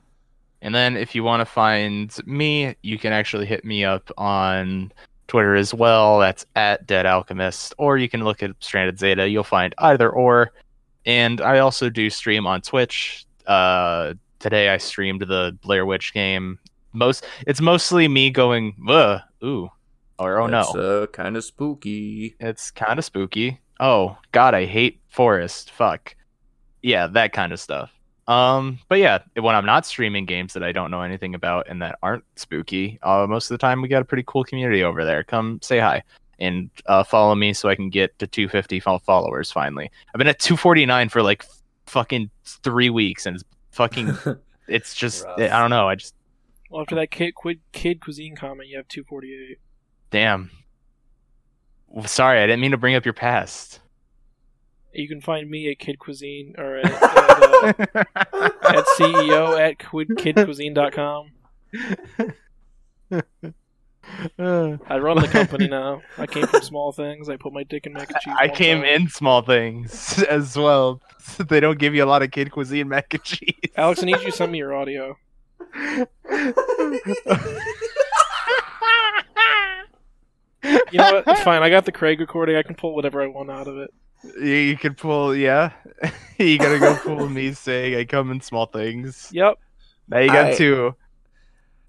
Speaker 3: And then if you want to find me, you can actually hit me up on Twitter as well. That's at Dead Alchemist, or you can look at Stranded Zeta. You'll find either or. And I also do stream on Twitch. Uh, today I streamed the Blair Witch game. Most it's mostly me going, ooh, or oh
Speaker 2: That's,
Speaker 3: no,
Speaker 2: uh kind of spooky.
Speaker 3: it's kind of spooky. Oh God, I hate forest. Fuck. Yeah, that kind of stuff. Um, but yeah, when I'm not streaming games that I don't know anything about and that aren't spooky, uh, most of the time we got a pretty cool community over there. Come say hi and uh, follow me so I can get to 250 followers finally. I've been at 249 for like fucking three weeks and it's fucking. It's just
Speaker 2: Rough.
Speaker 3: I don't know. I just
Speaker 4: Well, after that kid, quid, kid cuisine comment, you have 248.
Speaker 3: damn. Sorry, I didn't mean to bring up your past.
Speaker 4: You can find me at Kid Cuisine or at, at, uh, at CEO at kidcuisine.com. I run the company now. I came from small things. I put my dick in mac and cheese.
Speaker 3: I came
Speaker 4: time.
Speaker 3: in small things as well. They don't give you a lot of kid cuisine mac and cheese.
Speaker 4: Alex, I need you to send me your audio. You know what? It's fine. I got the Craig recording. I can pull whatever I want out of it.
Speaker 3: You, you could pull, yeah. you gotta go pull me saying I come in small things.
Speaker 4: Yep.
Speaker 3: Now you got
Speaker 2: I-
Speaker 3: two.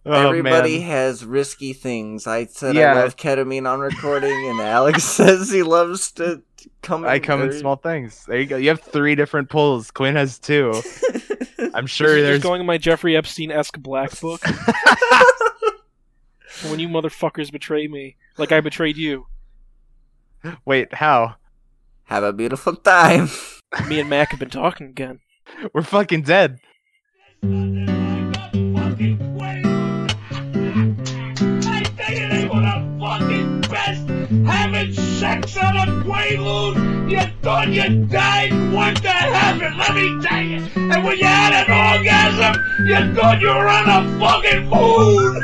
Speaker 3: Oh,
Speaker 2: Everybody
Speaker 3: man.
Speaker 2: has risky things. I said
Speaker 3: Yeah.
Speaker 2: I love ketamine on recording, and Alex says he loves to come.
Speaker 3: I come in small things. There you go. You have three different pulls. Quinn has two. I'm sure
Speaker 4: is
Speaker 3: there's.
Speaker 4: going in my Jeffrey Epstein esque black book. when you motherfuckers betray me, like I betrayed you.
Speaker 3: Wait, how?
Speaker 2: Have a beautiful time.
Speaker 4: Me and Mac have been talking again.
Speaker 3: We're fucking dead.
Speaker 5: I think they were the fucking best having sex on a quaalude, you thought you died went to heaven, let me tell you. And when you had an orgasm, you thought you were on a fucking moon.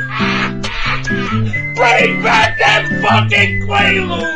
Speaker 5: Bring back that fucking quaalude.